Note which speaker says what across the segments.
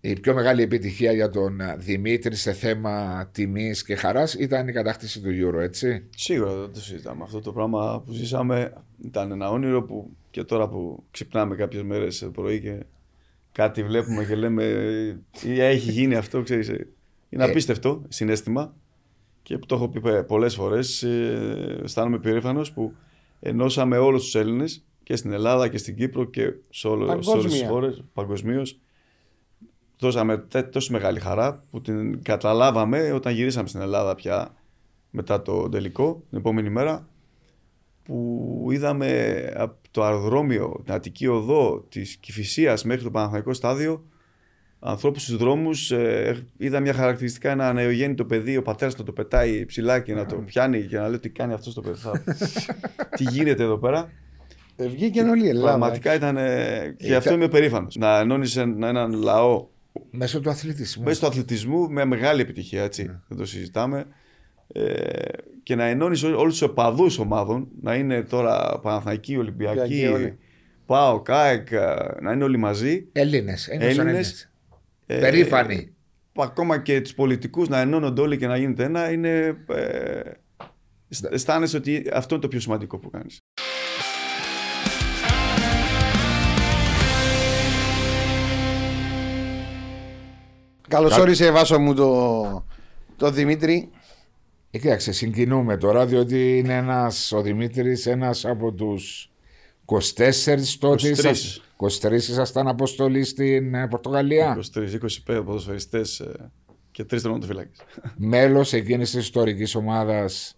Speaker 1: η πιο μεγάλη επιτυχία για τον Δημήτρη σε θέμα τιμής και χαράς ήταν η κατάκτηση του Euro, έτσι;
Speaker 2: Σίγουρα δεν το συζητάμε. Αυτό το πράγμα που ζήσαμε ήταν ένα όνειρο που και τώρα που ξυπνάμε κάποιες μέρες το πρωί και κάτι βλέπουμε και λέμε ή έχει γίνει αυτό, ξέρεις, είναι ε. απίστευτο συνέστημα και το έχω πει πολλές φορές, ε, αισθάνομαι περήφανος που ενώσαμε όλους τους Έλληνες και στην Ελλάδα και στην Κύπρο και σε, όλο, σε όλες τις χώρες παγκοσμίως. Δώσαμε τόσο μεγάλη χαρά που την καταλάβαμε όταν γυρίσαμε στην Ελλάδα πια μετά το τελικό, την επόμενη μέρα που είδαμε από το αεροδρόμιο, την Αττική Οδό της Κηφισίας μέχρι το Παναθηναϊκό στάδιο ανθρώπους στους δρόμους, ε, είδα μια χαρακτηριστικά ένα νεογέννητο παιδί, ο πατέρας του το πετάει ψηλά και να το πιάνει και να λέει τι κάνει αυτός στο παιδί. τι γίνεται εδώ πέρα.
Speaker 3: Ε, βγήκε όλη η Ελλάδα.
Speaker 2: Πραγματικά ήταν. Ε, και αυτό είμαι περήφανος. Να ενώνεις έναν λαό.
Speaker 1: Μέσω του αθλητισμού.
Speaker 2: Μέσω του αθλητισμού με μεγάλη επιτυχία, έτσι. Ναι. Δεν το συζητάμε. Ε, και να ενώνεις όλους τους οπαδούς ομάδων, να είναι τώρα Παναθηναϊκή, Ολυμπιακή, Πάο, ΚΑΕΚ, να είναι όλοι μαζί.
Speaker 1: Έλληνες. Έλληνες. Ε, Περήφανοι.
Speaker 2: Ακόμα και τους πολιτικούς να ενώνονται όλοι και να γίνεται ένα, είναι. Ε, αισθάνεσαι ότι αυτό είναι το πιο σημαντικό που κάνεις.
Speaker 3: Καλώ όρισε, Βάσο μου, το, το Δημήτρη.
Speaker 1: Ε, κοίταξε, συγκινούμε τώρα, διότι είναι ένας, ο Δημήτρης ένας από τους 24 τότε. 23. 23 ήσασταν αποστολή στην ε, Πορτογαλία.
Speaker 2: 23, 25 ποδοσφαιριστές ε, και τρεις τερματοφυλάκες.
Speaker 1: Μέλος εκείνης της ιστορικής ομάδας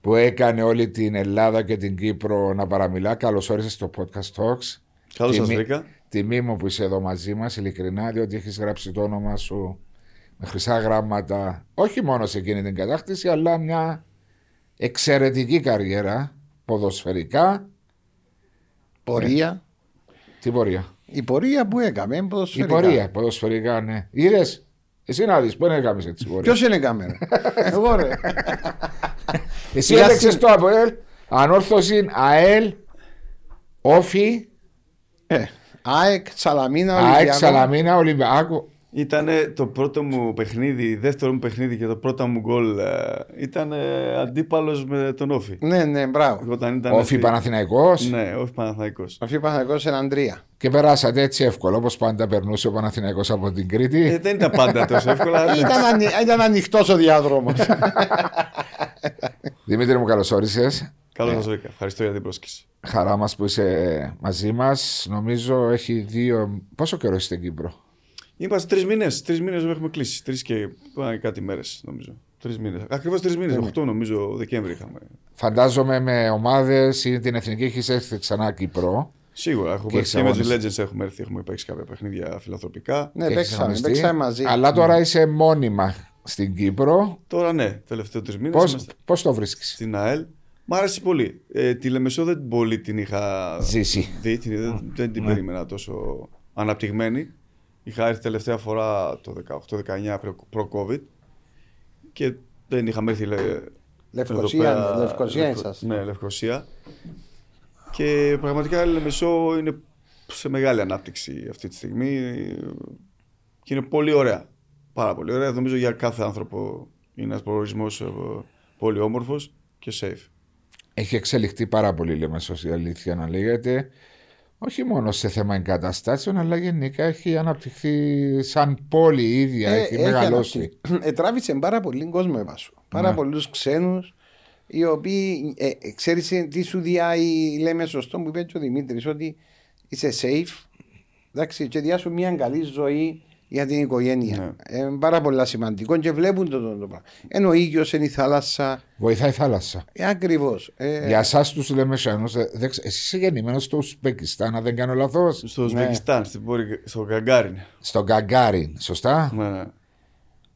Speaker 1: που έκανε όλη την Ελλάδα και την Κύπρο να παραμιλά. Καλώ όρισε στο podcast Talks.
Speaker 2: Καλώς σας βρήκα.
Speaker 1: Τιμή μου που είσαι εδώ μαζί μας, ειλικρινά, διότι έχεις γράψει το όνομα σου με χρυσά γράμματα, όχι μόνο σε εκείνη την κατάκτηση, αλλά μια εξαιρετική καριέρα ποδοσφαιρικά.
Speaker 3: Πορεία.
Speaker 1: Ε, τι πορεία;
Speaker 3: Η πορεία που έκαμε,
Speaker 1: ποδοσφαιρικά. Η πορεία, ποδοσφαιρικά, ναι. Είδες, εσύ να δεις, πού είναι έκαμες έτσι
Speaker 3: πορεία; Ποιος είναι κάμερα; Εγώ ρε.
Speaker 1: Εσύ έλεξες το ΑΠΟΕΛ, ανόρθωση ΑΕΛ, Όφη.
Speaker 3: Ε, ΑΕΚ, Σαλαμίνα,
Speaker 1: Ολυμπιακό. ΑΕΚ, Σαλαμίνα, Ολυμπιακό.
Speaker 2: Ήταν το πρώτο μου παιχνίδι, δεύτερο μου παιχνίδι και το πρώτο μου γκολ. Ε, ήταν αντίπαλος με τον Όφη.
Speaker 3: Ναι, ναι, μπράβο.
Speaker 1: Όταν ήταν Όφη Παναθηναϊκός;
Speaker 2: Ναι, Όφη Παναθηναϊκός.
Speaker 3: Όφη Παναθηναϊκός έναν τρία.
Speaker 1: Και περάσατε έτσι εύκολο, όπως πάντα περνούσε ο Παναθηναϊκός από την Κρήτη.
Speaker 2: Ε, δεν ήταν πάντα τόσο εύκολο.
Speaker 3: ήταν, ανοι... ήταν ανοιχτός ο διάδρομο.
Speaker 1: Δημήτρη μου, καλώ όρισε.
Speaker 2: Καλώς σα βρήκα. Ευχαριστώ για την πρόσκληση.
Speaker 1: Χαρά μας που είσαι μαζί μας. Νομίζω έχει δύο. Πόσο καιρό είστε στην Κύπρο;
Speaker 2: Είμαστε τρεις μήνες. Τρεις μήνες έχουμε κλείσει. Τρεις και κάτι μέρες νομίζω. Τρεις μήνες. Ακριβώς τρεις μήνες. Οχτώ νομίζω Δεκέμβρη είχαμε.
Speaker 1: Φαντάζομαι με ομάδες ή την εθνική έχεις έρθει ξανά Κύπρο.
Speaker 2: Σίγουρα. Έχουμε έρθει και με του Legends έχουμε έρθει. Έχουμε παίξει κάποια παιχνίδια φιλανθρωπικά.
Speaker 3: Ναι, παίξαμε, μαζί.
Speaker 1: Αλλά τώρα είσαι μόνιμα στην Κύπρο.
Speaker 2: Τώρα ναι, τελευταίο τρεις μήνες.
Speaker 1: Πώς το βρίσκεις;
Speaker 2: Στην ΑΕΛ. Μ' άρεσε πολύ. Ε, τη Λεμεσό δεν πολύ την είχα
Speaker 1: ζήσει.
Speaker 2: Δει, δεν, δεν την ναι. περίμενα τόσο αναπτυγμένη. Είχα έρθει τελευταία φορά το 18-19 προ-COVID και δεν είχαμε έρθει. Λε...
Speaker 3: Λευκοσία, Λευκοσία εσάς.
Speaker 2: Ναι, Λευκοσία. Και πραγματικά η Λεμεσό είναι σε μεγάλη ανάπτυξη αυτή τη στιγμή και είναι πολύ ωραία. Πάρα πολύ ωραία. Νομίζω για κάθε άνθρωπο είναι ένας προορισμός ε, πολύ όμορφος και safe.
Speaker 1: Έχει εξελιχθεί πάρα πολύ, λέμε, η αλήθεια να λέγεται όχι μόνο σε θέμα εγκαταστάσεων, αλλά γενικά έχει αναπτυχθεί σαν πόλη ίδια, ε, έχει, έχει μεγαλώσει.
Speaker 3: Ε, τράβησε πάρα πολύ κόσμο έβασο. Πάρα ναι. πολλούς ξένους, οι οποίοι, ε, ε ξέρεις τι σου διάει, λέμε σωστό που είπε ο Δημήτρης, ότι είσαι safe, εντάξει, και διάσου μια καλή ζωή για την οικογένεια. Ναι. Ε, πάρα πολύ σημαντικό και βλέπουν το, το, το πράγμα. Ενώ ο ήλιος είναι η θάλασσα.
Speaker 1: Βοηθάει η θάλασσα.
Speaker 3: Ε, Ακριβώς. Ε,
Speaker 1: για εσάς τους λέμε σένου, εσύ είσαι γεννημένος στο Ουσμπεκιστάν, αν δεν κάνω λάθος;
Speaker 2: Στο Ουσμπεκιστάν, ναι. στο Γκαγκάριν.
Speaker 1: Στο Γκαγκάριν, σωστά;
Speaker 2: Ναι.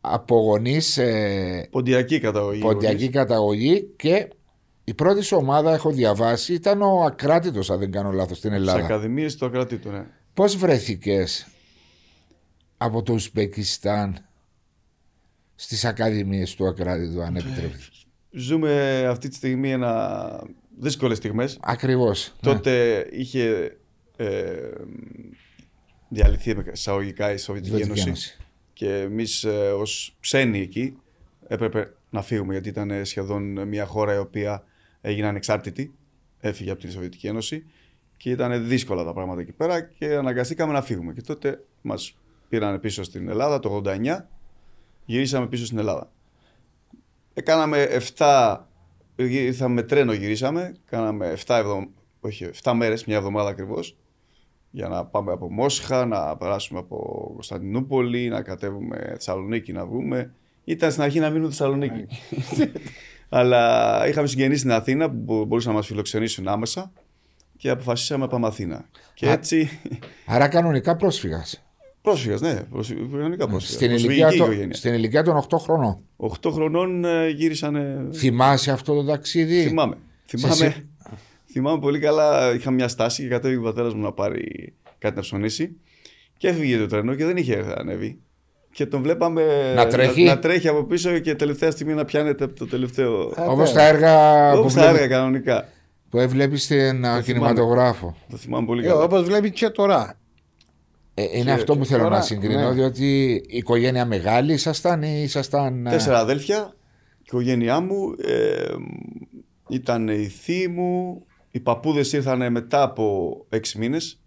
Speaker 1: Από γονείς.
Speaker 2: Ε, ποντιακή καταγωγή.
Speaker 1: Ποντιακή καταγωγή και η πρώτη σου ομάδα, έχω διαβάσει, ήταν ο Ακράτητος, αν δεν κάνω λάθος, στην Ελλάδα.
Speaker 2: Στι Ακαδημίες του Ακράτητο, ναι.
Speaker 1: Πώς βρέθηκες; Από το Ουσμπεκιστάν στις ακαδημίες του Ακράτητου αν επιτρέπετε.
Speaker 2: Ζούμε αυτή τη στιγμή ένα δύσκολες στιγμές.
Speaker 1: Ακριβώς.
Speaker 2: Ναι. Τότε είχε ε, διαλυθεί με εισαγωγικά η Σοβιετική
Speaker 1: Σοβιετική
Speaker 2: Ένωση.
Speaker 1: Ένωση.
Speaker 2: Και εμείς ως ξένοι εκεί έπρεπε να φύγουμε γιατί ήταν ε, σχεδόν μια χώρα η οποία έγινε ανεξάρτητη. Έφυγε από την Σοβιετική Ένωση και ήταν δύσκολα τα πράγματα εκεί πέρα και αναγκαστήκαμε να φύγουμε. Και τότε μας πήραν πίσω στην Ελλάδα το 89, γυρίσαμε πίσω στην Ελλάδα. Ε, κάναμε 7, ήρθαμε με τρένο γυρίσαμε, κάναμε 7, εβδομ, όχι, 7 μέρες, μια εβδομάδα ακριβώς, για να πάμε από Μόσχα, να περάσουμε από Κωνσταντινούπολη, να κατέβουμε Θεσσαλονίκη να βγούμε. Ήταν στην αρχή να μείνουμε Θεσσαλονίκη. Αλλά είχαμε συγγενείς στην Αθήνα που μπο- μπορούσαν να μας φιλοξενήσουν άμεσα και αποφασίσαμε να πάμε Αθήνα. Και
Speaker 1: Α,
Speaker 2: έτσι,
Speaker 1: Άρα κανονικά πρόσφυγας.
Speaker 2: Πρόσφυγας, ναι, προσφυγ- κανονικά πρόσφυγας.
Speaker 1: Στην ηλικία,
Speaker 2: Προσφυγική
Speaker 1: των-
Speaker 2: οικογένεια.
Speaker 1: στην ηλικία των 8 χρονών.
Speaker 2: 8 χρονών ε, γύρισανε
Speaker 1: Θυμάσαι αυτό το ταξίδι;
Speaker 2: Θυμάμαι.
Speaker 1: Σε
Speaker 2: Θυμάμαι, θυμάμαι πολύ καλά. Είχα μια στάση και κατέβηκε ο πατέρας μου να πάρει κάτι να ψωνίσει. Και έφυγε το τρένο και δεν είχε έρθει να ανέβει. Και τον βλέπαμε
Speaker 1: Να τρέχει;
Speaker 2: να, τρέχει από πίσω και τελευταία στιγμή να πιάνεται από το τελευταίο.
Speaker 1: Όπως τα έργα που,
Speaker 2: Όπως τα
Speaker 1: βλέπει-
Speaker 2: έργα κανονικά.
Speaker 1: που έβλεπε στην α,
Speaker 2: θυμάμαι.
Speaker 1: κινηματογράφο.
Speaker 2: Το θυμάμαι πολύ
Speaker 3: Ε,
Speaker 2: καλά.
Speaker 3: Όπως βλέπεις και τώρα.
Speaker 1: Ε, είναι
Speaker 2: Και
Speaker 1: αυτό που θέλω
Speaker 3: τώρα,
Speaker 1: να συγκρινώ,
Speaker 3: ναι.
Speaker 1: διότι η οικογένεια μεγάλη ήσασταν ή ήσασταν. α,
Speaker 2: Τέσσερα αδέλφια. Η οικογένειά μου ε, ήταν η θεία μου. Οι παππούδες ήρθαν μετά από έξι μήνες.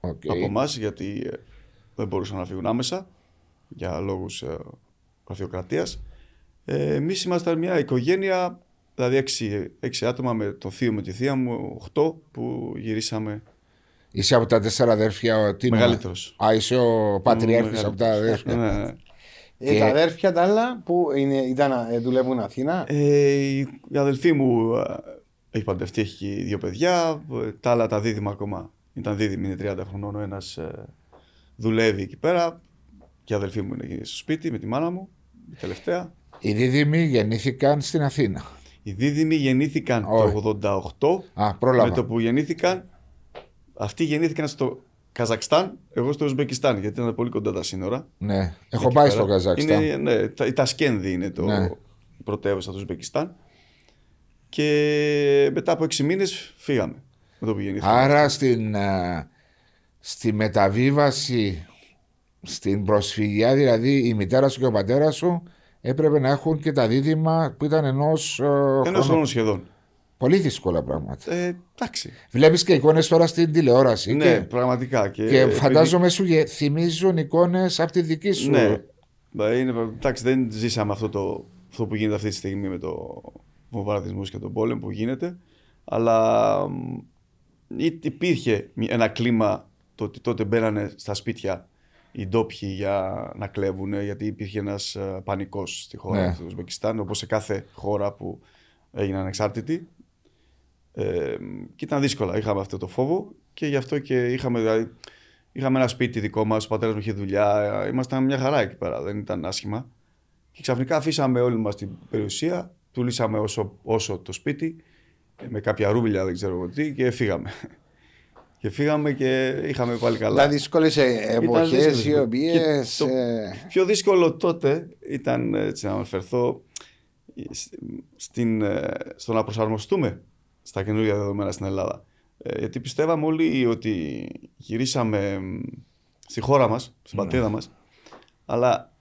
Speaker 1: οκ.
Speaker 2: από εμάς, γιατί ε, δεν μπορούσαν να φύγουν άμεσα για λόγους ε, γραφειοκρατίας. Ε, Εμείς ήμασταν μια οικογένεια, δηλαδή έξι, έξι άτομα με το θείο με τη θεία μου, οχτώ που γυρίσαμε
Speaker 1: Είσαι από τα τέσσερα αδέρφια. ο- τι είναι,
Speaker 2: μεγαλύτερος.
Speaker 1: Α, είσαι ο πατριάρχης
Speaker 2: Μεγαλύτερος.
Speaker 1: από τα αδέρφια.
Speaker 2: Ναι, ναι.
Speaker 3: Ε,
Speaker 1: Και-
Speaker 3: τα αδέρφια τα άλλα που είναι, ήταν, ε, δουλεύουν Αθήνα;
Speaker 2: Ε, η η αδελφή μου ε, έχει παντρευτεί, έχει δύο παιδιά. Ε, Τα άλλα τα δίδυμα ακόμα. Ήταν δίδυμοι, είναι 30 χρονών. Ο ένας δουλεύει εκεί πέρα. Και η αδελφή μου είναι εκεί στο σπίτι με τη μάνα μου, η τελευταία.
Speaker 1: Οι δίδυμοι γεννήθηκαν στην Αθήνα.
Speaker 2: Οι δίδυμοι γεννήθηκαν
Speaker 1: Όχι.
Speaker 2: το 88.
Speaker 1: Α, πρόλαβα.
Speaker 2: Με το που γεννήθηκαν, αυτοί γεννήθηκαν στο Καζακστάν, εγώ στο Ουσμπεκιστάν, γιατί ήταν πολύ κοντά τα σύνορα.
Speaker 1: Ναι, έχω
Speaker 2: Εκεί
Speaker 1: πάει
Speaker 2: πέρα.
Speaker 1: στο Καζακστάν.
Speaker 2: Είναι, ναι, τα, η Τασκένδη είναι το
Speaker 1: Ναι.
Speaker 2: η πρωτεύουσα του Ουσμπεκιστάν. Και μετά από 6 μήνες φύγαμε. Με το που γεννήθηκαν.
Speaker 1: Άρα στην, α, στη μεταβίβαση στην προσφυγιά, δηλαδή η μητέρα σου και ο πατέρας σου έπρεπε να έχουν και τα δίδυμα που ήταν ενός
Speaker 2: Ένα χρόνο σχεδόν.
Speaker 1: Πολύ δύσκολα πράγματα.
Speaker 2: Ε, εντάξει.
Speaker 1: Βλέπεις και εικόνες τώρα στην τηλεόραση.
Speaker 2: Ναι,
Speaker 1: και,
Speaker 2: πραγματικά. Και,
Speaker 1: και
Speaker 2: επειδή-
Speaker 1: φαντάζομαι σου γε- θυμίζουν εικόνες από τη δική σου.
Speaker 2: Ναι. Μπα, Είναι, εντάξει, δεν ζήσαμε αυτό, το, αυτό που γίνεται αυτή τη στιγμή με το βομβαρδισμό και τον πόλεμο που γίνεται. Αλλά μ, ή- υπήρχε μη- ένα κλίμα το ότι τότε μπαίνανε στα σπίτια οι ντόπιοι για να κλέβουν, γιατί υπήρχε ένας πανικός στη χώρα
Speaker 1: Ναι.
Speaker 2: του Ουσμπεκιστάν, όπως σε κάθε χώρα που έγινε ανεξάρτητη. Ε, και ήταν δύσκολα. Είχαμε αυτό το φόβο και γι' αυτό και είχαμε, δηλαδή, είχαμε ένα σπίτι δικό μας. Ο πατέρας μου είχε δουλειά. ε, Ήμασταν μια χαρά εκεί πέρα. Δεν ήταν άσχημα. Και ξαφνικά αφήσαμε όλη μας την περιουσία. Πουλήσαμε όσο, όσο το σπίτι ε, με κάποια ρούμπλια, δεν ξέρω εγώ τι, και φύγαμε. Και φύγαμε και είχαμε πάλι καλά.
Speaker 3: Τα δύσκολες εποχές
Speaker 2: δύσκολες
Speaker 3: οι
Speaker 2: εποχές.
Speaker 3: οποίε.
Speaker 2: Και το πιο δύσκολο τότε ήταν έτσι, να αναφερθώ στην, ε, στο να προσαρμοστούμε στα καινούργια δεδομένα στην Ελλάδα. Ε, γιατί πιστεύαμε όλοι ότι γυρίσαμε μ, στη χώρα μας, στην πατρίδα μας, αλλά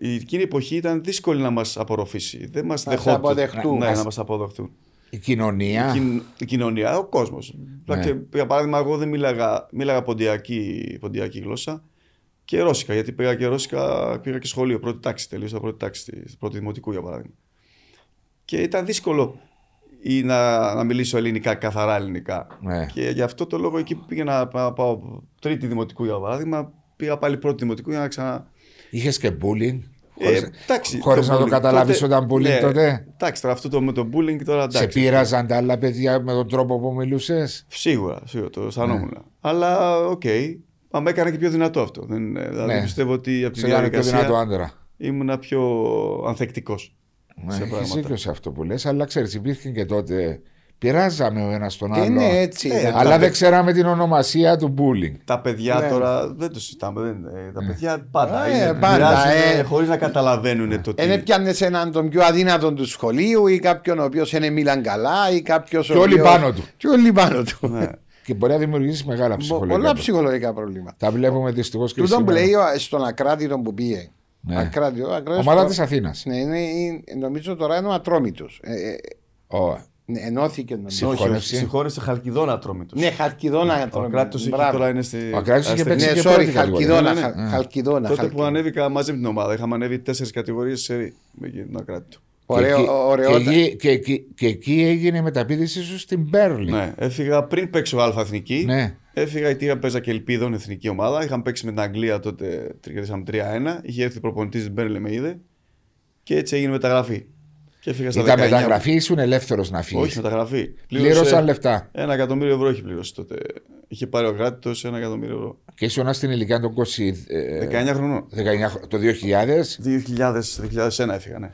Speaker 2: η εκείνη η εποχή ήταν δύσκολη να μας απορροφήσει. Δεν μας
Speaker 3: Να σε
Speaker 2: δεχόταν.
Speaker 3: αποδεχτούν.
Speaker 2: Ναι, να μας αποδεχτούν.
Speaker 1: Η κοινωνία.
Speaker 2: Η, κοι- η κοινωνία, ο κόσμος.
Speaker 1: Ναι.
Speaker 2: Και, για παράδειγμα, εγώ δεν μίλαγα, μίλαγα ποντιακή, ποντιακή γλώσσα και ρώσικα. Γιατί πήγα και ρώσικα, πήγα και σχολείο, πρώτη τάξη. Τελείωσα πρώτη τάξη, στη πρώτη δημοτικού για παράδειγμα. Και ήταν δύσκολο ή να, να μιλήσω ελληνικά, καθαρά ελληνικά.
Speaker 1: Ναι.
Speaker 2: Και γι' αυτό το λόγο εκεί που πήγαινα να πάω τρίτη δημοτικού για παράδειγμα, πήγα πάλι πρώτη δημοτικού για να ξανα.
Speaker 1: Είχες και bullying;
Speaker 2: Ε,
Speaker 1: Χωρίς,
Speaker 2: εντάξει,
Speaker 1: χωρίς να το
Speaker 2: bullying.
Speaker 1: καταλάβεις
Speaker 2: Τότε-
Speaker 1: όταν bullying
Speaker 2: ναι,
Speaker 1: τότε;
Speaker 2: Εντάξει, τώρα αυτό το, με το bullying τώρα εντάξει.
Speaker 1: Σε πείραζαν τα άλλα παιδιά με τον τρόπο που μιλούσες;
Speaker 2: Σίγουρα, σίγουρα το αισθανόμουν.
Speaker 1: Ναι.
Speaker 2: Αλλά οκ. Μα με έκανε και πιο δυνατό αυτό. Δεν, δηλαδή
Speaker 1: Ναι.
Speaker 2: πιστεύω ότι από τη
Speaker 1: Σε έκανε πιο
Speaker 2: διαδικασία
Speaker 1: δυνατό άντρα.
Speaker 2: ήμουν πιο ανθεκτικός.
Speaker 1: Ναι,
Speaker 2: σε
Speaker 1: έχεις
Speaker 2: πράγματα.
Speaker 1: δίκιο σε αυτό που λες, αλλά ξέρεις υπήρχε και τότε. Πειράζαμε ο ένας τον
Speaker 3: Και
Speaker 1: άλλο.
Speaker 3: είναι έτσι.
Speaker 2: Ε,
Speaker 3: ήταν.
Speaker 1: αλλά
Speaker 2: τα-
Speaker 1: δεν ξέραμε την ονομασία του bullying.
Speaker 2: Τα παιδιά
Speaker 3: Ναι.
Speaker 2: τώρα δεν το συζητάμε. Δεν, ε, τα παιδιά πάντα,
Speaker 3: Ε,
Speaker 2: είναι,
Speaker 3: πάντα, ε.
Speaker 2: χωρίς να καταλαβαίνουν το τι.
Speaker 3: Δεν πιάνε έναν τον πιο αδύνατον του σχολείου ή κάποιον ο οποίος δεν μίλαν καλά ή κάποιος.
Speaker 1: Και όλοι πάνω του.
Speaker 3: Και όλοι πάνω του.
Speaker 2: Ναι.
Speaker 1: Και μπορεί να δημιουργήσεις μεγάλα
Speaker 3: Πο-
Speaker 1: ψυχολογικά.
Speaker 3: Πολλά ψυχολογικά προβλήματα.
Speaker 1: Τα βλέπουμε δυστυχώς και
Speaker 3: Τούτον που
Speaker 1: σήμερα.
Speaker 3: λέει ο- στον Ακράτητο που πήγε.
Speaker 1: Ναι.
Speaker 3: Ακράτητο, ακράτητος
Speaker 1: Ομάδα
Speaker 3: το-
Speaker 1: της Αθήνας.
Speaker 3: Ναι, είναι, είναι- νομίζω τώρα είναι ο Ατρόμητος. Ε, ε, ναι, ενώθηκε νομίζω.
Speaker 2: Όχι,
Speaker 1: Συγχώνευση.
Speaker 2: όχι, συγχώρεσε Χαλκιδόνα Ατρόμητος.
Speaker 3: Ναι, Χαλκιδόνα
Speaker 2: Ο
Speaker 3: Ατρόμητος.
Speaker 2: κράτος εκεί
Speaker 3: Μπράβο.
Speaker 2: τώρα είναι στη.
Speaker 1: Ο Κράτος είχε
Speaker 2: αστερική.
Speaker 1: παίξει
Speaker 3: Ναι,
Speaker 1: και
Speaker 3: sorry,
Speaker 1: πρώτη κατηγορία.
Speaker 3: Χαλκιδόνα.
Speaker 2: Ναι, ναι,
Speaker 3: Χα-
Speaker 1: ναι.
Speaker 3: Χαλκιδόνα.
Speaker 2: Τότε που
Speaker 3: Χαλκιδόνα.
Speaker 2: ανέβηκα μαζί με την ομάδα, είχαμε ανέβει τέσσερις κατηγορίες σε σερί με εκείνη την ακράτη του.
Speaker 3: Ωραίο,
Speaker 1: και, εκεί,
Speaker 3: ωραίο.
Speaker 1: και, εκεί, και, εκεί, και εκεί έγινε η μεταπίδησή σου στην Μπέρλι.
Speaker 2: Ναι, έφυγα πριν παίξω Α Εθνική.
Speaker 1: Ναι.
Speaker 2: Έφυγα γιατί είχα παίζα και ελπίδων εθνική ομάδα. Είχαμε παίξει με την Αγγλία τότε, κερδίσαμε 3-1. Είχε έρθει προπονητής της Μπέρλε με είδε. Και έτσι έγινε μεταγραφή. Και έφυγα στα
Speaker 1: Ήταν
Speaker 2: 19.
Speaker 1: μεταγραφή, ήσουν ελεύθερος να φύγεις.
Speaker 2: Όχι, μεταγραφή.
Speaker 1: Πλήρωσαν λεφτά.
Speaker 2: Ένα εκατομμύριο ευρώ έχει πληρώσει τότε. Είχε πάρει ο κράτητο ένα εκατομμύριο ευρώ.
Speaker 1: Και ήσουν στην ηλικία των 20, ε,
Speaker 2: 19 χρονών.
Speaker 1: 19, χρο- το 2000.
Speaker 2: 2000, 2001 έφυγα, ναι.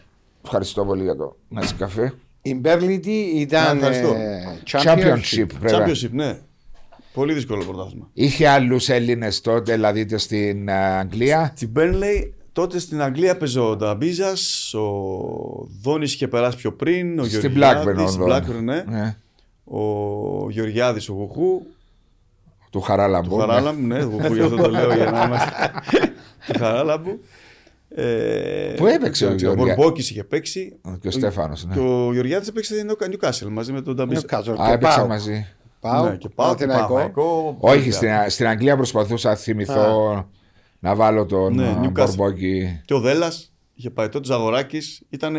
Speaker 1: Ευχαριστώ πολύ για το Νεσκαφέ.
Speaker 3: Η Μπέρλι τι ήταν.
Speaker 2: Ναι, ευχαριστώ.
Speaker 3: ε,
Speaker 1: Championship. πρέπει.
Speaker 2: Championship, ναι. Πολύ δύσκολο πρωτάθλημα.
Speaker 1: Είχε άλλους Έλληνες τότε, δηλαδή είτε στην ε, Αγγλία.
Speaker 2: Στην Burnley, τότε στην Αγγλία παίζε ο Νταμπίζας, ο Δόνης είχε περάσει πιο πριν, ο
Speaker 1: Στην
Speaker 2: Γεωργιάδης,
Speaker 1: Blackburn. ο
Speaker 2: στην
Speaker 1: Δόνης.
Speaker 2: Blackburn, ναι.
Speaker 1: Ναι.
Speaker 2: Ο Γεωργιάδης, ο Γουχού,
Speaker 1: Του Χαράλαμπου.
Speaker 2: του Χαράλαμπου, ναι, Γουχού, γι' αυτό το λέω για να είμαστε. του Χαράλαμπου. Ε,
Speaker 1: Πού έπαιξε ο
Speaker 2: Ο
Speaker 1: Γεωργιά-
Speaker 2: Μπορμπόκη είχε παίξει.
Speaker 1: Ναι. Και ο Στέφανος. Ναι.
Speaker 2: Και ο Γεωργιάδης έπαιξε στην Newcastle μαζί με τον Νταμπίζα.
Speaker 3: Newcastle
Speaker 1: Α,
Speaker 3: και
Speaker 1: έπαιξαν
Speaker 3: πάω.
Speaker 1: μαζί.
Speaker 3: Πάω.
Speaker 2: Ναι, και πάω και
Speaker 3: Παναθηναϊκό.
Speaker 2: Παναθηναϊκό.
Speaker 1: Όχι, στην, στην Αγγλία προσπαθούσα να θυμηθώ να βάλω τον
Speaker 2: Ναι,
Speaker 1: ε,
Speaker 2: Newcastle.
Speaker 1: Μπορμπόκη.
Speaker 2: Και ο Δέλλα είχε πάει τότε, Ζαγοράκης. Ήταν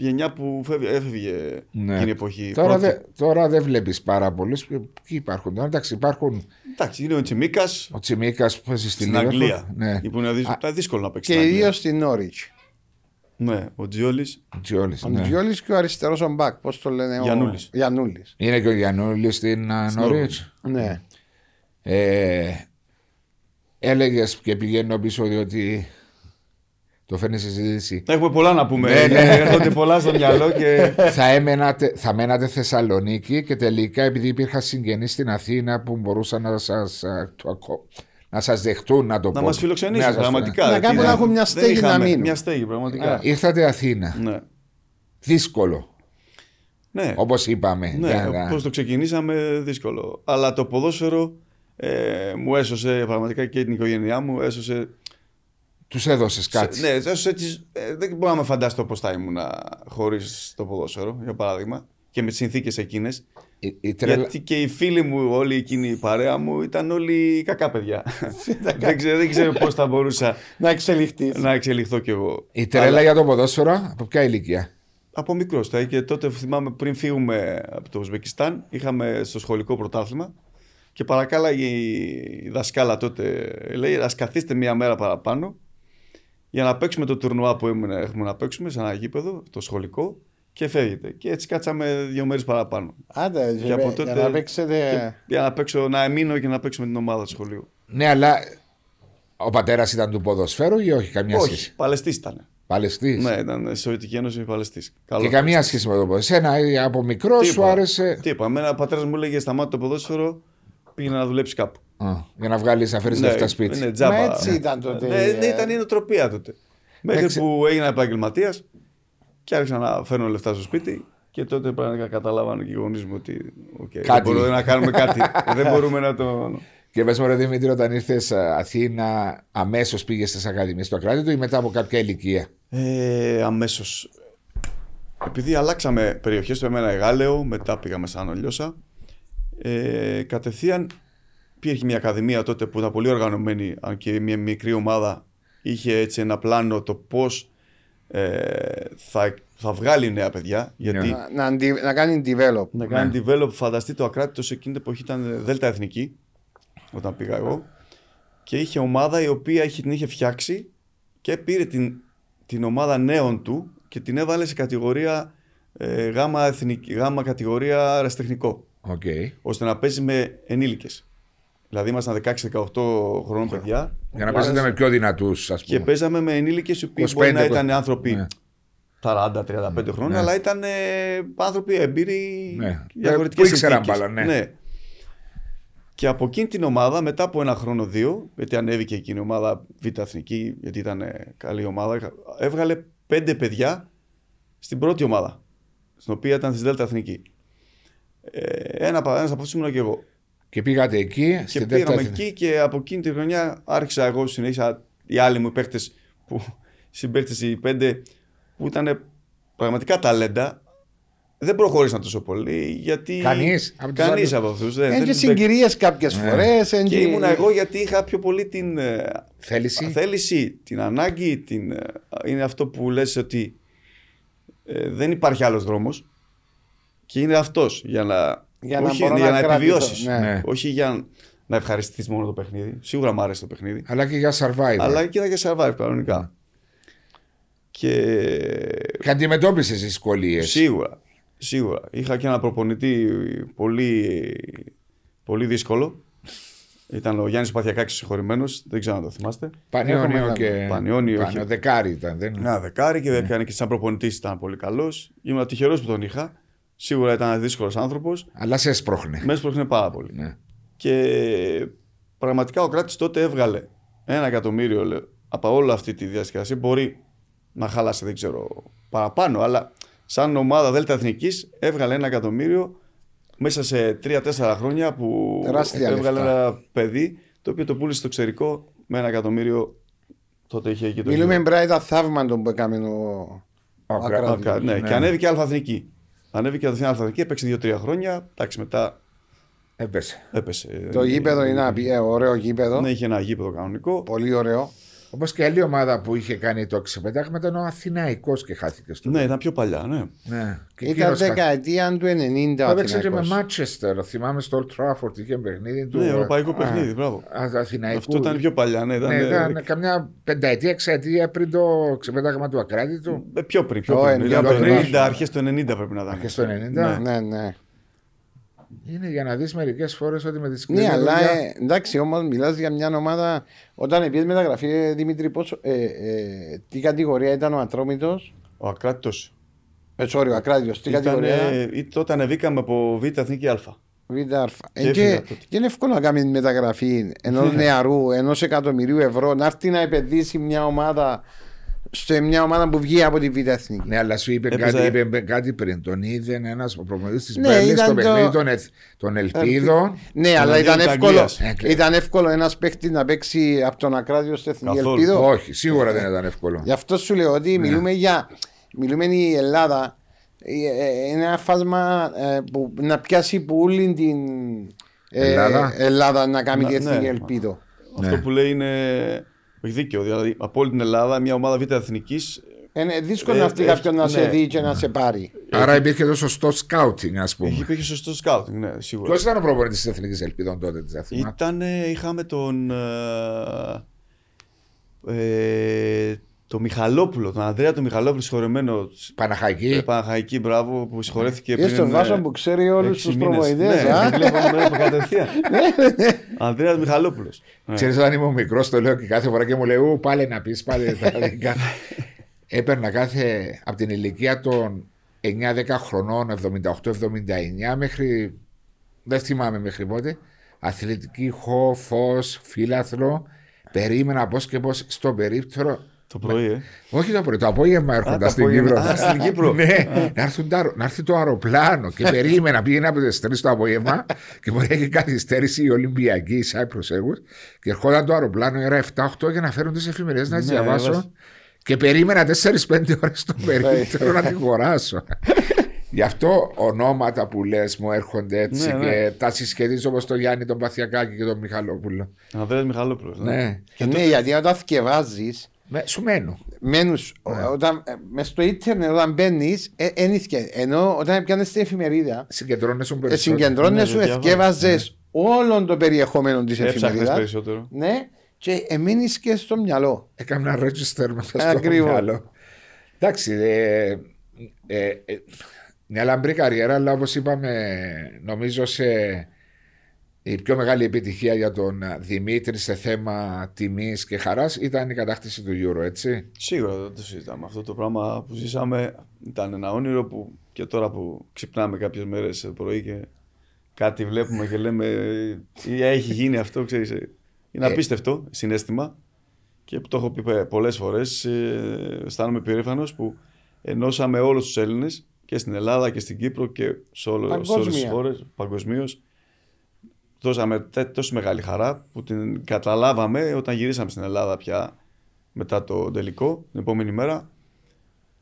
Speaker 2: η γενιά που φεύγε, έφευγε
Speaker 1: Ναι.
Speaker 2: εκείνη η εποχή.
Speaker 1: Τώρα,
Speaker 2: Πρώτη.
Speaker 1: δε, τώρα δεν βλέπεις πάρα πολλούς. Ποιοι υπάρχουν τώρα; Εντάξει, υπάρχουν
Speaker 2: Εντάξει, είναι ο Τσιμίκας
Speaker 1: ο Τσιμίκας που παίζει στη
Speaker 2: στην
Speaker 1: Liverpool.
Speaker 2: Αγγλία.
Speaker 1: Ναι.
Speaker 2: Που είναι δύσκολο, ήταν δύσκολο να παίξει.
Speaker 3: Και
Speaker 2: στην Αγγλία.
Speaker 3: ιδίω στην Νόριτ.
Speaker 2: Ναι, ο Τζιόλης.
Speaker 1: Τζιόλης,
Speaker 3: Ο
Speaker 1: ναι.
Speaker 3: Τζιόλης και ο αριστερός ο Μπακ. Πώς το λένε. ο-
Speaker 2: Γιαννούλης.
Speaker 3: Γιαννούλης.
Speaker 1: Είναι και ο Γιαννούλη στην uh, Νορίτ.
Speaker 3: Ναι.
Speaker 1: Ε, Έλεγες και πηγαίνω πίσω διότι το φέρνει σε συζήτηση.
Speaker 2: Έχουμε πολλά να πούμε.
Speaker 1: Ναι, ναι.
Speaker 2: Έρχονται πολλά στο μυαλό και.
Speaker 1: θα, έμενατε, θα μένατε Θεσσαλονίκη και τελικά επειδή υπήρχαν συγγενείς στην Αθήνα που μπορούσαν να σας, α, το ακο- να σας δεχτούν να το
Speaker 2: να
Speaker 1: πω.
Speaker 2: μας
Speaker 1: Ναι,
Speaker 2: φιλοξενήσουν
Speaker 1: να σας-
Speaker 2: πραγματικά.
Speaker 3: Να
Speaker 2: γιατί
Speaker 3: κάπου
Speaker 2: δεν-
Speaker 3: να έχουν μια
Speaker 2: δεν
Speaker 3: στέγη να
Speaker 2: είχαμε
Speaker 3: μείνουν.
Speaker 2: Μια στέγη, πραγματικά.
Speaker 1: Ήρθατε Αθήνα.
Speaker 2: Ναι.
Speaker 1: Δύσκολο.
Speaker 2: Ναι.
Speaker 1: Όπως είπαμε.
Speaker 2: Ναι,
Speaker 1: Για να-
Speaker 2: όπω το ξεκινήσαμε, δύσκολο. Αλλά το ποδόσφαιρο ε, μου έσωσε πραγματικά και την οικογένειά μου. Έσωσε.
Speaker 1: Τους έδωσες κάτι.
Speaker 2: Ναι, έσωσε τις, ε, δεν μπορώ να με φανταστώ πώς θα ήμουν χωρίς το ποδόσφαιρο, για παράδειγμα. Και με τις συνθήκες εκείνες.
Speaker 1: Η, η τρέλα...
Speaker 2: Γιατί και οι φίλοι μου, όλη εκείνη η παρέα μου, ήταν όλοι κακά παιδιά. δεν ξέρω, δεν ξέρω πώς θα μπορούσα
Speaker 3: Να εξελιχθείς.
Speaker 2: να εξελιχθώ κι εγώ.
Speaker 1: η τρέλα για το ποδόσφαιρο από ποια ηλικία;
Speaker 2: Από μικρός. Και τότε θυμάμαι πριν φύγουμε από το Ουσβεκιστάν, είχαμε στο σχολικό πρωτάθλημα και παρακάλαγε η δασκάλα τότε, λέει, ας καθίστε μία μέρα παραπάνω για να παίξουμε το τουρνουά που έμεινε, έχουμε να παίξουμε σε ένα γήπεδο, το σχολικό, και φεύγετε. Και έτσι κάτσαμε δύο μέρες παραπάνω.
Speaker 3: Άντε,
Speaker 2: Και
Speaker 3: για,
Speaker 2: από
Speaker 3: για
Speaker 2: τότε-
Speaker 3: να παίξετε.
Speaker 2: Και για να, παίξω, να μείνω και να παίξουμε την ομάδα του σχολείου.
Speaker 1: Ναι, αλλά ο πατέρας ήταν του ποδοσφαίρου ή όχι, καμία
Speaker 2: Όχι,
Speaker 1: σχέση;
Speaker 2: Παλαιστής ήταν.
Speaker 1: Παλαιστής;
Speaker 2: Ναι, ήταν Σοβιετική Ένωση Παλαιστής.
Speaker 1: Και καμία σχέση με το ποδόσφαιρο. Εσένα ε, από μικρός σου άρεσε.
Speaker 2: Τι είπα, εμένα ο πατέρας μου έλεγε σταμάτα το ποδόσφαιρο, πήγαινε να δουλέψεις κάπου.
Speaker 1: Α, για να βγάλεις να φέρεις λεφτά σπίτι.
Speaker 2: Ναι, τζάμπα.
Speaker 3: Μα έτσι ήταν τότε.
Speaker 2: Ναι, ναι, ήταν η νοοτροπία τότε. Μέχρι
Speaker 1: Εντάξει.
Speaker 2: που έγινα επαγγελματίας και άρχισα να φέρνω λεφτά στο σπίτι και τότε πραγματικά καταλάβανε και οι γονείς μου ότι οκ, δεν
Speaker 1: Κάτι.
Speaker 2: μπορούμε να κάνουμε κάτι. δεν μπορούμε να το.
Speaker 1: Και πες μου, ρε Δημήτρη, όταν ήρθες Αθήνα, αμέσως πήγες στις Ακαδημίες του Ακράτητου ή μετά από κάποια ηλικία;
Speaker 2: Ε, Αμέσως. Επειδή αλλάξαμε περιοχές στο εμένα Εγάλεο, μετά πήγαμε σαν Ολιώσα. Ε, κατευθείαν υπήρχε μια ακαδημία τότε που ήταν πολύ οργανωμένη, αν και μια μικρή ομάδα είχε έτσι ένα πλάνο το πώς ε, θα, θα βγάλει νέα παιδιά. Γιατί
Speaker 1: Ναι.
Speaker 3: Να, να, αντι- να κάνει develop.
Speaker 2: να κάνει develop, φανταστείτε το ακράτητος σε εκείνη την εποχή ήταν Δέλτα Εθνική, όταν πήγα εγώ. Και είχε ομάδα η οποία είχε, την είχε φτιάξει και πήρε την, την ομάδα νέων του και την έβαλε σε κατηγορία ε, γάμμα, εθνική, γάμμα κατηγορία ερασιτεχνικό.
Speaker 1: Οκ.
Speaker 2: Ώστε να παίζει με ενήλικες. Δηλαδή ήμασταν 16-18 χρόνων παιδιά.
Speaker 1: Για να παίζετε με πιο δυνατούς, ας
Speaker 2: Και
Speaker 1: πούμε.
Speaker 2: παίζαμε με ενήλικες οι οποίοι
Speaker 1: 25,
Speaker 2: μπορεί να
Speaker 1: 20.
Speaker 2: ήταν άνθρωποι
Speaker 1: Ναι.
Speaker 2: 40-35 χρόνια,
Speaker 1: Ναι.
Speaker 2: αλλά ήταν ε, άνθρωποι έμπειροι
Speaker 1: Ναι.
Speaker 2: διαφορετικές
Speaker 1: Που ήξεραν
Speaker 2: συνθήκες.
Speaker 1: μπάλα, ναι.
Speaker 2: Και από εκείνη την ομάδα, μετά από ένα χρόνο δύο, γιατί ανέβηκε εκείνη η ομάδα Β' Εθνική, γιατί ήταν ε, καλή ομάδα, έβγαλε πέντε παιδιά στην πρώτη ομάδα, στην οποία ήταν στη Δέλτα Εθνική. Ε, ένα, ένας από αυτούς ήμουν και εγώ.
Speaker 1: Και πήγατε εκεί,
Speaker 2: Και
Speaker 1: στην
Speaker 2: πήγαμε
Speaker 1: τέταρτη.
Speaker 2: εκεί και από εκείνη τη χρονιά άρχισα εγώ συνέχισα οι άλλοι μου παίχτε που συμπαίχτε οι πέντε που ήταν πραγματικά ταλέντα. Δεν προχώρησαν τόσο πολύ γιατί.
Speaker 1: Κανείς από τους
Speaker 2: Κανείς
Speaker 1: άλλους.
Speaker 2: από αυτούς. Δεν,
Speaker 3: Έχει
Speaker 2: δεν
Speaker 3: και συγκυρίες κάποιες
Speaker 1: Ναι.
Speaker 3: φορές.
Speaker 2: Και ήμουν εγώ γιατί είχα πιο πολύ την ε,
Speaker 1: Θέληση.
Speaker 2: θέληση, την ανάγκη. Την, ε, είναι αυτό που λες ότι ε, δεν υπάρχει άλλος δρόμος και είναι αυτός για να,
Speaker 3: Για να
Speaker 2: όχι,
Speaker 3: μπορώ
Speaker 2: για
Speaker 3: να
Speaker 2: να
Speaker 3: κρατήσω,
Speaker 2: επιβιώσεις.
Speaker 3: ναι.
Speaker 1: Ναι.
Speaker 2: Όχι για να ευχαριστηθείς μόνο το παιχνίδι. Σίγουρα μου άρεσε το παιχνίδι.
Speaker 1: Αλλά και για survivor.
Speaker 2: Αλλά και ήταν και survive κανονικά. Και
Speaker 1: Και αντιμετώπισες δυσκολίες.
Speaker 2: σίγουρα, σίγουρα. Είχα και ένα προπονητή πολύ, πολύ δύσκολο. Ήταν ο Γιάννης Παθιακάκης συγχωρημένος, δεν ξέρω αν το θυμάστε.
Speaker 1: Πανιόνιο
Speaker 3: Έχουμε
Speaker 1: και.
Speaker 2: Πανιόνιο, όχι.
Speaker 1: δεκάρι ήταν. Δεν...
Speaker 2: Ένα δεκάρι και έκανε και σαν προπονητής ήταν πολύ καλός. Ήμουν τυχερό που τον είχα. Σίγουρα ήταν ένα δύσκολος άνθρωπος.
Speaker 1: Αλλά σε έσπροχνε.
Speaker 2: Με έσπροχνε πάρα πολύ.
Speaker 1: Ναι.
Speaker 2: Και πραγματικά ο Κράτης τότε έβγαλε ένα εκατομμύριο λέω, από όλη αυτή τη διαδικασία. Μπορεί να χάλασε, δεν ξέρω, παραπάνω, αλλά σαν ομάδα Δέλτα Εθνικής έβγαλε ένα εκατομμύριο μέσα σε 3-4 χρόνια που
Speaker 3: Τεράστια
Speaker 2: έβγαλε
Speaker 3: λεφτά.
Speaker 2: ένα παιδί το οποίο το πούλησε στο εξωτερικό με ένα εκατομμύριο. Τότε είχε εκεί το
Speaker 3: Μιλούμε
Speaker 2: γύρο.
Speaker 3: μπρά ήταν θαύμα τον που έκαμε ο.
Speaker 1: Ο
Speaker 3: Ακράτης.
Speaker 1: Κρα-
Speaker 2: Ακα- ναι,
Speaker 1: Ναι.
Speaker 2: και ανέβηκε αλφαθνική. Ανέβηκε κατευθείαν αλφαθνική, έπαιξε 2-3 χρόνια. Εντάξει, μετά
Speaker 1: Έπεσε.
Speaker 2: έπεσε.
Speaker 3: Το γήπεδο είναι ένα ε, ωραίο γήπεδο.
Speaker 2: Ναι, είχε ένα γήπεδο κανονικό.
Speaker 3: Πολύ ωραίο.
Speaker 1: Όπως και άλλη ομάδα που είχε κάνει το ξεπετάγμα ήταν ο Αθηναϊκός και χάθηκε στο.
Speaker 2: Ναι, ήταν πιο παλιά, ναι.
Speaker 1: Ναι. Και
Speaker 3: Ήταν
Speaker 1: εκείνος χά-
Speaker 3: δεκαετία του 90 ο
Speaker 1: Έπαιξε και με
Speaker 3: Αθηναϊκός.
Speaker 1: Μάτσεστερ. Θυμάμαι στο Old Trafford είχε παιχνίδι του.
Speaker 2: Ναι, ευρωπαϊκό
Speaker 1: Α,
Speaker 2: παιχνίδι, μπράβο.
Speaker 1: Α, Αθηναϊκού.
Speaker 2: Αυτό ήταν πιο παλιά, ναι. Ήταν,
Speaker 1: Ναι,
Speaker 2: ε,
Speaker 1: ήταν καμιά πενταετία, εξαετία πριν το ξεπέταγμα του Ακράτητου.
Speaker 2: ε, πιο πριν, πιο
Speaker 3: Ω,
Speaker 2: πριν.
Speaker 3: εν,
Speaker 2: Ήταν
Speaker 3: πιο
Speaker 2: το
Speaker 3: πριν.
Speaker 2: 90, αρχές του 90 πρέπει να ήταν.
Speaker 1: Αρχές του 90.
Speaker 3: Ναι, ναι.
Speaker 1: Είναι για να δεις μερικές φορές ότι με τη σκληρή
Speaker 3: Ναι, αλλά
Speaker 1: δουλειά-
Speaker 3: ε, εντάξει, όμως μιλάς για μια ομάδα. Όταν πήγε μεταγραφή, ε, Δημήτρη, πόσο, ε, ε, τι κατηγορία ήταν ο Ατρόμητος;
Speaker 2: Ο Ακράτητος.
Speaker 3: Ε, sorry, ο Ακράτιο. Τι
Speaker 2: Ήταν,
Speaker 3: κατηγορία.
Speaker 2: ε, ή τότε ανεβήκαμε από Β' Εθνική Α.
Speaker 3: Β' Α. Ε,
Speaker 2: Και
Speaker 3: και,
Speaker 2: έφυγα τότε.
Speaker 3: και είναι εύκολο να κάνεις μεταγραφή ενός νεαρού, ενός εκατομμυρίου ευρώ, να έρθει να επενδύσει μια ομάδα σε μια ομάδα που βγει από τη Β' Εθνική.
Speaker 1: Ναι, αλλά σου είπε,
Speaker 2: Έπαιζε-
Speaker 1: κάτι, είπε κάτι πριν. Τον είδε ένας προπονητή τη
Speaker 3: Ναι,
Speaker 1: Μπέρλι
Speaker 3: ήταν
Speaker 1: στο
Speaker 3: το-
Speaker 1: παιχνίδι των, Εθ- των Ελπίδων.
Speaker 3: Ναι, αλλά
Speaker 2: Αντίον
Speaker 3: ήταν
Speaker 2: της
Speaker 3: εύκολο,
Speaker 2: Αγγλίας.
Speaker 1: Ε,
Speaker 3: ήταν εύκολο ένας παίχτης να παίξει από τον Ακράτιο στην Εθνική
Speaker 2: Καθόλου.
Speaker 3: Ελπίδο.
Speaker 1: Όχι, σίγουρα δεν ήταν εύκολο.
Speaker 3: Γι' αυτό σου λέω ότι μιλούμε για. Μιλούμε η Ελλάδα. ε, ε, Είναι ένα φάσμα ε, που να πιάσει που όλη την ε,
Speaker 1: Ελλάδα.
Speaker 3: Ελλάδα να κάνει
Speaker 2: Να-
Speaker 3: τη εθνική
Speaker 2: ναι.
Speaker 3: ελπίδο.
Speaker 2: Αυτό που λέει είναι. Έχει δίκιο. Δηλαδή από όλη την Ελλάδα, μια ομάδα Β' Εθνικής.
Speaker 3: Είναι δύσκολο
Speaker 2: Ε,
Speaker 3: να έρθει
Speaker 2: ε,
Speaker 3: κάποιον να
Speaker 2: ναι.
Speaker 3: σε δει και να σε πάρει.
Speaker 1: Άρα υπήρχε το σωστό σκάουτινγκ, ας πούμε.
Speaker 2: Υπήρχε σωστό σκάουτινγκ, ναι, σίγουρα.
Speaker 1: Ποιος ήταν ο προπονητής της Εθνικής Ελπίδων τότε, της Αθήνα.
Speaker 2: Ήταν, είχαμε τον. Ε, ε, το Μιχαλόπουλο, τον Ανδρέα τον Μιχαλόπουλο, συγχωρεμένο.
Speaker 1: Παναχαϊκή.
Speaker 2: Παναχαϊκή, μπράβο, που συγχωρέθηκε
Speaker 3: Είσαι στον
Speaker 2: ε,
Speaker 3: Βάσο που ξέρει όλους
Speaker 2: έξι
Speaker 3: τους
Speaker 2: μήνες.
Speaker 3: προπονητές.
Speaker 2: Ναι, βλέπω με κατευθείαν. Ανδρέας Μιχαλόπουλος. Ναι.
Speaker 1: Ξέρεις, όταν ήμουν μικρός, το λέω και κάθε φορά και μου λέει: Ού, πάλι να πεις, πάλι τα δικά. Έπαιρνα κάθε από την ηλικία των 9-10 χρονών, 78-79 μέχρι. Δεν θυμάμαι μέχρι πότε. Αθλητική, χω, φως, φύλαθρο. Περίμενα πώς και πώς στο περίπτερο.
Speaker 2: Το πρωί, ε.
Speaker 1: Όχι το πρωί, το απόγευμα έρχοντα
Speaker 2: το
Speaker 1: στην
Speaker 2: απόγευμα.
Speaker 1: Κύπρο.
Speaker 2: Α, στην Κύπρο.
Speaker 1: ναι, να, έρθουν τα- να έρθει το αεροπλάνο και περίμενα. Πήγαινα από τις 3 το απόγευμα και μπορεί να έχει καθυστέρηση η Ολυμπιακή, η Cyprus Airways. Και ερχόταν το αεροπλάνο, era 7-8 για να φέρουν τις εφημερίδες να τις
Speaker 2: Ναι,
Speaker 1: διαβάσω.
Speaker 2: βάζει.
Speaker 1: Και περίμενα 4-5 ώρες στο περίπτερο να την αγοράσω. Γι' αυτό ονόματα που λες μου έρχονται έτσι
Speaker 2: Ναι, ναι.
Speaker 1: και τα συσχετίζω όπως το Γιάννη τον Παθιακάκη και τον Μιχαλόπουλο.
Speaker 2: Ανδρέας Μιχαλόπουλος. Ναι.
Speaker 1: Ναι,
Speaker 3: Και ναι, γιατί όταν θυκευάζει,
Speaker 1: Με- σου μένω.
Speaker 3: μένους,
Speaker 1: Ναι.
Speaker 3: όταν, ε, μες στο ίντερνετ όταν μπαίνεις, ένιθηκες. Ενώ όταν πιάνει την εφημερίδα,
Speaker 1: Συγκεντρώνεσαι
Speaker 3: ε,
Speaker 1: περισσότερο.
Speaker 3: συγκεντρώνεσαι,
Speaker 2: Ναι,
Speaker 3: σου
Speaker 2: το διαβάζω.
Speaker 3: εθκεύαζε όλο το περιεχόμενο της
Speaker 2: Έψαχνες
Speaker 3: εφημερίδας.
Speaker 2: περισσότερο.
Speaker 3: Ναι, και εμείνει και στο μυαλό.
Speaker 1: Έκανα register μέσα στο
Speaker 3: Ακριβώς.
Speaker 1: μυαλό. Εντάξει, ε, ε, ε, μια λαμπρή καριέρα, αλλά όπως είπαμε, νομίζω σε η πιο μεγάλη επιτυχία για τον Δημήτρη σε θέμα τιμής και χαράς ήταν η κατάκτηση του Euro, έτσι.
Speaker 2: Σίγουρα δεν το συζητάμε. Αυτό το πράγμα που ζήσαμε ήταν ένα όνειρο που και τώρα που ξυπνάμε κάποιες μέρες το πρωί και κάτι βλέπουμε και λέμε ή έχει γίνει αυτό, ξέρεις. ε, Είναι
Speaker 1: Ε.
Speaker 2: απίστευτο συνέστημα και που το έχω πει πολλές φορές ε, αισθάνομαι περήφανος που ενώσαμε όλους τους Έλληνες και στην Ελλάδα και στην Κύπρο και σε, όλο, σε όλες τις
Speaker 3: Παγκόσμια.
Speaker 2: χώρες παγκοσμίως. Δώσαμε τόσο μεγάλη χαρά που την καταλάβαμε όταν γυρίσαμε στην Ελλάδα πια μετά το τελικό, την επόμενη μέρα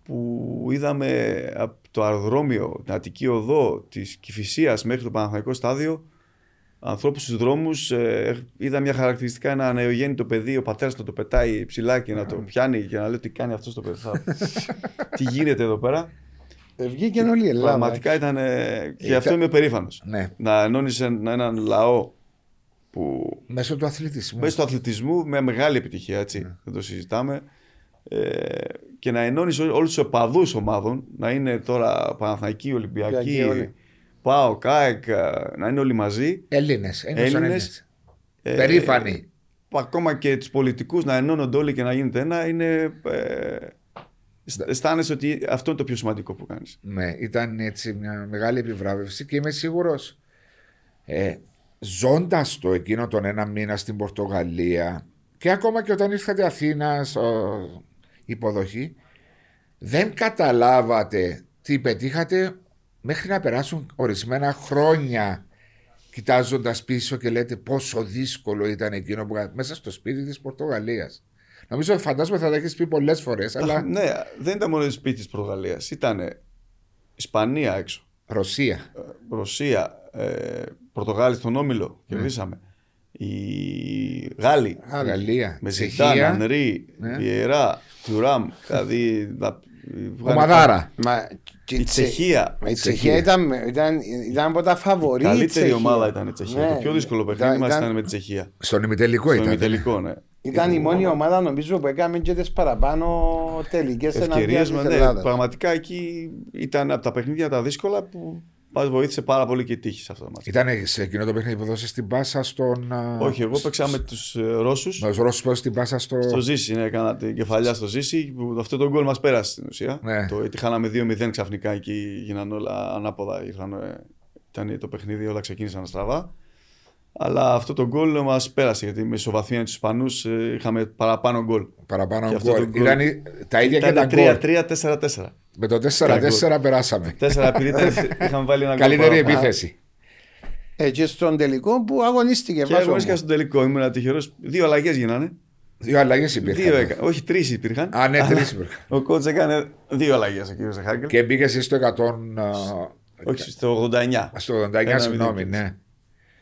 Speaker 2: που είδαμε από το αεροδρόμιο, την Αττική Οδό της Κηφισίας μέχρι το Παναθηναϊκό στάδιο ανθρώπους στους δρόμους ε, είδα μια χαρακτηριστικά ένα νεογέννητο παιδί ο πατέρας του το πετάει ψηλά και να το πιάνει και να λέει τι κάνει αυτός στο παιδί τι γίνεται εδώ πέρα
Speaker 3: ε, βγήκε όλη η Ελλάδα.
Speaker 2: Πραγματικά ήταν. Ε, και αυτό είμαι περήφανος.
Speaker 1: Ναι.
Speaker 2: Να ενώνει έναν λαό που.
Speaker 1: Μέσω του αθλητισμού.
Speaker 2: Μέσω του αθλητισμού με μεγάλη επιτυχία, έτσι. Ναι. Δεν το συζητάμε. Ε, και να ενώνεις όλους τους οπαδούς ομάδων, να είναι τώρα Παναθηναϊκοί, Ολυμπιακοί, Πάο, ΚΑΕΚ, να είναι όλοι μαζί.
Speaker 1: Έλληνες. Έλληνες. Ε, Περήφανοι.
Speaker 2: Ακόμα και τους πολιτικούς να ενώνονται όλοι και να γίνεται ένα είναι. Ε, αισθάνεσαι ότι αυτό είναι το πιο σημαντικό που κάνεις.
Speaker 1: Ναι, ήταν έτσι μια μεγάλη επιβράβευση και είμαι σίγουρος. Ε, Ζώντας το εκείνο τον ένα μήνα στην Πορτογαλία και ακόμα και όταν ήρθατε Αθήνας στο υποδοχή, δεν καταλάβατε τι πετύχατε μέχρι να περάσουν ορισμένα χρόνια κοιτάζοντας πίσω και λέτε πόσο δύσκολο ήταν εκείνο που μέσα στο σπίτι της Πορτογαλίας. Νομίζω φαντάζομαι θα τα έχεις πει πολλές φορές. Αλλά...
Speaker 2: Ναι, δεν ήταν μόνο το σπίτι της Πορτογαλίας. Ήταν Ισπανία έξω.
Speaker 1: Ρωσία.
Speaker 2: Ε, Ρωσία. Ε, Πορτογάλη στον Όμιλο. Ναι. Κερδίσαμε. Οι Γάλλοι.
Speaker 1: Γαλλία.
Speaker 2: Με Ζητάν, Ανρί, ναι. Βιερά, Τουράμ. Δηλαδή.
Speaker 1: Ομαδάρα.
Speaker 2: Μα, η Τσεχία.
Speaker 3: Η Τσεχία ήταν, ήταν, ήταν από τα φαβορή. Η
Speaker 2: καλύτερη ομάδα ήταν η Τσεχία. Ναι, το πιο δύσκολο παιχνίδι μας ήταν με τη Τσεχία.
Speaker 1: Στον ημιτελικό ήταν.
Speaker 2: Στον ημιτελικό, ναι.
Speaker 3: Ήταν η μόνη ομάδα νομίζω που έκαμε και τις παραπάνω τελικές
Speaker 2: ευκαιρίες. Ναι, πραγματικά εκεί ήταν από τα παιχνίδια τα δύσκολα που μας βοήθησε πάρα πολύ και η τύχη σε αυτό το
Speaker 1: μάτι. Ήταν σε εκείνο το παιχνίδι που δώσε την πάσα στον.
Speaker 2: Όχι, εγώ παίξα με τους ε, Ρώσους.
Speaker 1: Με τους Ρώσους την πάσα στο.
Speaker 2: Στο Ζήση, ναι, έκανα την κεφαλιά στο Ζήση. Που αυτό το γκολ μας πέρασε στην ουσία. Ναι. Το, γιατί χάναμε 2-0 ξαφνικά εκεί γίνανε όλα ανάποδα. Ήρθαν, ε, ήταν το παιχνίδι, όλα ξεκίνησαν στραβά. Αλλά αυτό το γκολ μας πέρασε γιατί με ισοβαθμία τους Ισπανούς ε, είχαμε παραπάνω γκολ.
Speaker 1: Παραπάνω γκολ. Ήταν τα ίδια
Speaker 2: και
Speaker 1: τα
Speaker 2: γκολ. 3-3-4-4.
Speaker 1: Με το 4-4 περάσαμε.
Speaker 2: 4 επειδή είχαμε βάλει ένα γκολ.
Speaker 1: Καλύτερη επίθεση.
Speaker 3: Ε, και στον τελικό που αγωνίστηκε.
Speaker 2: Και αγωνίστηκα στον τελικό. Ήμουν τυχερό. Δύο αλλαγές γίνανε.
Speaker 1: Δύο αλλαγές υπήρχαν.
Speaker 2: Δύο έκα... Όχι, τρεις υπήρχαν.
Speaker 1: Α, ναι, τρεις υπήρχαν.
Speaker 2: Ο κότσε έκανε δύο αλλαγές ο κ. Ζεχάκελ.
Speaker 1: Και μπήκες στο 100.
Speaker 2: Όχι, στο 89.
Speaker 1: Στο 89, συγγνώμη, ναι.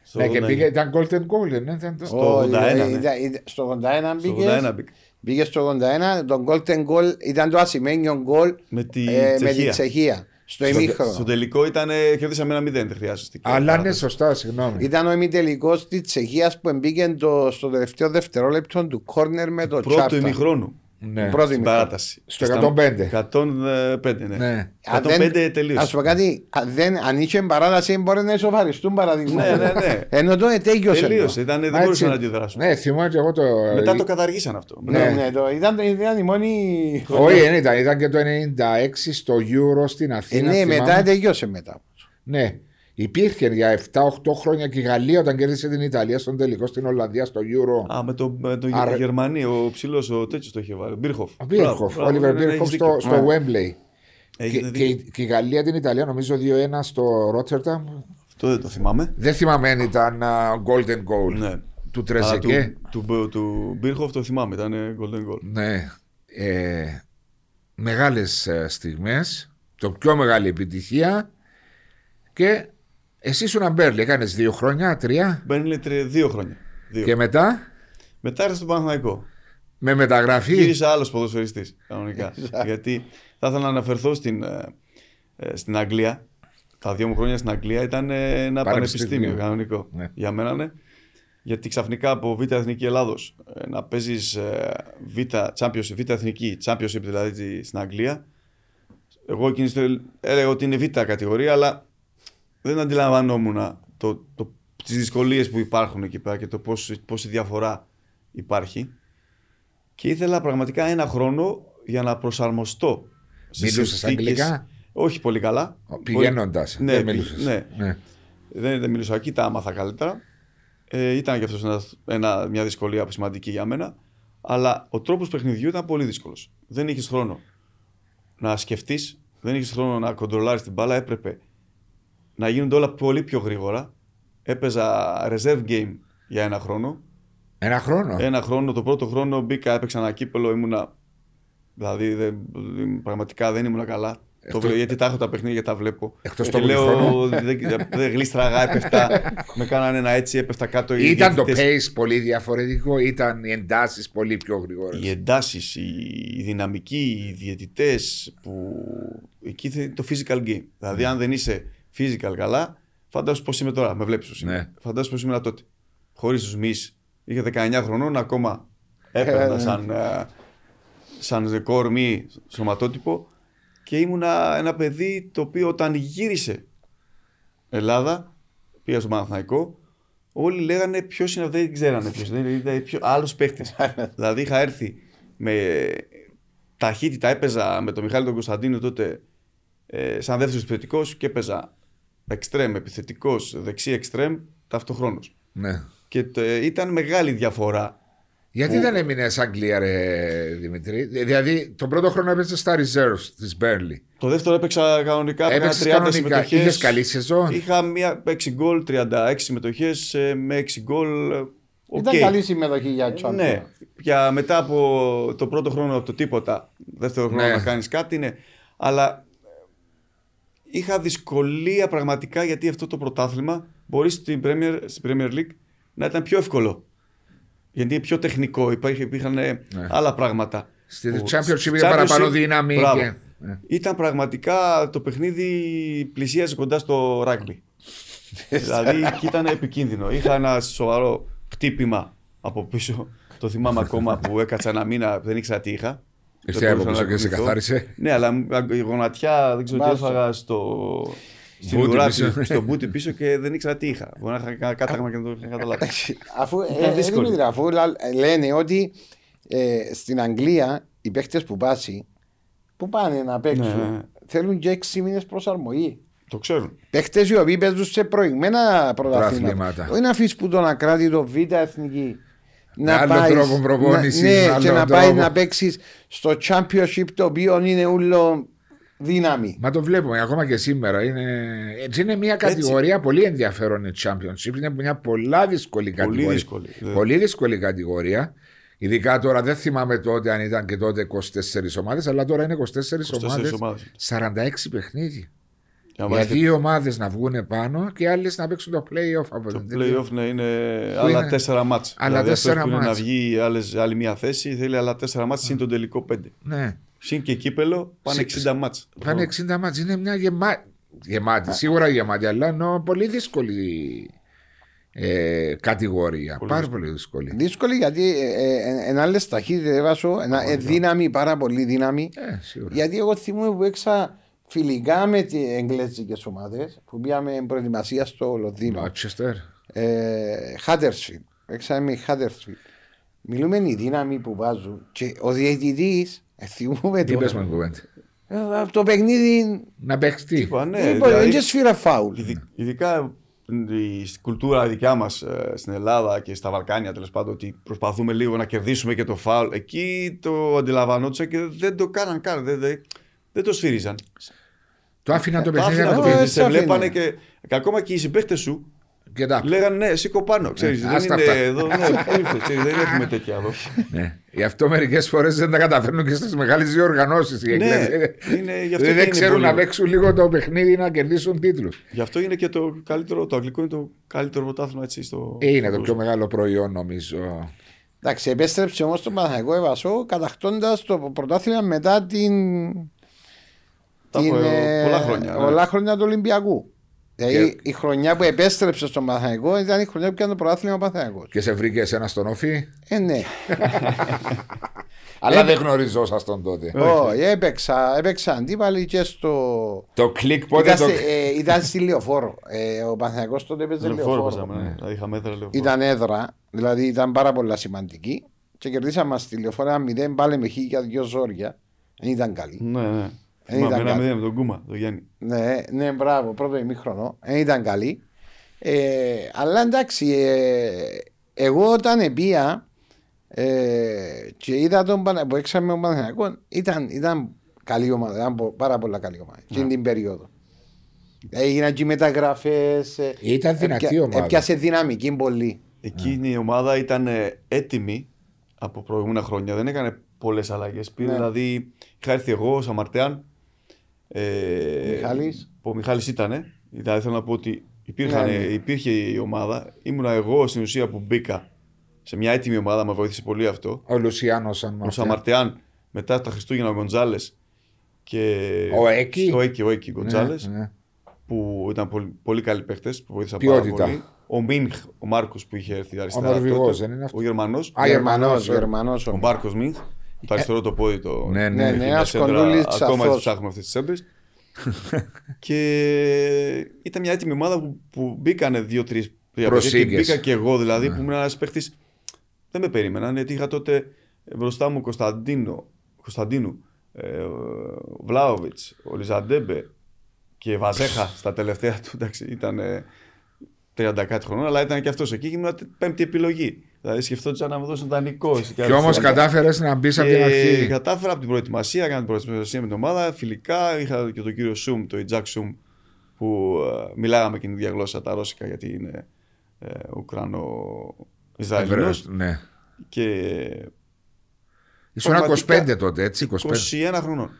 Speaker 1: Στο ναι, και πήγε, ήταν golden goal, ναι. Ήταν το...
Speaker 2: Στο 81. Ναι.
Speaker 3: Στο 81 μπήκες. Μπήκε στο 81. Το golden goal ήταν το ασημένιο goal
Speaker 2: με τη, ε,
Speaker 3: με τη Τσεχία. Στο ημίχρονο.
Speaker 2: Στο τελικό ήταν, κερδίσαμε ένα μηδέν, δεν χρειάζεται.
Speaker 1: Αλλά ναι, σωστά, συγγνώμη.
Speaker 3: Ήταν ο ημιτελικός της Τσεχίας που μπήκε το, στο τελευταίο δευτερόλεπτο του κόρνερ με το Τσάπτα.
Speaker 2: Πρώτο ημιχρόνου.
Speaker 1: Ναι.
Speaker 2: Πρώτη στην παράταση.
Speaker 1: Στο 105.
Speaker 2: 105, ναι. ναι. 105 τελείωσε.
Speaker 3: Α πω κάτι, δεν, αν είχε παράταση μπορεί να ισοφαριστούν παραδείγμα.
Speaker 2: ναι, ναι, ναι.
Speaker 3: Ενώ το ετέγιωσε.
Speaker 2: Τελείωσε, ήταν, δεν μπορούσαν να αντιδράσουν.
Speaker 1: Ναι, θυμάμαι και εγώ το.
Speaker 2: Μετά το καταργήσαν αυτό.
Speaker 3: Ναι, ναι, το, ήταν, ήταν η μόνη.
Speaker 1: Όχι, δεν ήταν, ήταν και το 96 στο Euro στην Αθήνα.
Speaker 3: Ναι, μετά τελειώσε μετά.
Speaker 1: Ναι. Υπήρχε για 7-8 χρόνια και η Γαλλία όταν κέρδισε την Ιταλία στον τελικό στην Ολλανδία στο Euro.
Speaker 2: Α, με το, με το Άρα... Γερμανία, ο ψηλός ο τέτοιος το είχε βάλει. Μπίρχοφ.
Speaker 1: Ο Μπίρχοφ, ο Όλιβερ Μπίρχοφ στο, στο Wembley. Και, και, και, η Γαλλία την Ιταλία νομίζω 2-1 στο Ρότερνταμ.
Speaker 2: Αυτό δεν το θυμάμαι.
Speaker 1: Δεν θυμάμαι αν ήταν uh, Golden Goal. Ναι. Του Τρεζεκέ.
Speaker 2: Του, του, του Μπίρχοφ το θυμάμαι, ήταν Golden Goal.
Speaker 1: Ναι. Ε, Μεγάλες στιγμές. Το πιο μεγάλη επιτυχία. Και εσύ ήσουν Μπέρλι, έκανες δύο χρόνια, τρία;
Speaker 2: Μπέρλι δύο χρόνια. Δύο.
Speaker 1: Και μετά;
Speaker 2: Μετά ήρθα στο Παναθηναϊκό.
Speaker 1: Με μεταγραφή;
Speaker 2: Γύρισα άλλος ποδοσφαιριστής κανονικά. γιατί θα ήθελα να αναφερθώ στην, ε, ε, στην Αγγλία. Τα δύο μου χρόνια στην Αγγλία ήταν ε, ένα πανεπιστήμιο κανονικό. Ναι. Για μένα ναι. Γιατί ξαφνικά από Β' Εθνική Ελλάδος να παίζεις Β' Β' Εθνική, Championship δηλαδή στην Αγγλία. Εγώ εκείνη έλεγα ότι είναι Β' κατηγορία, αλλά δεν αντιλαμβανόμουν το, το, τις δυσκολίες που υπάρχουν εκεί πέρα και το πώς, πόση διαφορά υπάρχει. Και ήθελα πραγματικά ένα χρόνο για να προσαρμοστώ.
Speaker 1: Μιλούσες αγγλικά;
Speaker 2: Όχι πολύ καλά.
Speaker 1: Πηγαίνοντας.
Speaker 2: Ναι,
Speaker 1: δεν
Speaker 2: μιλούσες. Ναι. ναι. Δεν, δεν μιλούσα εκεί, τα άμαθα καλύτερα. Ε, ήταν και αυτός ένας, μια δυσκολία που σημαντική για μένα. Αλλά ο τρόπος παιχνιδιού ήταν πολύ δύσκολος. Δεν είχες χρόνο να σκεφτείς, δεν είχες χρόνο να κοντρολάρεις την μπάλα. Έπρεπε να γίνονται όλα πολύ πιο γρήγορα. έπαιζα reserve game για ένα χρόνο.
Speaker 1: Ένα χρόνο;
Speaker 2: Ένα χρόνο, το πρώτο χρόνο μπήκα, έπαιξα ένα κύπελο, ήμουνα. Δηλαδή δεν, πραγματικά δεν ήμουνα καλά. Το,
Speaker 1: Εκτός-
Speaker 2: γιατί τα έχω τα παιχνίδια, τα βλέπω.
Speaker 1: Εκτός
Speaker 2: και
Speaker 1: το
Speaker 2: λέω,
Speaker 1: χρόνο.
Speaker 2: δεν, δεν γλίστραγα, έπεφτα. με κάνανε ένα έτσι, έπεφτα κάτω. οι
Speaker 1: Ήταν το
Speaker 2: διαιτητές.
Speaker 1: pace πολύ διαφορετικό, ήταν οι εντάσεις πολύ πιο γρήγορες;
Speaker 2: Οι εντάσεις, η δυναμική, οι διαιτητές που. Εκεί είναι το physical game. Δηλαδή,
Speaker 1: Ναι.
Speaker 2: αν δεν είσαι physical καλά, φαντάσου πώ είμαι τώρα. Με βλέπεις πώ είμαι.
Speaker 1: Ναι.
Speaker 2: Φαντάσου πώ ήμουν τότε. Χωρίς τους μη. Είχε 19 χρονών, ακόμα έπαιρνα σαν, ε, σαν ρεκόρ μη σωματότυπο και ήμουνα ένα παιδί το οποίο όταν γύρισε Ελλάδα, πήγα στο Παναθηναϊκό, όλοι λέγανε ποιος είναι αυτό, δεν ξέρανε ποιος είναι. Ήταν ποιο, άλλος παίχτη. δηλαδή είχα έρθει με ταχύτητα, έπαιζα με τον Μιχάλη τον Κωνσταντίνο τότε ε, σαν δεύτερος επιθετικός και έπαιζα εξτρέμ, επιθετικός, δεξί εξτρέμ ταυτοχρόνως.
Speaker 1: Ναι.
Speaker 2: Και το- ε, ήταν μεγάλη διαφορά.
Speaker 1: Γιατί δεν έμεινε Αγγλία, ρε Δημήτρη; Δηλαδή, τον πρώτο χρόνο έπαιζε στα reserves της Μπέρλι.
Speaker 2: Το δεύτερο έπαιξα κανονικά, έκανα
Speaker 1: Έπαιξες
Speaker 2: 30
Speaker 1: κανονικά.
Speaker 2: συμμετοχές.
Speaker 1: Είχες καλή σεζόν.
Speaker 2: Είχα μία 6 γκολ, 36 συμμετοχές με 6 γκολ. ε, οκ.
Speaker 3: Ήταν καλή συμμετοχή για Champions.
Speaker 2: Ναι, για μετά από το πρώτο χρόνο από το τίποτα, δεύτερο χρόνο
Speaker 1: Ναι.
Speaker 2: να κάνεις κάτι, ναι. Αλλά ε, είχα δυσκολία πραγματικά γιατί αυτό το πρωτάθλημα μπορεί στην Premier, στην Premier League να ήταν πιο εύκολο. Γιατί είναι πιο τεχνικό, υπήρχε, υπήρχαν ε, άλλα πράγματα.
Speaker 1: Στη
Speaker 2: Ο-
Speaker 1: Championship
Speaker 2: στη
Speaker 1: είχε παραπάνω
Speaker 2: Championship,
Speaker 1: δύναμη.
Speaker 2: μπράβο.
Speaker 1: Και... Ναι.
Speaker 2: Ήταν πραγματικά το παιχνίδι πλησίαζε κοντά στο ράγκμπι. δηλαδή και ήταν επικίνδυνο. Είχα ένα σοβαρό χτύπημα από πίσω. Το θυμάμαι ακόμα που έκατσα ένα μήνα, δεν ήξερα τι είχα.
Speaker 1: Ήρθε
Speaker 2: Δεν
Speaker 1: από
Speaker 2: μπορούσα
Speaker 1: πίσω
Speaker 2: να
Speaker 1: και σε
Speaker 2: κουνηθώ.
Speaker 1: καθάρισε.
Speaker 2: Ναι, αλλά η γονατιά δεν ξέρω τι
Speaker 3: Βάζω.
Speaker 2: έφαγα στο. Στην
Speaker 1: Μπούτι
Speaker 2: ουρά
Speaker 1: πίσω.
Speaker 2: της, στο μπούτι πίσω και δεν ήξερα τι είχα. Μπορεί να είχα κάταγμα και να το είχα καταλάβει.
Speaker 3: Αφού,
Speaker 2: Ήταν
Speaker 3: ε, ε,
Speaker 2: δύσκολη.
Speaker 3: Δημήτρη, αφού λα- λένε ότι ε, στην Αγγλία οι παίχτε που πάσει που πάνε να παίξουν
Speaker 2: Ναι, ναι.
Speaker 3: θέλουν και 6 μήνες προσαρμογή.
Speaker 2: το ξέρουν.
Speaker 3: Παίχτε οι οποίοι παίζουν σε προηγμένα πρωταθλήματα.
Speaker 1: Πρωταθλήματα.
Speaker 3: Όχι να αφήσει που τον ακράτητο β' εθνική.
Speaker 1: Με άλλον
Speaker 3: πάεις-
Speaker 1: τρόπο προπόνησης,
Speaker 3: να-
Speaker 1: με
Speaker 3: Ναι, και
Speaker 1: άλλον
Speaker 3: να πάεις
Speaker 1: τρόπο.
Speaker 3: να παίξεις στο championship το οποίο είναι ούλο δύναμη.
Speaker 1: Μα το βλέπουμε ακόμα και σήμερα. Είναι, έτσι είναι μια κατηγορία πολύ ενδιαφέρον η Championship. Είναι μια πολλά δύσκολη κατηγορία.
Speaker 2: δύσκολη, ναι.
Speaker 1: Πολύ δύσκολη κατηγορία. Ειδικά τώρα δεν θυμάμαι τότε αν ήταν και τότε 24 ομάδες, αλλά τώρα είναι 24,
Speaker 2: 24
Speaker 1: ομάδες.
Speaker 2: ομάδες.
Speaker 1: 46 παιχνίδια.
Speaker 2: Για να
Speaker 1: Για
Speaker 2: βάλετε
Speaker 1: δύο ομάδες να βγουν πάνω και άλλες να παίξουν το playoff από
Speaker 2: Το
Speaker 1: την τρίτη.
Speaker 2: playoff ναι, είναι άλλα
Speaker 1: είναι-
Speaker 2: τέσσερα μάτς.
Speaker 1: άλλα
Speaker 2: δηλαδή αυτός
Speaker 1: τέσσερα
Speaker 2: που είναι να
Speaker 1: μάτς.
Speaker 2: βγει άλλες, άλλη μια θέση θέλει άλλα τέσσερα μάτς συν τον τελικό πέντε.
Speaker 1: Ναι.
Speaker 2: Συν και κύπελο πάνε
Speaker 1: Συ-
Speaker 2: 60 μάτς.
Speaker 1: Πάνε 60 μάτς. Είναι μια γεμάτη. Γεμάτη, σίγουρα γεμάτη, αλλά ενώ πολύ δύσκολη ε, κατηγορία. Πάρα πολύ δύσκολη.
Speaker 3: Δύσκολη γιατί ε, ε, εν άλλες ταχύτητες βάσω, ένα, ε, δύναμη, πάρα πολύ δύναμη.
Speaker 1: Ε, σίγουρα.
Speaker 3: Γιατί εγώ θυμούμαι που έξα φιλικά με τι εγγλέζικες ομάδες που πήγαμε προετοιμασία στο Λονδίνο.
Speaker 1: Μάτσεστερ.
Speaker 3: Χάτερσφιλ. Έξαμε με Χάτερσφιλ. Μιλούμε η δύναμη που βάζουν και ο διαιτητής, θυμούμαι
Speaker 1: Τι
Speaker 3: το,
Speaker 1: πες με κουβέντα.
Speaker 3: ε, από το παιχνίδι.
Speaker 1: Να παίξει τι;
Speaker 2: Είπα, ναι,
Speaker 3: δεν
Speaker 2: δηλαδή,
Speaker 3: και σφύρα φάουλ.
Speaker 2: ειδι- ειδικά η κουλτούρα δικιά μας στην Ελλάδα και στα Βαλκάνια τέλος πάντων ότι προσπαθούμε λίγο να κερδίσουμε και το φάουλ. Εκεί το αντιλαμβανόντουσαν και δεν το κάναν καν. Δεν, δεν, δεν το σφύριζαν.
Speaker 1: Το άφηνα το
Speaker 2: Το άφηναν
Speaker 1: παιχνίδι
Speaker 2: το
Speaker 1: να
Speaker 3: ε,
Speaker 1: το
Speaker 2: παιχνίδι,
Speaker 3: έτσι
Speaker 2: σε
Speaker 3: άφηνε.
Speaker 2: βλέπανε και, και ακόμα και οι συμπαίχτες σου
Speaker 1: Και τα.
Speaker 2: λέγανε ναι, σήκω πάνω. Ξέρεις,
Speaker 1: Ε,
Speaker 2: δεν
Speaker 1: άστα
Speaker 2: είναι
Speaker 1: αυτά.
Speaker 2: εδώ, ναι, πού ήρθες, ξέρεις, δεν έχουμε τέτοια εδώ.
Speaker 1: Ναι. Γι' αυτό μερικές φορές δεν τα καταφέρνουν και στις μεγάλες διοργανώσεις.
Speaker 2: Ναι, είναι γι' αυτό και
Speaker 1: δεν
Speaker 2: είναι
Speaker 1: ξέρουν
Speaker 2: πολύ.
Speaker 1: να παίξουν λίγο το παιχνίδι να κερδίσουν τίτλους.
Speaker 2: Γι' αυτό είναι και το καλύτερο, το αγγλικό είναι το καλύτερο πρωτάθλημα έτσι στο.
Speaker 1: Είναι το πιο μεγάλο προϊόν νομίζω.
Speaker 3: Εντάξει, επέστρεψε όμως το Παναγικό Εβασό κατακτώντας το πρωτάθλημα μετά την.
Speaker 2: Τα
Speaker 3: την,
Speaker 2: έχω,
Speaker 3: ε,
Speaker 2: πολλά χρόνια, ναι.
Speaker 3: πολλά χρόνια του Ολυμπιακού. Δηλαδή
Speaker 1: Και-
Speaker 3: η χρονιά που επέστρεψε στον Παναγικό ήταν η χρονιά που πιάνε το πρωτάθλημα ο Παναγικό.
Speaker 1: Και σε βρήκες εσένα στον όφη;
Speaker 3: Ε, ναι.
Speaker 1: Αλλά δεν γνωριζόσασταν τότε.
Speaker 3: Όχι, έπαιξα, έπαιξα αντίπαλοι και στο.
Speaker 1: Το κλικ πότε
Speaker 3: Ήταν,
Speaker 1: το.
Speaker 3: στη, ε, ήταν στη λεωφόρο. Ε, ο Παναγικός τότε έπαιζε
Speaker 2: Λεωφόρο
Speaker 3: λεωφόρο.
Speaker 2: παίζαμε, ναι. Δηλαδή είχαμε έδρα λεωφόρο.
Speaker 3: Ήταν έδρα, δηλαδή ήταν πάρα πολλά σημαντική. Και κερδίσαμε στη λεωφόρο ένα μηδέν πάλι με χίλια δυο ζόρια. Δεν ήταν καλή.
Speaker 2: Ναι, ναι.
Speaker 3: Δεν
Speaker 2: Θυμάμαι
Speaker 3: ήταν
Speaker 2: ένα
Speaker 3: κάτι.
Speaker 2: μηδέν με τον Κούμα, τον Γιάννη.
Speaker 3: Ναι, ναι, μπράβο, πρώτο ημίχρονο. Δεν ήταν καλή. Ε, αλλά εντάξει, ε, εγώ όταν επία ε, και είδα τον Πανα- που έξαμε τον Παναθηναϊκός, ήταν, ήταν καλή ομάδα, ήταν πο- πάρα πολλά καλή ομάδα εκείνη την περίοδο. Έγιναν και μεταγραφές.
Speaker 1: Ήταν δυνατή ομάδα.
Speaker 3: Έπιασε δυναμική πολύ.
Speaker 2: Εκείνη η ομάδα ήταν ε, έτοιμη από προηγούμενα χρόνια. Δεν έκανε πολλές αλλαγές. Πήρε
Speaker 3: Ναι.
Speaker 2: δηλαδή. Είχα έρθει εγώ, ο Σαμαρτέαν. Ε,
Speaker 3: Μιχάλης.
Speaker 2: που Ο Μιχάλης ήταν. Δηλαδή θέλω να πω ότι υπήρχαν,
Speaker 3: Ναι, ναι.
Speaker 2: υπήρχε η ομάδα. Ήμουνα εγώ στην ουσία που μπήκα σε μια έτοιμη ομάδα. Με βοήθησε πολύ αυτό.
Speaker 1: Ο Λουσιάνος σαν
Speaker 2: Ο Σαμαρτεάν, μετά τα Χριστούγεννα ο Γκοντζάλε. Και...
Speaker 1: Ο Έκη.
Speaker 2: Ο Έκη, ο Έκη Γκοντζάλε.
Speaker 1: Ναι, ναι.
Speaker 2: Που ήταν πολύ, πολύ καλοί παίχτες που βοήθησαν
Speaker 1: Ποιότητα.
Speaker 2: πάρα πολύ. Ο Μίνχ, ο Μάρκος που είχε έρθει αριστερά.
Speaker 1: Νορβηγός,
Speaker 2: τότε.
Speaker 1: δεν είναι αυτό;
Speaker 2: Ο Γερμανός.
Speaker 1: Α, Γερμανός, ε.
Speaker 3: Γερμανός,
Speaker 2: Ο Μάρκος Μίνχ. Το αριστερό το πόδι το.
Speaker 1: Ναι,
Speaker 3: Ναι,
Speaker 1: ναι.
Speaker 3: ναι.
Speaker 2: έχει
Speaker 3: ένας
Speaker 2: μια σέντρα,
Speaker 3: κοντούλης
Speaker 2: Ακόμα
Speaker 3: σαφώς.
Speaker 2: τι ψάχνουμε αυτές τις έμπρε. και ήταν μια έτοιμη ομάδα που, που μπήκανε δύο-τρεις παιδιά. Και
Speaker 1: Προσήγες.
Speaker 2: μπήκα και εγώ δηλαδή
Speaker 1: Ναι.
Speaker 2: που ήμουν ένας παίχτης. Δεν με περίμεναν γιατί είχα τότε μπροστά μου Κωνσταντίνο, Κωνσταντίνου, ε, ο Βλάοβιτς, ο Λιζαντέμπε και Βαζέχα στα τελευταία του. Εντάξει, ήταν ε, 30 κάτι χρονών, αλλά ήταν και αυτός εκεί και ήμουν πέμπτη επιλογή. Δηλαδή σκεφτόντουσαν να μου δώσουν δανεικό.
Speaker 1: Και όμως κατάφερες να μπεις από την
Speaker 2: Και
Speaker 1: αρχή.
Speaker 2: κατάφερα από την προετοιμασία, έκανα την προετοιμασία με την ομάδα. Φιλικά είχα και τον κύριο Σουμ, τον Ιτζάκ Σουμ, που ε, μιλάγαμε και την ίδια γλώσσα, τα ρώσικα, γιατί είναι ε, Ουκρανο-Ισραηλινό.
Speaker 1: Ναι.
Speaker 2: Και
Speaker 1: Ήσουν
Speaker 2: Πραγματικά,
Speaker 1: 25 τότε, έτσι. 25.
Speaker 2: 21 χρονών.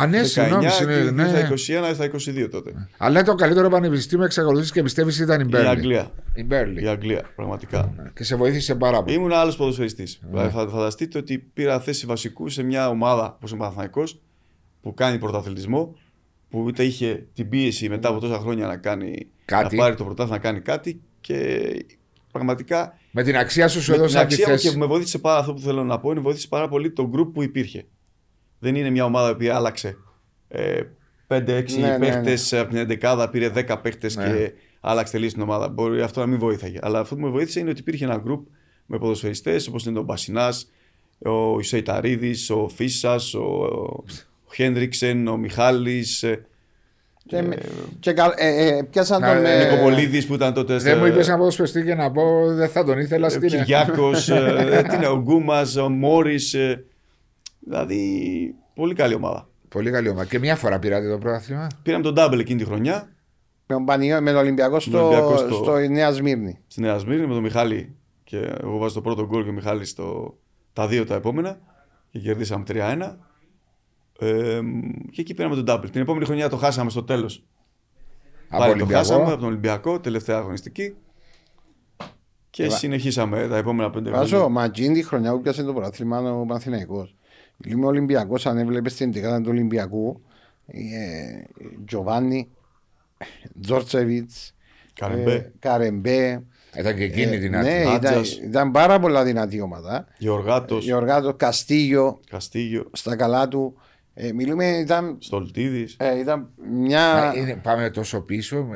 Speaker 1: Α, ναι,
Speaker 2: 19
Speaker 1: συγγνώμη.
Speaker 2: και
Speaker 1: συγγνώμη, ναι.
Speaker 2: στα 21 στα 22 τότε.
Speaker 1: Αλλά το καλύτερο πανεπιστήμιο εξακολουθεί και πιστεύει ήταν η
Speaker 2: Η
Speaker 1: Μπέρλι.
Speaker 2: Αγγλία.
Speaker 1: Η Μπέρλι.
Speaker 2: Η Αγγλία, πραγματικά.
Speaker 1: Και σε βοήθησε πάρα πολύ.
Speaker 2: Ήμουν άλλος ποδοσφαιριστής. Δηλαδή, θα φανταστείτε ότι πήρα θέση βασικού σε μια ομάδα όπως είναι ο Παναθηναϊκός, που κάνει πρωταθλητισμό, που είτε είχε την πίεση μετά από τόσα χρόνια να, κάνει,
Speaker 1: Κάτι.
Speaker 2: να πάρει το πρωτάθλημα να κάνει κάτι και πραγματικά
Speaker 1: Με την αξία σου σου
Speaker 2: με την
Speaker 1: έδωσαν τη
Speaker 2: αξία μου και
Speaker 1: θέση.
Speaker 2: με βοήθησε πάρα αυτό που θέλω να πω είναι βοήθησε πάρα πολύ το group που υπήρχε. Δεν είναι μια ομάδα που άλλαξε ε, 5-6
Speaker 3: Ναι, ναι,
Speaker 2: παίχτες από την 11 πήρε 10 παίχτες
Speaker 1: Ναι.
Speaker 2: και άλλαξε τελείως την ομάδα. Μπορεί αυτό να μην βοήθαγε. Αλλά αυτό που με βοήθησε είναι ότι υπήρχε ένα group με ποδοσφαιριστές όπως είναι ο Μπασινάς, ο Ισοϊταρίδη, ο Φίσας, ο, ο Χέντριξεν, ο Μιχάλης,
Speaker 3: Και, με- και καλ- ε, ε, πιάσαν
Speaker 1: Να,
Speaker 3: τον.
Speaker 1: ε,
Speaker 3: ε,
Speaker 2: ο Νικοπολίδης που ήταν τότε.
Speaker 1: Δεν μου είπες να ποδοσφαιριστή και να πω δεν θα τον ήθελα
Speaker 2: Ο
Speaker 1: στην.
Speaker 2: Κυριάκος, τι είναι, ο Γκούμας, ο Μόρις. Δηλαδή, πολύ καλή ομάδα.
Speaker 1: Πολύ καλή ομάδα. Και μια φορά πήρατε το πρωτάθλημα.
Speaker 2: Πήραμε τον double εκείνη τη χρονιά
Speaker 3: με τον Πανιό, με τον Ολυμπιακό στο,
Speaker 2: Ολυμπιακό στο-
Speaker 3: στο Νέας Σμύρνη.
Speaker 2: στη Νέα Σμύρνη με τον Μιχάλη. Και εγώ βάζω το πρώτο γκολ και ο Μιχάλης στο, τα δύο τα επόμενα. Και κερδίσαμε 3-1. Ε, και εκεί πήραμε τον double. Την επόμενη χρονιά το χάσαμε στο τέλος.
Speaker 1: Από
Speaker 2: Πάλι το χάσαμε από
Speaker 1: Ολυμπιακό.
Speaker 2: τον Ολυμπιακό, τελευταία αγωνιστική. Και
Speaker 3: Βα-
Speaker 2: συνεχίσαμε τα επόμενα πέντε
Speaker 3: Βάζω,
Speaker 2: χρόνια.
Speaker 3: μα εκείνη τη χρονιά που πιάσε το πρωτάθλημα ο Παναθηναϊκός. Μιλούμε Ολυμπιακός, αν έβλεπες την δεκάδα του Ολυμπιακού. ε, Τζοβάνι, Τζόρτσεβιτς,
Speaker 2: Καρεμπέ,
Speaker 3: Καρεμπέ.
Speaker 1: Ήταν και εκείνη
Speaker 3: Ε,
Speaker 1: δυνατή.
Speaker 3: Ναι, ήταν,
Speaker 2: Άτζας.
Speaker 3: ήταν πάρα πολλά δυνατή ομάδα.
Speaker 2: Γεωργάτος,
Speaker 3: Γεωργάτος, Καστίγιο,
Speaker 2: Καστίγιο,
Speaker 3: στα καλά του. Ε, μιλούμε, ήταν,
Speaker 2: Στολτίδης.
Speaker 3: ε, ήταν μια.
Speaker 1: Μα είναι- Πάμε τόσο πίσω.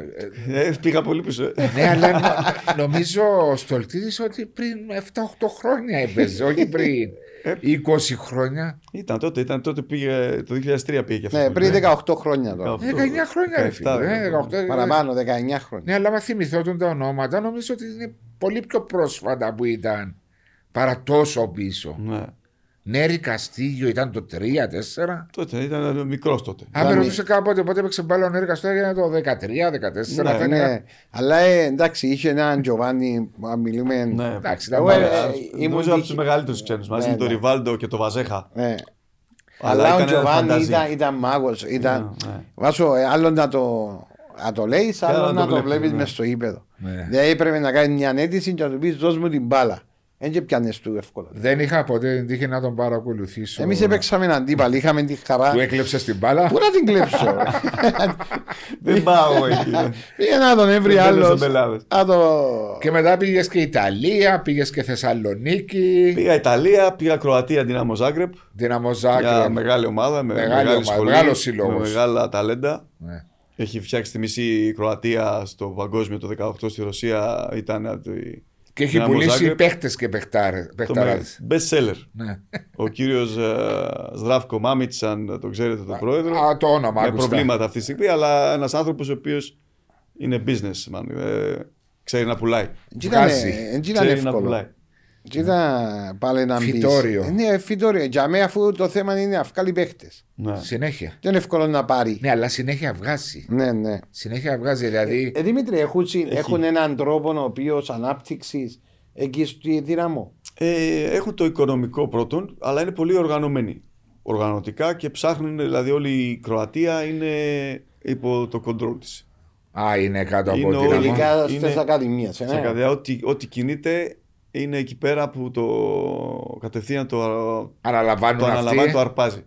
Speaker 1: Ε,
Speaker 2: Ε, πήγα πολύ πίσω. ε.
Speaker 1: Ναι, αλλά νο- νομίζω ο Στολτίδης ότι πριν 7-8 χρόνια έπαιζε, όχι πριν
Speaker 2: Ε.
Speaker 1: 20 χρόνια.
Speaker 2: Ήταν τότε, ήταν τότε πήγε, το 2003 πήγε και αυτό.
Speaker 3: ναι, πριν 18 χρόνια τώρα.
Speaker 1: 19 χρόνια, ρε φίλε.
Speaker 2: 17,
Speaker 1: Ε, 18,
Speaker 3: Παραπάνω, 19 χρόνια.
Speaker 1: Ναι, αλλά μα θυμηθώ τον τα ονόματα, νομίζω ότι είναι πολύ πιο πρόσφατα που ήταν παρά τόσο πίσω.
Speaker 2: Ναι.
Speaker 1: Νέρη Καστίγιο ήταν το 3-4.
Speaker 2: Τότε ήταν μικρός τότε.
Speaker 1: Αν με
Speaker 3: Ήταν-
Speaker 1: ρωτούσε κάποτε πότε έπαιξε μπάλα ο Νέρη Καστίγιο ήταν το 13-14.
Speaker 2: Ναι,
Speaker 1: θα
Speaker 3: Ναι,
Speaker 1: έλεγα.
Speaker 3: αλλά ε, εντάξει, είχε έναν Τζοβάνι, αν μιλούμε.
Speaker 2: Ναι.
Speaker 1: Εντάξει, ήταν
Speaker 3: Εγώ,
Speaker 1: πάρα-
Speaker 3: ε, ήμουν
Speaker 2: Νομίζω από
Speaker 3: δίκη-
Speaker 2: τους μεγαλύτερους ξένους. Μαζί
Speaker 3: Ναι,
Speaker 2: με τον
Speaker 3: ναι.
Speaker 2: Ριβάλντο και τον Βαζέχα.
Speaker 3: Ναι.
Speaker 2: Αλλά
Speaker 3: Αλλά, ο
Speaker 2: ήταν
Speaker 3: Τζοβάνι
Speaker 2: φανταζή.
Speaker 3: ήταν, ήταν μάγος. Ήταν...
Speaker 2: Ναι, ναι.
Speaker 3: Βάσο, ε, άλλο να το, να το λέεις, άλλο
Speaker 2: άλλο να
Speaker 3: να
Speaker 2: το
Speaker 3: το
Speaker 2: βλέπεις,
Speaker 3: βλέπει
Speaker 2: ναι.
Speaker 3: μες στο ύπεδο.
Speaker 1: Ναι.
Speaker 3: Δηλαδή έπρεπε να κάνεις μια αίτηση και να του πεις: Δώσ' μου την μπάλα. Δεν και πιάνε του εύκολα.
Speaker 1: Δεν είχα ποτέ την τύχη να τον παρακολουθήσω.
Speaker 3: Εμείς έπαιξαμε αντίπαλοι, είχαμε τη χαρά.
Speaker 1: Του έκλεψες την μπάλα;
Speaker 3: Πού να την κλέψω;
Speaker 2: Δεν πάω εκεί.
Speaker 3: Πήγε να τον έβρι
Speaker 2: Δεν μπαίνω
Speaker 3: άλλος.
Speaker 2: σε μπελάδες.
Speaker 3: Να το.
Speaker 1: Και μετά πήγες και Ιταλία, πήγες και Θεσσαλονίκη.
Speaker 2: Πήγα Ιταλία, πήγα Κροατία, Δυνάμο Ζάγκρεπ.
Speaker 1: Δυναμό
Speaker 2: Μια
Speaker 1: Ζάκρεπ.
Speaker 2: μεγάλη ομάδα με
Speaker 1: Μεγάλη
Speaker 2: μεγάλη
Speaker 1: ομάδα,
Speaker 2: σχολή,
Speaker 1: μεγάλος σύλλογος.
Speaker 2: με μεγάλα ταλέντα.
Speaker 1: Ναι.
Speaker 2: Έχει φτιάξει τη μισή Κροατία στο παγκόσμιο το 18 στη Ρωσία. Ήταν από τη-
Speaker 1: Και έχει
Speaker 2: Δυναμό
Speaker 1: πουλήσει
Speaker 2: Ζάγκρεπ.
Speaker 1: παίχτες και παιχτάρε.
Speaker 2: το
Speaker 1: παιχταράδες.
Speaker 2: best seller.
Speaker 1: Ναι.
Speaker 2: Ο κύριος Σδράφκο Μάμιτ, αν το ξέρετε τον πρόεδρο.
Speaker 1: Α, το όνομα
Speaker 2: με
Speaker 1: άκουσα.
Speaker 2: προβλήματα αυτή τη στιγμή, αλλά ένας άνθρωπος ο οποίος είναι businessman. Ε, ξέρει να πουλάει.
Speaker 3: Δεν ήταν-
Speaker 1: Βγάζει.
Speaker 3: δεν ήταν
Speaker 2: Ξέρει να
Speaker 3: εύκολο.
Speaker 2: Πουλάει.
Speaker 3: Και ήταν πάλι να μπεις.
Speaker 1: Φυτόριο.
Speaker 3: Ε, Ναι, φυτόριο. Για μένα αφού το θέμα είναι να βγάλει παίχτες.
Speaker 2: Ναι.
Speaker 1: Συνέχεια.
Speaker 3: Δεν είναι εύκολο να πάρει.
Speaker 1: Ναι, αλλά συνέχεια βγάζει.
Speaker 3: Ναι, ναι.
Speaker 1: Συνέχεια βγάζει, δηλαδή.
Speaker 3: Ε, Δημήτρη, έχουν, έχουν έναν τρόπο ο οποίος ανάπτυξης εκεί στη δύναμο.
Speaker 2: Ε, έχουν το οικονομικό πρώτον, αλλά είναι πολύ οργανωμένοι. Οργανωτικά και ψάχνουν, δηλαδή όλη η Κροατία είναι υπό το control της.
Speaker 1: Α, είναι κάτω από
Speaker 2: Είναι
Speaker 1: την
Speaker 2: όλοι-
Speaker 1: αμμο-
Speaker 3: Ειδικά
Speaker 2: είναι-
Speaker 3: στις ακαδημίες.
Speaker 2: Στα καρδιά, ό,τι, ό,τι κινείται είναι εκεί πέρα που το κατευθείαν το,
Speaker 1: Αναλαμβάνουν
Speaker 2: το αναλαμβάνει,
Speaker 1: αυτοί;
Speaker 2: το αρπάζει.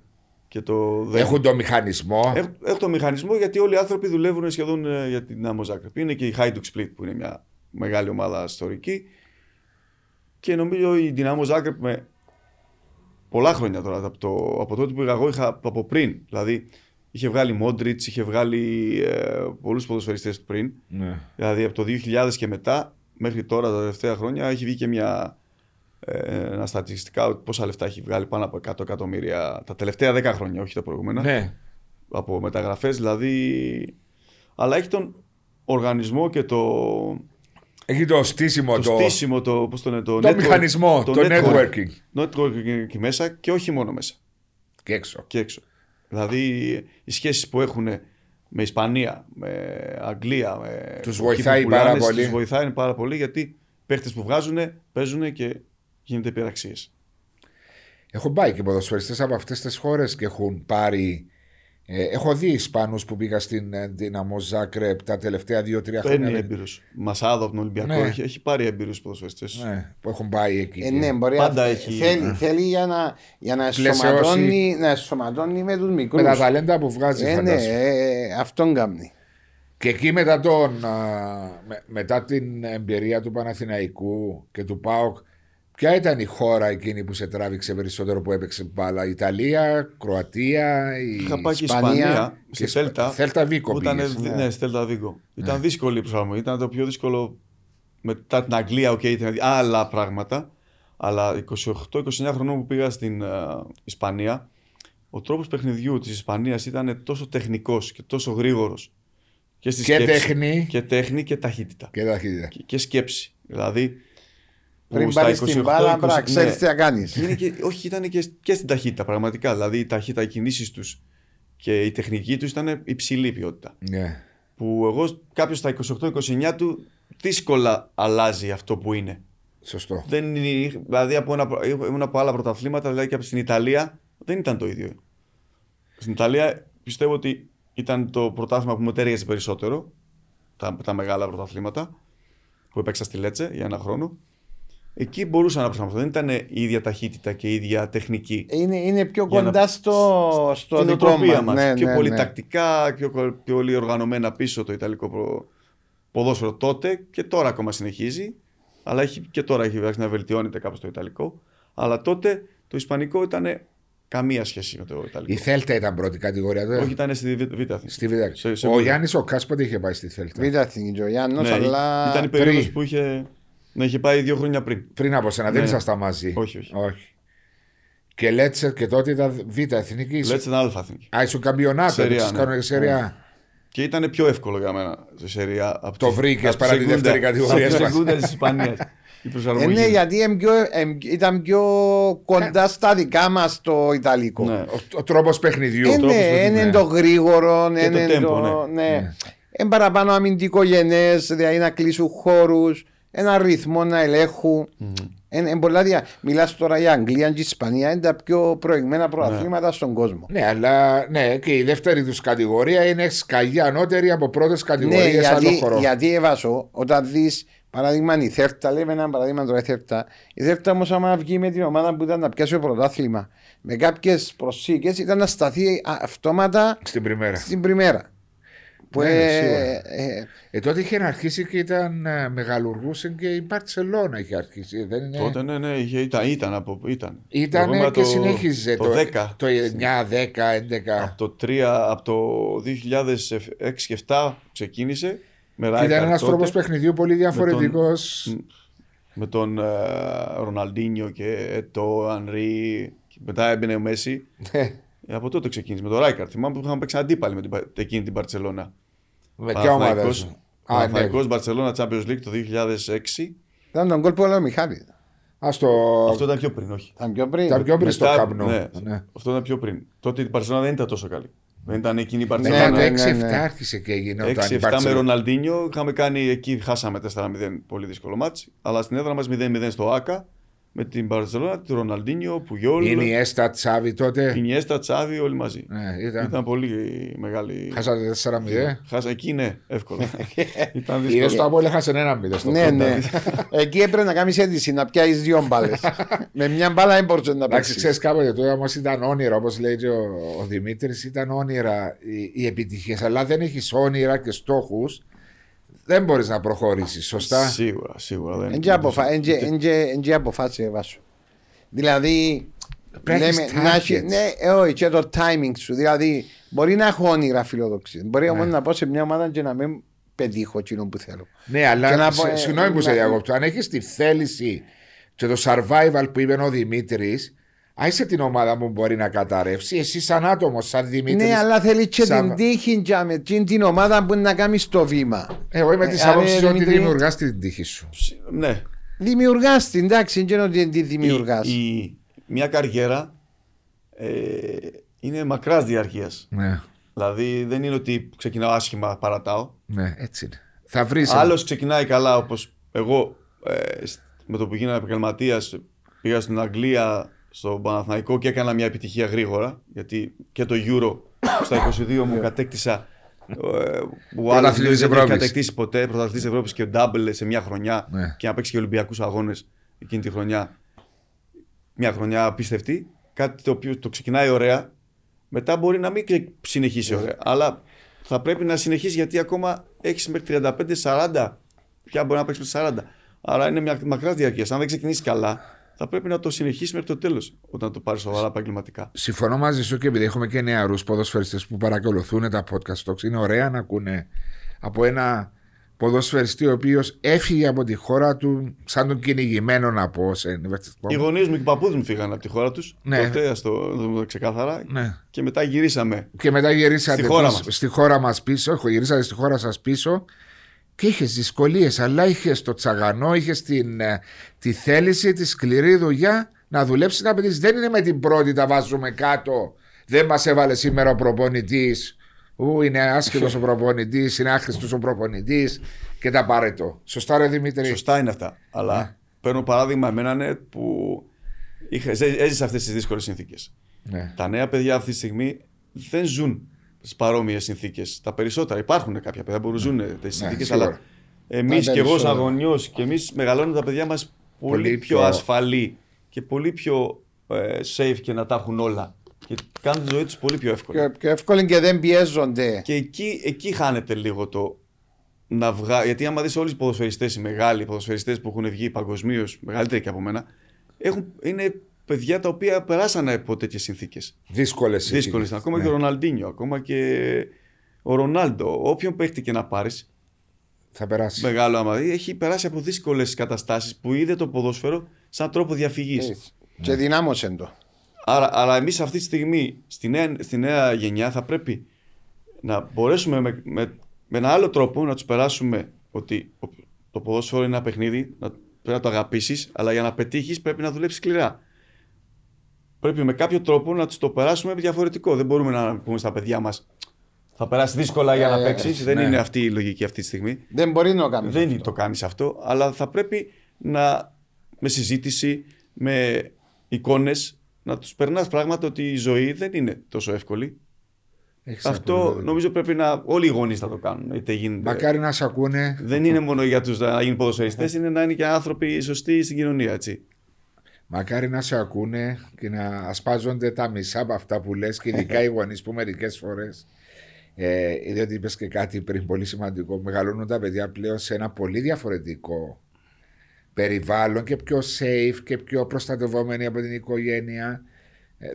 Speaker 2: Και το δέχεται.
Speaker 1: Έχουν το μηχανισμό;
Speaker 2: Έχουν, έχουν το μηχανισμό γιατί όλοι οι άνθρωποι δουλεύουν σχεδόν ε, για την Άμμο Ζάκρεπ. Είναι και η Hajduk Split που είναι μια μεγάλη ομάδα ιστορική. Και νομίζω η Δυνάμο Ζάκρεπ με πολλά χρόνια τώρα από, το, από τότε που πήγα εγώ είχα από πριν. Δηλαδή είχε βγάλει Μόντριτς, είχε βγάλει ε, πολλούς ποδοσφαιριστές πριν.
Speaker 1: Ναι.
Speaker 2: Δηλαδή από το 2000 και μετά μέχρι τώρα τα τελευταία χρόνια έχει βγει και μια, ε, ένα στατιστικά πόσα λεφτά έχει βγάλει πάνω από 100 εκατομμύρια τα τελευταία 10 χρόνια, όχι τα προηγούμενα
Speaker 1: ναι.
Speaker 2: από μεταγραφές δηλαδή αλλά έχει τον οργανισμό και το,
Speaker 1: Έχει το στήσιμο
Speaker 2: το,
Speaker 1: το.
Speaker 2: στήσιμο, το, πώς το, είναι, το,
Speaker 1: Το μηχανισμό, το networking.
Speaker 2: networking εκεί μέσα και όχι μόνο μέσα
Speaker 1: Και έξω.
Speaker 2: και έξω. Δηλαδή οι σχέσεις που έχουν με Ισπανία, με Αγγλία, με
Speaker 1: Τους
Speaker 2: εκεί
Speaker 1: βοηθάει
Speaker 2: που
Speaker 1: πάρα
Speaker 2: πουλάνε,
Speaker 1: πολύ.
Speaker 2: Τους βοηθάει πάρα πολύ γιατί παίχτες που βγάζουν, παίζουν και γίνεται πειραξίες.
Speaker 1: Έχω πάει και ποδοσφαιριστές από αυτές τις χώρες και έχουν πάρει. Ε, έχω δει Ισπανούς που πήγα στην ε, Δυναμό Ζάκρεπ τα τελευταία 2-3 χρόνια.
Speaker 2: Παίρνει έμπειρους. Μασάδο από τον Ολυμπιακό
Speaker 1: Ναι.
Speaker 2: έχει, έχει πάρει έμπειρους ποδοσφαιριστές.
Speaker 1: Ναι, που έχουν πάει εκεί.
Speaker 3: Ε, ναι, μπορεί
Speaker 2: Πάντα
Speaker 3: να
Speaker 2: έχει-
Speaker 3: θέλει, θέλει για να, για να,
Speaker 1: Πλαισιώσει.
Speaker 3: εσωματώνει, να εσωματώνει με τους μικρούς.
Speaker 1: Με τα ταλέντα που βγάζει,
Speaker 3: ε, ναι,
Speaker 1: φαντάζομαι.
Speaker 3: ε, αυτόν κάνει.
Speaker 1: Και εκεί μετά, τον, α, με- μετά την εμπειρία του Παναθηναϊκού και του ΠΑΟΚ, ποια ήταν η χώρα εκείνη που σε τράβηξε περισσότερο που έπαιξε μπάλα, η Ιταλία, Κροατία, η
Speaker 2: Είχα πάει και
Speaker 3: Ισπανία
Speaker 2: Ισπανία,
Speaker 1: και
Speaker 2: στη
Speaker 1: Ισπα-
Speaker 2: Θέλτα.
Speaker 1: Θέλτα Βίγκο
Speaker 2: που ήταν,
Speaker 1: πήγες,
Speaker 2: δι-
Speaker 3: ναι.
Speaker 2: ναι, στη Θέλτα Βίγκο. Ήταν δύσκολη η προσαρμογή. Ήταν το πιο δύσκολο μετά την Αγγλία, οκ, ήταν άλλα πράγματα. Αλλά 28-29 χρονών που πήγα στην ε, Ισπανία, ο τρόπος παιχνιδιού της Ισπανίας ήταν τόσο τεχνικός και τόσο γρήγορος. Και, στη
Speaker 1: Και
Speaker 2: σκέψη.
Speaker 1: τέχνη.
Speaker 2: Και τέχνη και ταχύτητα.
Speaker 1: Και ταχύτητα.
Speaker 2: Και, και σκέψη. Δηλαδή. Που
Speaker 3: Πριν
Speaker 2: στα
Speaker 3: πάρεις την
Speaker 2: 28,
Speaker 3: μπάλα,
Speaker 2: 20
Speaker 3: πρέπει να ξέρεις
Speaker 2: ναι.
Speaker 3: τι να κάνεις.
Speaker 2: Είναι και, όχι, ήταν και, και στην ταχύτητα πραγματικά. Δηλαδή η ταχύτητα, οι κινήσεις τους και η τεχνική τους ήταν υψηλή ποιότητα.
Speaker 1: Ναι.
Speaker 2: Που εγώ κάποιος στα 28-29 του δύσκολα αλλάζει αυτό που είναι.
Speaker 1: Σωστό.
Speaker 2: Δεν είναι δηλαδή από, ένα, ήμουν από άλλα πρωταθλήματα, δηλαδή και από στην Ιταλία δεν ήταν το ίδιο. Στην Ιταλία πιστεύω ότι ήταν το πρωτάθλημα που μου τέριαζε περισσότερο. Τα, τα μεγάλα πρωταθλήματα που έπαιξα στη Λέτσε για ένα χρόνο. Εκεί μπορούσα να προσαρμοστώ. Δεν ήταν η ίδια ταχύτητα και η ίδια τεχνική.
Speaker 3: Είναι, είναι πιο
Speaker 2: Για να-
Speaker 3: κοντά στο, στο
Speaker 2: Στην
Speaker 3: δικό
Speaker 2: οτροπία
Speaker 3: μας.
Speaker 2: μας.
Speaker 3: Ναι,
Speaker 2: πιο
Speaker 3: ναι,
Speaker 2: πολύ
Speaker 3: ναι.
Speaker 2: τακτικά, πιο, πιο πολύ οργανωμένα πίσω το Ιταλικό προ... ποδόσφαιρο τότε και τώρα ακόμα συνεχίζει. Αλλά έχει, και τώρα έχει αρχίσει να βελτιώνεται κάπως το Ιταλικό. Αλλά τότε το Ισπανικό ήταν καμία σχέση με το Ιταλικό.
Speaker 1: Η Θέλτα ήταν πρώτη κατηγορία. δεν;
Speaker 2: Όχι, ήταν στη Β' Β' Αθήνα.
Speaker 1: Στη Β'
Speaker 2: Σε- σε
Speaker 1: Ο
Speaker 2: Β'.
Speaker 1: Γιάννης ο Κάσποντε είχε πάει στη Θέλτα.
Speaker 3: Β' Αθηνική ο Γιάννος,
Speaker 2: Ναι,
Speaker 3: αλλά
Speaker 2: Ήταν η περίοδος
Speaker 1: πριν.
Speaker 2: που είχε, να είχε πάει δύο χρόνια πριν.
Speaker 1: Πριν από σένα, δεν
Speaker 2: Ναι.
Speaker 1: ήσασταν μαζί.
Speaker 2: Όχι, όχι.
Speaker 1: Και Λέτσερ και τότε ήταν Β' Εθνική.
Speaker 2: Λέτε ήταν αλφα Αθηνική.
Speaker 1: Α, ήσουν καμπιονάτο.
Speaker 2: Σεριά,
Speaker 1: έπαιξες
Speaker 2: ναι.
Speaker 1: κανονικά σεριά.
Speaker 2: Και ήταν πιο εύκολο για μένα στη Σεριά. από
Speaker 1: Το
Speaker 2: τη-
Speaker 1: βρήκες
Speaker 2: από τη
Speaker 1: παρά τη
Speaker 2: Segunda-
Speaker 1: δεύτερη κατηγορία
Speaker 2: από τη
Speaker 1: μας.
Speaker 2: Segunda της Ισπανίας. Η
Speaker 3: Ε,
Speaker 2: προσαρμογή.
Speaker 3: ναι, γιατί εμ πιο- εμ- ήταν πιο κοντά στα δικά μας το Ιταλικό.
Speaker 2: Ναι.
Speaker 1: Ο, ο τρόπος παιχνιδιού.
Speaker 3: Ε,
Speaker 2: τρόπος
Speaker 3: ναι,
Speaker 2: παιχνιδιού,
Speaker 3: είναι
Speaker 1: ναι.
Speaker 3: το γρήγορο,
Speaker 2: Και το
Speaker 3: είναι
Speaker 2: tempo,
Speaker 3: το.
Speaker 2: ναι.
Speaker 3: ναι. Εν παραπάνω αμυντικογενές, δηλαδή να κλείσουν χώρους, ένα ρυθμό να ελέγχουν. Εν, εν πολλά δια... Μιλάς τώρα για Αγγλία και Ισπανία, είναι τα πιο προηγμένα πρωταθλήματα στον κόσμο.
Speaker 1: Ναι, αλλά ναι, και η δεύτερη τους κατηγορία είναι σκαγιά ανώτερη από πρώτες
Speaker 3: Ναι,
Speaker 1: κατηγορίες άλλο
Speaker 3: γιατί,
Speaker 1: χώρο.
Speaker 3: γιατί έβασο, όταν δεις παράδειγμα η Θέρτα, λέμε ένα παράδειγμα τώρα η Θέρτα. Η Θέρτα όμως, άμα βγει με την ομάδα που ήταν να πιάσει το πρωτάθλημα με κάποιες προσήκε, ήταν να σταθεί α- αυτόματα
Speaker 1: Στην πριμέρα.
Speaker 3: στην πριμέρα. Που,
Speaker 1: Ναι,
Speaker 3: ε,
Speaker 1: σίγουρα.
Speaker 3: ε,
Speaker 1: Ε, τότε είχε αρχίσει και ήταν ε, μεγαλουργούσε και η Μπαρσελόνα είχε αρχίσει. Δεν είναι...
Speaker 2: Τότε ναι, ναι, είχε, ήταν, ήταν, από, ήταν.
Speaker 1: Ήταν
Speaker 2: Εγώ ήμουν
Speaker 1: και
Speaker 2: το-
Speaker 1: συνέχιζε
Speaker 2: το,
Speaker 1: το,
Speaker 2: 10.
Speaker 1: το 9, 10, 11.
Speaker 2: Από το 3, από το 2006 και 7 ξεκίνησε. Με
Speaker 1: Ήταν
Speaker 2: Ράικαρ
Speaker 1: ένας
Speaker 2: τότε,
Speaker 1: τρόπος παιχνιδιού πολύ διαφορετικός.
Speaker 2: Με τον ε, Ροναλντίνιο και Ετώ, Ανρί. και Μετά έμπαινε ο Μέση.
Speaker 1: Ναι.
Speaker 2: Ε, από τότε ξεκίνησε με τον Ράικαρ. Θυμάμαι που είχαμε παίξει αντίπαλοι με την, Πα- εκείνη την Παρσελόνα.
Speaker 1: Με ποια ομάδα σου. Α, ναι.
Speaker 2: Παναθηναϊκός Μπαρσελόνα Champions League το 2006.
Speaker 3: ήταν τον κόλπο ο Μιχάλη.
Speaker 1: Ας το...
Speaker 2: Αυτό ήταν πιο πριν, όχι.
Speaker 3: Ήταν πιο πριν.
Speaker 1: Ήταν πιο πριν στο
Speaker 2: Μετά-
Speaker 1: Καμπνού.
Speaker 2: ναι,
Speaker 1: Ναι.
Speaker 2: Αυτό ήταν πιο πριν. Τότε η Παρσελόνα δεν ήταν τόσο καλή. Δεν ήταν εκείνη η
Speaker 1: Μετά
Speaker 2: Παρσελόνα.
Speaker 1: το
Speaker 3: ναι,
Speaker 1: 6-7
Speaker 3: ναι, ναι.
Speaker 1: άρχισε και γινόταν η
Speaker 2: 6-7 με
Speaker 1: Μπαρτσελόνα.
Speaker 2: Ροναλντίνιο. Είχαμε κάνει εκεί, χάσαμε 4-0, πολύ δύσκολο μάτσι. Αλλά στην έδρα μας 0-0 στο ΑΚΑ με την Παρσελόνα, τη Ροναλντίνιο, Πουγιόλ,
Speaker 1: Είναι η Έστα Τσάβη τότε.
Speaker 2: Ινιέστα, Τσάβη, όλοι μαζί.
Speaker 1: Ναι, ήταν.
Speaker 2: Ήταν πολύ μεγάλη.
Speaker 1: Χάσατε 4-0.
Speaker 2: Χάσα εκεί, ναι, εύκολα. ήταν
Speaker 1: Είδες
Speaker 2: δύσκολο.
Speaker 1: το Απόλε έχασε ένα 0 στο
Speaker 3: Ναι,
Speaker 1: κοντά.
Speaker 3: ναι. Εκεί έπρεπε να κάνεις αίτηση να πιάσεις δύο μπάλες. Με μια μπάλα δεν μπορούσες να
Speaker 1: Εντάξει,
Speaker 3: παίξεις.
Speaker 1: ξέρεις κάποτε τότε όμως ήταν όνειρα, όπως λέει και ο, ο Δημήτρης, ήταν όνειρα οι, οι επιτυχίες. Αλλά δεν έχεις όνειρα και στόχους, δεν μπορείς να προχωρήσεις. Σωστά;
Speaker 2: Σίγουρα, σίγουρα. δεν-
Speaker 3: Εν και αποφάσισε βάσου. Δηλαδή,
Speaker 1: Πρέπει να
Speaker 3: λέμε,
Speaker 1: έχεις
Speaker 3: να έχει-
Speaker 1: targets.
Speaker 3: ναι, ε, όχι, και το timing σου. Δηλαδή, μπορεί να έχω όνειρα φιλοδοξία. Μπορεί
Speaker 1: Ναι.
Speaker 3: όμω να πω σε μια ομάδα και να μην πετύχω εκείνο που θέλω.
Speaker 1: Ναι,
Speaker 3: Και να
Speaker 1: αλλά
Speaker 3: πω,
Speaker 1: σε-
Speaker 3: ε,
Speaker 1: συγγνώμη που σε
Speaker 3: να-
Speaker 1: διακόπτω. Αν έχεις τη θέληση και το survival που είπε ο Δημήτρης, άισε την ομάδα που μπορεί να καταρρεύσει. Εσύ, σαν άτομος, σαν Δημήτρης.
Speaker 3: Ναι, αλλά θέλει και
Speaker 1: σαν-
Speaker 3: την τύχη για με την την ομάδα που είναι να κάνει το βήμα.
Speaker 1: Εγώ είμαι
Speaker 3: Ε,
Speaker 1: της
Speaker 3: άρα,
Speaker 1: άποψης ότι
Speaker 3: Δημήτρη-
Speaker 1: δημιουργάς την τύχη σου.
Speaker 2: Ναι.
Speaker 3: Δημιουργάς την, εντάξει, δεν είναι ότι τη δημιουργάς.
Speaker 2: Η- η- Μια καριέρα ε, είναι μακράς διαρκείας.
Speaker 1: Ναι,
Speaker 2: Δηλαδή δεν είναι ότι ξεκινάω άσχημα, παρατάω.
Speaker 1: ναι, έτσι είναι. Θα βρεις.
Speaker 2: Άλλος ξεκινάει καλά όπως εγώ ε, σ- με το που γίνανε επαγγελματίας πήγα στην Αγγλία, στο Παναθηναϊκό και έκανα μια επιτυχία γρήγορα. Γιατί και το Euro στα 22 μου κατέκτησα. Ε, που άλλος
Speaker 1: Πρωταθλητής
Speaker 2: δεν έχει
Speaker 1: Ευρώπης.
Speaker 2: κατακτήσει ποτέ πρωταθλητή Ευρώπης και ο Ντάμπελ σε μια χρονιά
Speaker 1: Ναι.
Speaker 2: και να παίξει και Ολυμπιακούς Αγώνες εκείνη τη χρονιά. Μια χρονιά απίστευτη. Κάτι το οποίο το ξεκινάει ωραία. Μετά μπορεί να μην ξε- συνεχίσει ωραία. Αλλά θα πρέπει να συνεχίσει γιατί ακόμα έχεις μέχρι 35-40. Πια μπορεί να παίξεις μέχρι 40. Άρα είναι μια μακρά διαρκεία. Αν δεν ξεκινήσεις καλά, θα πρέπει να το συνεχίσει μέχρι το τέλος όταν το πάρει σοβαρά επαγγελματικά.
Speaker 1: Συμφωνώ μαζί σου και επειδή έχουμε και νεαρούς ποδοσφαιριστές που παρακολουθούν τα podcast talks, είναι ωραία να ακούνε από ένα ποδοσφαιριστή ο οποίος έφυγε από τη χώρα του σαν τον κυνηγημένο να πω σε
Speaker 2: Οι γονείς μου και οι παππούδες μου φύγανε από τη χώρα τους.
Speaker 1: Ναι.
Speaker 2: Τότε, ας το δούμε ξεκάθαρα.
Speaker 1: Ναι.
Speaker 2: Και μετά γυρίσαμε.
Speaker 1: Και μετά γυρίσατε
Speaker 2: Στη χώρα
Speaker 1: πίσω-
Speaker 2: μας.
Speaker 1: στη χώρα μας πίσω, έχω γυρίσατε στη χώρα σας πίσω και είχες δυσκολίες, αλλά είχες το τσαγανό, είχες τη θέληση, τη σκληρή δουλειά να δουλέψεις να πετύχει. Δεν είναι με την πρώτη τα βάζουμε κάτω. Δεν μας έβαλε σήμερα ο προπονητής. Ού, είναι άσχετος ο προπονητής, είναι άχρηστος ο προπονητής και τα πάρετο. Σωστά, ρε Δημήτρη;
Speaker 2: Σωστά είναι αυτά. Αλλά
Speaker 1: Ναι.
Speaker 2: παίρνω παράδειγμα εμένα ναι, που είχα, ζέ- έζησα αυτές τις δύσκολες συνθήκες.
Speaker 1: Ναι.
Speaker 2: Τα νέα παιδιά αυτή τη στιγμή δεν ζουν στι παρόμοιες συνθήκες. Τα περισσότερα. Υπάρχουν κάποια παιδιά που ζουν τις συνθήκες,
Speaker 1: Ναι, σίγουρα.
Speaker 2: αλλά εμείς
Speaker 3: Τα
Speaker 2: και εγώ, σαν
Speaker 3: περισσότερα.
Speaker 2: γονιός, και εμείς μεγαλώνουμε τα παιδιά μας πολύ,
Speaker 1: Πολύ
Speaker 2: πιο
Speaker 1: πιο-
Speaker 2: ασφαλή και πολύ πιο ε, safe και να τα έχουν όλα. Και κάνουν τη ζωή τους πολύ πιο εύκολη.
Speaker 3: Πιο, πιο εύκολο και δεν πιέζονται.
Speaker 2: Και εκεί, εκεί χάνεται λίγο το να βγάλει. Γιατί άμα δεις όλους οι ποδοσφαιριστές, οι μεγάλοι ποδοσφαιριστές που έχουν βγει παγκοσμίως, μεγαλύτεροι και από μένα, έχουν, είναι παιδιά τα οποία περάσανε από τέτοιες συνθήκες.
Speaker 1: Δύσκολες
Speaker 2: Δύσκολες. Ακόμα και ο Ροναλντίνιο, ακόμα και ο Ρονάλντο. Όποιον παίχτη και να πάρεις,
Speaker 1: Θα περάσεις.
Speaker 2: μεγάλο άμα δει, έχει περάσει από δύσκολες καταστάσεις που είδε το ποδόσφαιρο σαν τρόπο διαφυγής.
Speaker 3: Έτσι. Και δυνάμωσε το.
Speaker 2: Άρα, άρα εμείς αυτή τη στιγμή στη νέα, στη νέα γενιά θα πρέπει να μπορέσουμε με, με, με ένα άλλο τρόπο να τους περάσουμε ότι ο- το ποδόσφαιρο είναι ένα παιχνίδι, να, πρέπει να το αγαπήσεις, αλλά για να πετύχεις πρέπει να δουλέψεις σκληρά. Πρέπει με κάποιο τρόπο να τους το περάσουμε διαφορετικό. Δεν μπορούμε να πούμε στα παιδιά μας θα περάσει δύσκολα για
Speaker 3: Ε,
Speaker 2: να
Speaker 3: ε,
Speaker 2: παίξεις. Δεν
Speaker 1: ναι.
Speaker 2: είναι αυτή η λογική αυτή τη στιγμή.
Speaker 3: Δεν μπορεί να το κάνεις.
Speaker 2: Δεν το κάνεις αυτό, αλλά θα πρέπει να με συζήτηση, με εικόνες, να τους περνάς πράγματα ότι η ζωή δεν είναι τόσο εύκολη.
Speaker 1: Έχεις
Speaker 2: αυτό
Speaker 1: απόλυτο δίκιο.
Speaker 2: νομίζω πρέπει να. Όλοι οι γονείς θα το κάνουν. Είτε γίνεται.
Speaker 1: Μακάρι να σε ακούνε.
Speaker 2: Δεν είναι μόνο για τους να γίνουν ποδοσφαιριστές, είναι να είναι και άνθρωποι σωστοί στην κοινωνία, έτσι.
Speaker 1: Μακάρι να σε ακούνε και να ασπάζονται τα μισά από αυτά που λες και ειδικά οι γονείς που μερικές φορές ε, διότι είπες και κάτι πριν πολύ σημαντικό μεγαλώνουν τα παιδιά πλέον σε ένα πολύ διαφορετικό περιβάλλον και πιο safe και πιο προστατευόμενοι από την οικογένεια. ε,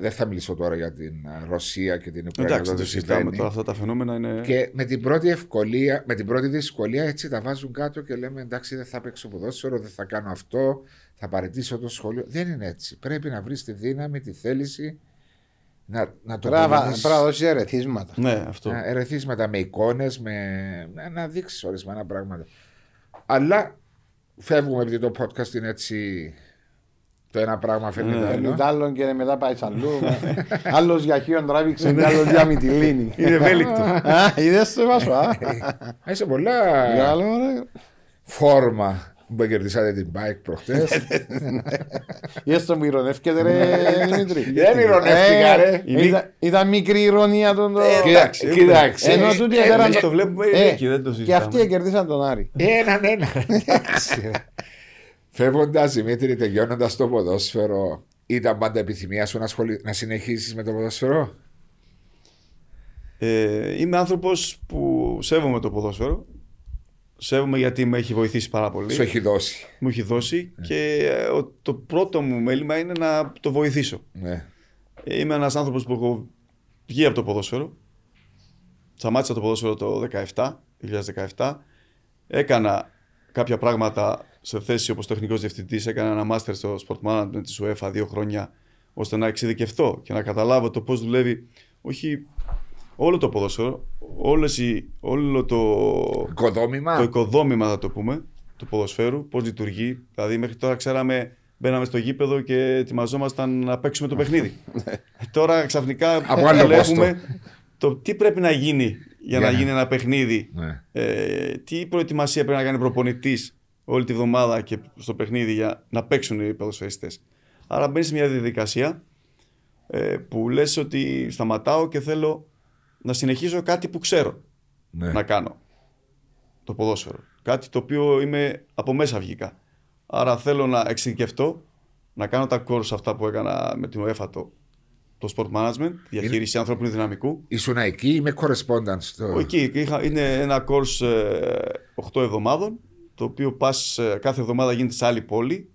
Speaker 1: δεν θα μιλήσω τώρα για την ε, Ρωσία και την Ουκρανία
Speaker 2: Εντάξει,
Speaker 1: το
Speaker 2: το
Speaker 1: τι
Speaker 2: συζητάμε
Speaker 1: συμβαίνει.
Speaker 2: τώρα. Αυτά τα φαινόμενα είναι.
Speaker 1: Και με την πρώτη ευκολία, με την πρώτη δυσκολία έτσι τα βάζουν κάτω και λέμε εντάξει δεν θα παίξω ποδόσφαιρο, δεν θα κάνω αυτό, θα παραιτήσω το σχολείο. Δεν είναι έτσι. Πρέπει να βρεις τη δύναμη, τη θέληση να, να το
Speaker 3: Πρέπει
Speaker 1: αποδομήσεις,
Speaker 3: να δώσει ερεθίσματα.
Speaker 2: Ναι, αυτό.
Speaker 1: να ερεθείς μετά με εικόνες, με, να, να δείξεις ορισμένα πράγματα. Αλλά φεύγουμε επειδή το podcast είναι έτσι Το ένα πράγμα φαίνεται
Speaker 2: Ναι.
Speaker 3: Παίρνει
Speaker 1: άλλο.
Speaker 3: τ' άλλον και μετά πάει σ' αλλού. Άλλος για χείον τράβηξε και άλλος για μυτιλίνη.
Speaker 2: Είναι ευέλικτο.
Speaker 3: Α, είδες το βάσο, α.
Speaker 1: Είσαι πολλά
Speaker 3: Καλό, ρε.
Speaker 1: φόρμα που κερδίσατε την bike προχτές.
Speaker 3: Είδες το που ηρωνεύκεται ρε Δημήτρη;
Speaker 1: Δεν ηρωνεύτηκα,
Speaker 3: Ε,
Speaker 1: ρε.
Speaker 3: ήταν- Ήταν μικρή ηρωνία τον το...
Speaker 1: Κοίταξε, κοίταξε.
Speaker 3: Ενώ τούτοι
Speaker 1: Ε,
Speaker 3: έφεραν
Speaker 2: Εμείς
Speaker 3: το-
Speaker 2: το βλέπουμε
Speaker 3: Ε,
Speaker 2: εκεί, δεν το
Speaker 3: Και
Speaker 2: συζητάμε.
Speaker 3: αυτοί κερδίσαν τον Άρη.
Speaker 1: Έναν ένα. Εντάξει. Φεύγοντας, Δημήτρη, τελειώνοντας το ποδόσφαιρο, ήταν πάντα επιθυμία σου να, ασχολη... να συνεχίσεις με το ποδόσφαιρο;
Speaker 2: Ε, είμαι άνθρωπος που σέβομαι το ποδόσφαιρο. Σέβομαι γιατί με έχει βοηθήσει πάρα πολύ.
Speaker 1: Σου έχει δώσει.
Speaker 2: Μου έχει δώσει και ε, ο- το πρώτο μου μέλημα είναι να το βοηθήσω.
Speaker 1: Ναι.
Speaker 2: Ε, Είμαι ένας άνθρωπος που έχω βγει από το ποδόσφαιρο. Σταμάτησα το ποδόσφαιρο το 2017, 2017. Έκανα κάποια πράγματα σε θέση όπως τεχνικός διευθυντής. Έκανα ένα μάστερ στο Sport Management της UEFA δύο χρόνια ώστε να εξειδικευτώ και να καταλάβω το πώς δουλεύει όχι όλο το ποδόσφαιρο, όλες οι, όλο το,
Speaker 1: Οικοδόμημα.
Speaker 2: το οικοδόμημα θα το πούμε του ποδοσφαίρου, πώς λειτουργεί. Δηλαδή μέχρι τώρα ξέραμε, μπαίναμε στο γήπεδο και ετοιμαζόμασταν να παίξουμε το παιχνίδι. τώρα ξαφνικά
Speaker 1: Από άλλο
Speaker 2: βλέπουμε το τι πρέπει να γίνει για,
Speaker 1: Για
Speaker 2: να
Speaker 1: να-
Speaker 2: γίνει ένα παιχνίδι.
Speaker 1: Ναι.
Speaker 2: Ε, τι προετοιμασία πρέπει να κάνει προπονητής όλη τη βδομάδα και στο παιχνίδι για να παίξουν οι ποδοσφαιριστές. Άρα μπαίνει σε μια διαδικασία ε, που λες ότι σταματάω και θέλω να συνεχίσω κάτι που ξέρω
Speaker 1: Ναι.
Speaker 2: να κάνω. Το ποδόσφαιρο. Κάτι το οποίο είμαι από μέσα βγήκα. Άρα θέλω να εξειδικευτώ, να κάνω τα course αυτά που έκανα με την UEFA το, το sport management, διαχείριση ανθρώπινου δυναμικού.
Speaker 1: Ήσουν εκεί ή με correspondence. Στο...
Speaker 2: Εκεί είχα, είναι ένα course ε, 8 εβδομάδων, το οποίο πας ε, κάθε εβδομάδα γίνεται σε άλλη πόλη,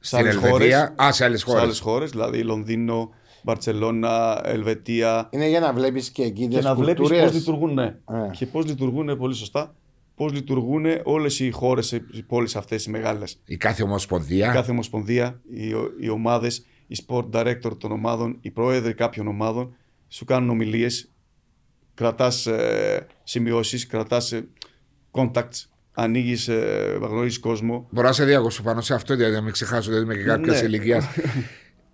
Speaker 2: σε
Speaker 1: Στην
Speaker 2: άλλες χώρες,
Speaker 1: Ελβετία. Α, σε άλλες
Speaker 2: σε
Speaker 1: χώρες.
Speaker 2: άλλες χώρες, δηλαδή Λονδίνο, Μπαρτσελώνα, Ελβετία,
Speaker 3: Είναι για να βλέπεις και εκεί
Speaker 2: και
Speaker 3: τις
Speaker 2: να βλέπεις πώς
Speaker 3: κουλτούρες.
Speaker 2: λειτουργούν. Ναι.
Speaker 3: Ε.
Speaker 2: Και πώς λειτουργούν, πολύ σωστά, πώς λειτουργούν όλες οι χώρες, οι πόλεις αυτές οι μεγάλες.
Speaker 1: Η κάθε ομοσπονδία.
Speaker 2: Κάθε ομοσπονδία, οι, οι ομάδες, οι sport director των ομάδων, οι πρόεδροι κάποιων ομάδων σου κάνουν ομιλίες. Κρατάς ε, σημειώσεις, κρατάς ε, contacts, ανοίγεις, ε, γνωρίζει κόσμο.
Speaker 1: Μπορώ να σε διακοσώ πάνω σε αυτό, γιατί να μην ξεχάσω ότι είμαι και κάποια
Speaker 2: Ναι.
Speaker 1: ηλικίας.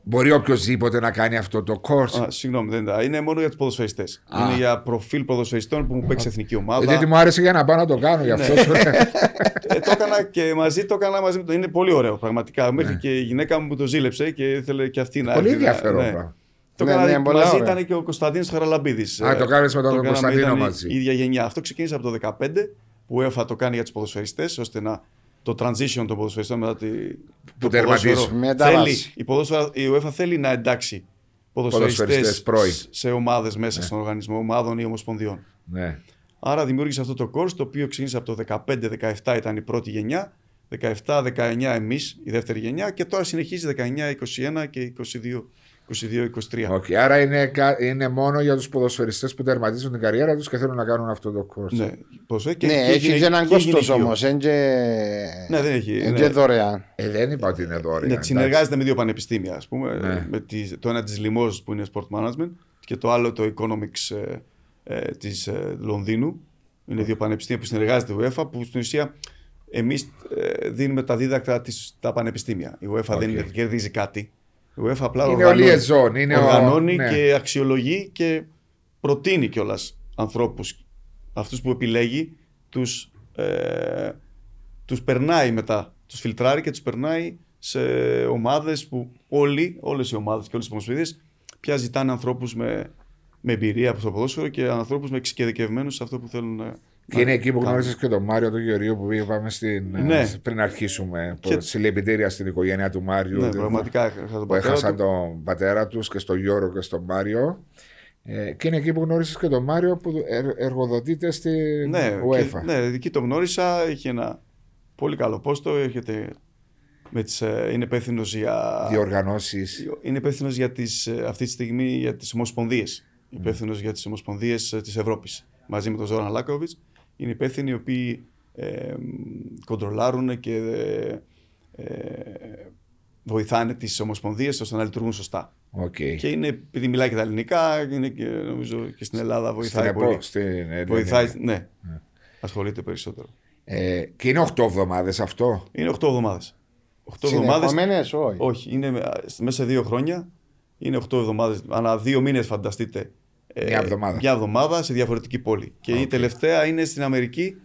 Speaker 1: Μπορεί οποιοδήποτε να κάνει αυτό το course.
Speaker 2: Α, συγγνώμη, δεν είναι. Είναι μόνο για τους ποδοσφαιριστές.
Speaker 1: Α.
Speaker 2: Είναι για προφίλ ποδοσφαιριστών που μου παίξει εθνική ομάδα.
Speaker 1: Γιατί μου άρεσε για να πάω να το κάνω γι' αυτό.
Speaker 2: Ναι.
Speaker 1: σου-
Speaker 2: Ε, το έκανα και μαζί, το έκανα μαζί με το. Είναι πολύ ωραίο πραγματικά. Μέχρι και η γυναίκα μου που το ζήλεψε και ήθελε και αυτή να
Speaker 1: Ναι. Πολύ
Speaker 2: έρθει να-
Speaker 1: ενδιαφέρον
Speaker 2: ναι.
Speaker 1: πράγμα.
Speaker 2: Το
Speaker 3: Ναι,
Speaker 2: έκανα
Speaker 3: ναι, πολλά
Speaker 2: μαζί,
Speaker 3: ωραία.
Speaker 2: ήταν και ο Κωνσταντίνος Χαραλαμπίδης.
Speaker 1: Α, το κάνεις με τον Κωνσταντίνο μαζί.
Speaker 2: Η ίδια γενιά. Αυτό ξεκίνησε από το 2015 που η UEFA το κάνει για τους ποδοσφαιριστές ώστε να το transition των ποδοσφαιριστών μετά τη, το
Speaker 1: τερματίζουν.
Speaker 2: ποδόσφαιρο.
Speaker 3: Μετάβαση.
Speaker 2: Θέλει, η, ποδόσφαιρα- η UEFA θέλει να εντάξει
Speaker 1: Ποδοσφαιριστές
Speaker 2: ποδοσφαιριστές
Speaker 1: πρώην.
Speaker 2: σε ομάδες μέσα στον οργανισμό ομάδων ή ομοσπονδιών.
Speaker 1: ναι.
Speaker 2: Άρα δημιούργησε αυτό το course το οποίο ξεκίνησε από το 15-17 ήταν η πρώτη γενιά, 17-19 εμείς η δεύτερη γενιά και τώρα συνεχίζει 19-21 και 22-23.
Speaker 1: Οκ, Άρα είναι, κα- είναι μόνο για τους ποδοσφαιριστές που τερματίζουν την καριέρα τους και θέλουν να κάνουν αυτό το course.
Speaker 2: Ναι, πώς, ε, και,
Speaker 3: Ναι,
Speaker 2: και
Speaker 3: έχει
Speaker 2: γυναικ-
Speaker 3: και έναν
Speaker 2: και
Speaker 3: κόστος
Speaker 2: γυναικείο.
Speaker 3: όμως. Είναι
Speaker 2: Ναι, δεν έχει.
Speaker 3: είναι
Speaker 2: ναι.
Speaker 3: και δωρεάν.
Speaker 1: Ε, δεν είπα ότι είναι δωρεάν.
Speaker 2: Ναι,
Speaker 1: εντάξει.
Speaker 2: συνεργάζεται με δύο πανεπιστήμια, ας πούμε.
Speaker 1: Ναι.
Speaker 2: Με τη, το ένα της Λιμόζ που είναι Sport Management και το άλλο το Economics ε, ε, της ε, Λονδίνου. Είναι δύο πανεπιστήμια που συνεργάζεται η UEFA που στην ουσία εμείς ε, δίνουμε τα δίδακτρα της, τα πανεπιστήμια. Η UEFA δεν
Speaker 1: Οκ.
Speaker 2: είναι, κερδίζει κάτι. Η UEFA απλά
Speaker 1: Είναι
Speaker 2: οργανώνει,
Speaker 1: ο liaison, είναι ο-
Speaker 2: οργανώνει
Speaker 1: ναι.
Speaker 2: και αξιολογεί και προτείνει κιόλας ανθρώπους αυτούς που επιλέγει τους, ε, τους περνάει μετά, τους φιλτράρει και τους περνάει σε ομάδες που όλοι, όλες οι ομάδες και όλες οι ομοσπονδίες πια ζητάνε ανθρώπους με, με εμπειρία από το ποδόσφαιρο και ανθρώπους με εξειδικευμένους σε αυτό που θέλουν να
Speaker 1: Και είναι εκεί που
Speaker 2: κάνουν.
Speaker 1: γνώρισες και τον Μάριο τον Γεωργίου που είπαμε στην,
Speaker 2: Ναι.
Speaker 1: πριν αρχίσουμε.
Speaker 2: Και-
Speaker 1: Συλληπιτήρια στην οικογένεια του Μάριου.
Speaker 2: Ναι,
Speaker 1: που-
Speaker 2: πραγματικά έχασα τον
Speaker 1: που
Speaker 2: πατέρα
Speaker 1: έχασαν
Speaker 2: του.
Speaker 1: τον πατέρα τους και στον Γιώργο και στον Μάριο. Ε, και είναι εκεί που γνώρισες και τον Μάριο που ερ- εργοδοτείται στην
Speaker 2: Ναι,
Speaker 1: UEFA.
Speaker 2: και, ναι, εκεί το γνώρισα, είχε ένα πολύ καλό πόστο, έρχεται με τις, ε, είναι υπεύθυνος για...
Speaker 1: Διοργανώσεις.
Speaker 2: Είναι υπεύθυνος για τις, ε, αυτή τη στιγμή για τις ομοσπονδίες.
Speaker 1: Mm.
Speaker 2: Υπεύθυνος για τις ομοσπονδίες ε, της Ευρώπης. Μαζί με τον Ζόραν Λάκοβιτς. Είναι υπεύθυνοι οι οποίοι ε, κοντρολάρουν και ε, ε, βοηθάνε τις ομοσπονδίες ώστε να λειτουργούν σωστά.
Speaker 1: Okay.
Speaker 2: Και είναι, επειδή μιλάει και τα ελληνικά, είναι και νομίζω και στην Ελλάδα βοηθάει
Speaker 1: Στην
Speaker 2: πολύ.
Speaker 1: ΕΠΟ, στην Ελληνική.
Speaker 2: Βοηθάει, ναι. Ασχολείται περισσότερο.
Speaker 1: Ε, και είναι 8 εβδομάδες αυτό;
Speaker 2: Είναι 8 εβδομάδες. 8 εβδομάδε.
Speaker 3: Συνεχόμενες, όχι.
Speaker 2: Όχι, είναι με- μέσα σε δύο χρόνια. Είναι 8 εβδομάδες. Ανά δύο μήνες, φανταστείτε. Ε,
Speaker 1: Μια εβδομάδα.
Speaker 2: Μια εβδομάδα σε διαφορετική πόλη. Και η τελευταία είναι στην Αμερική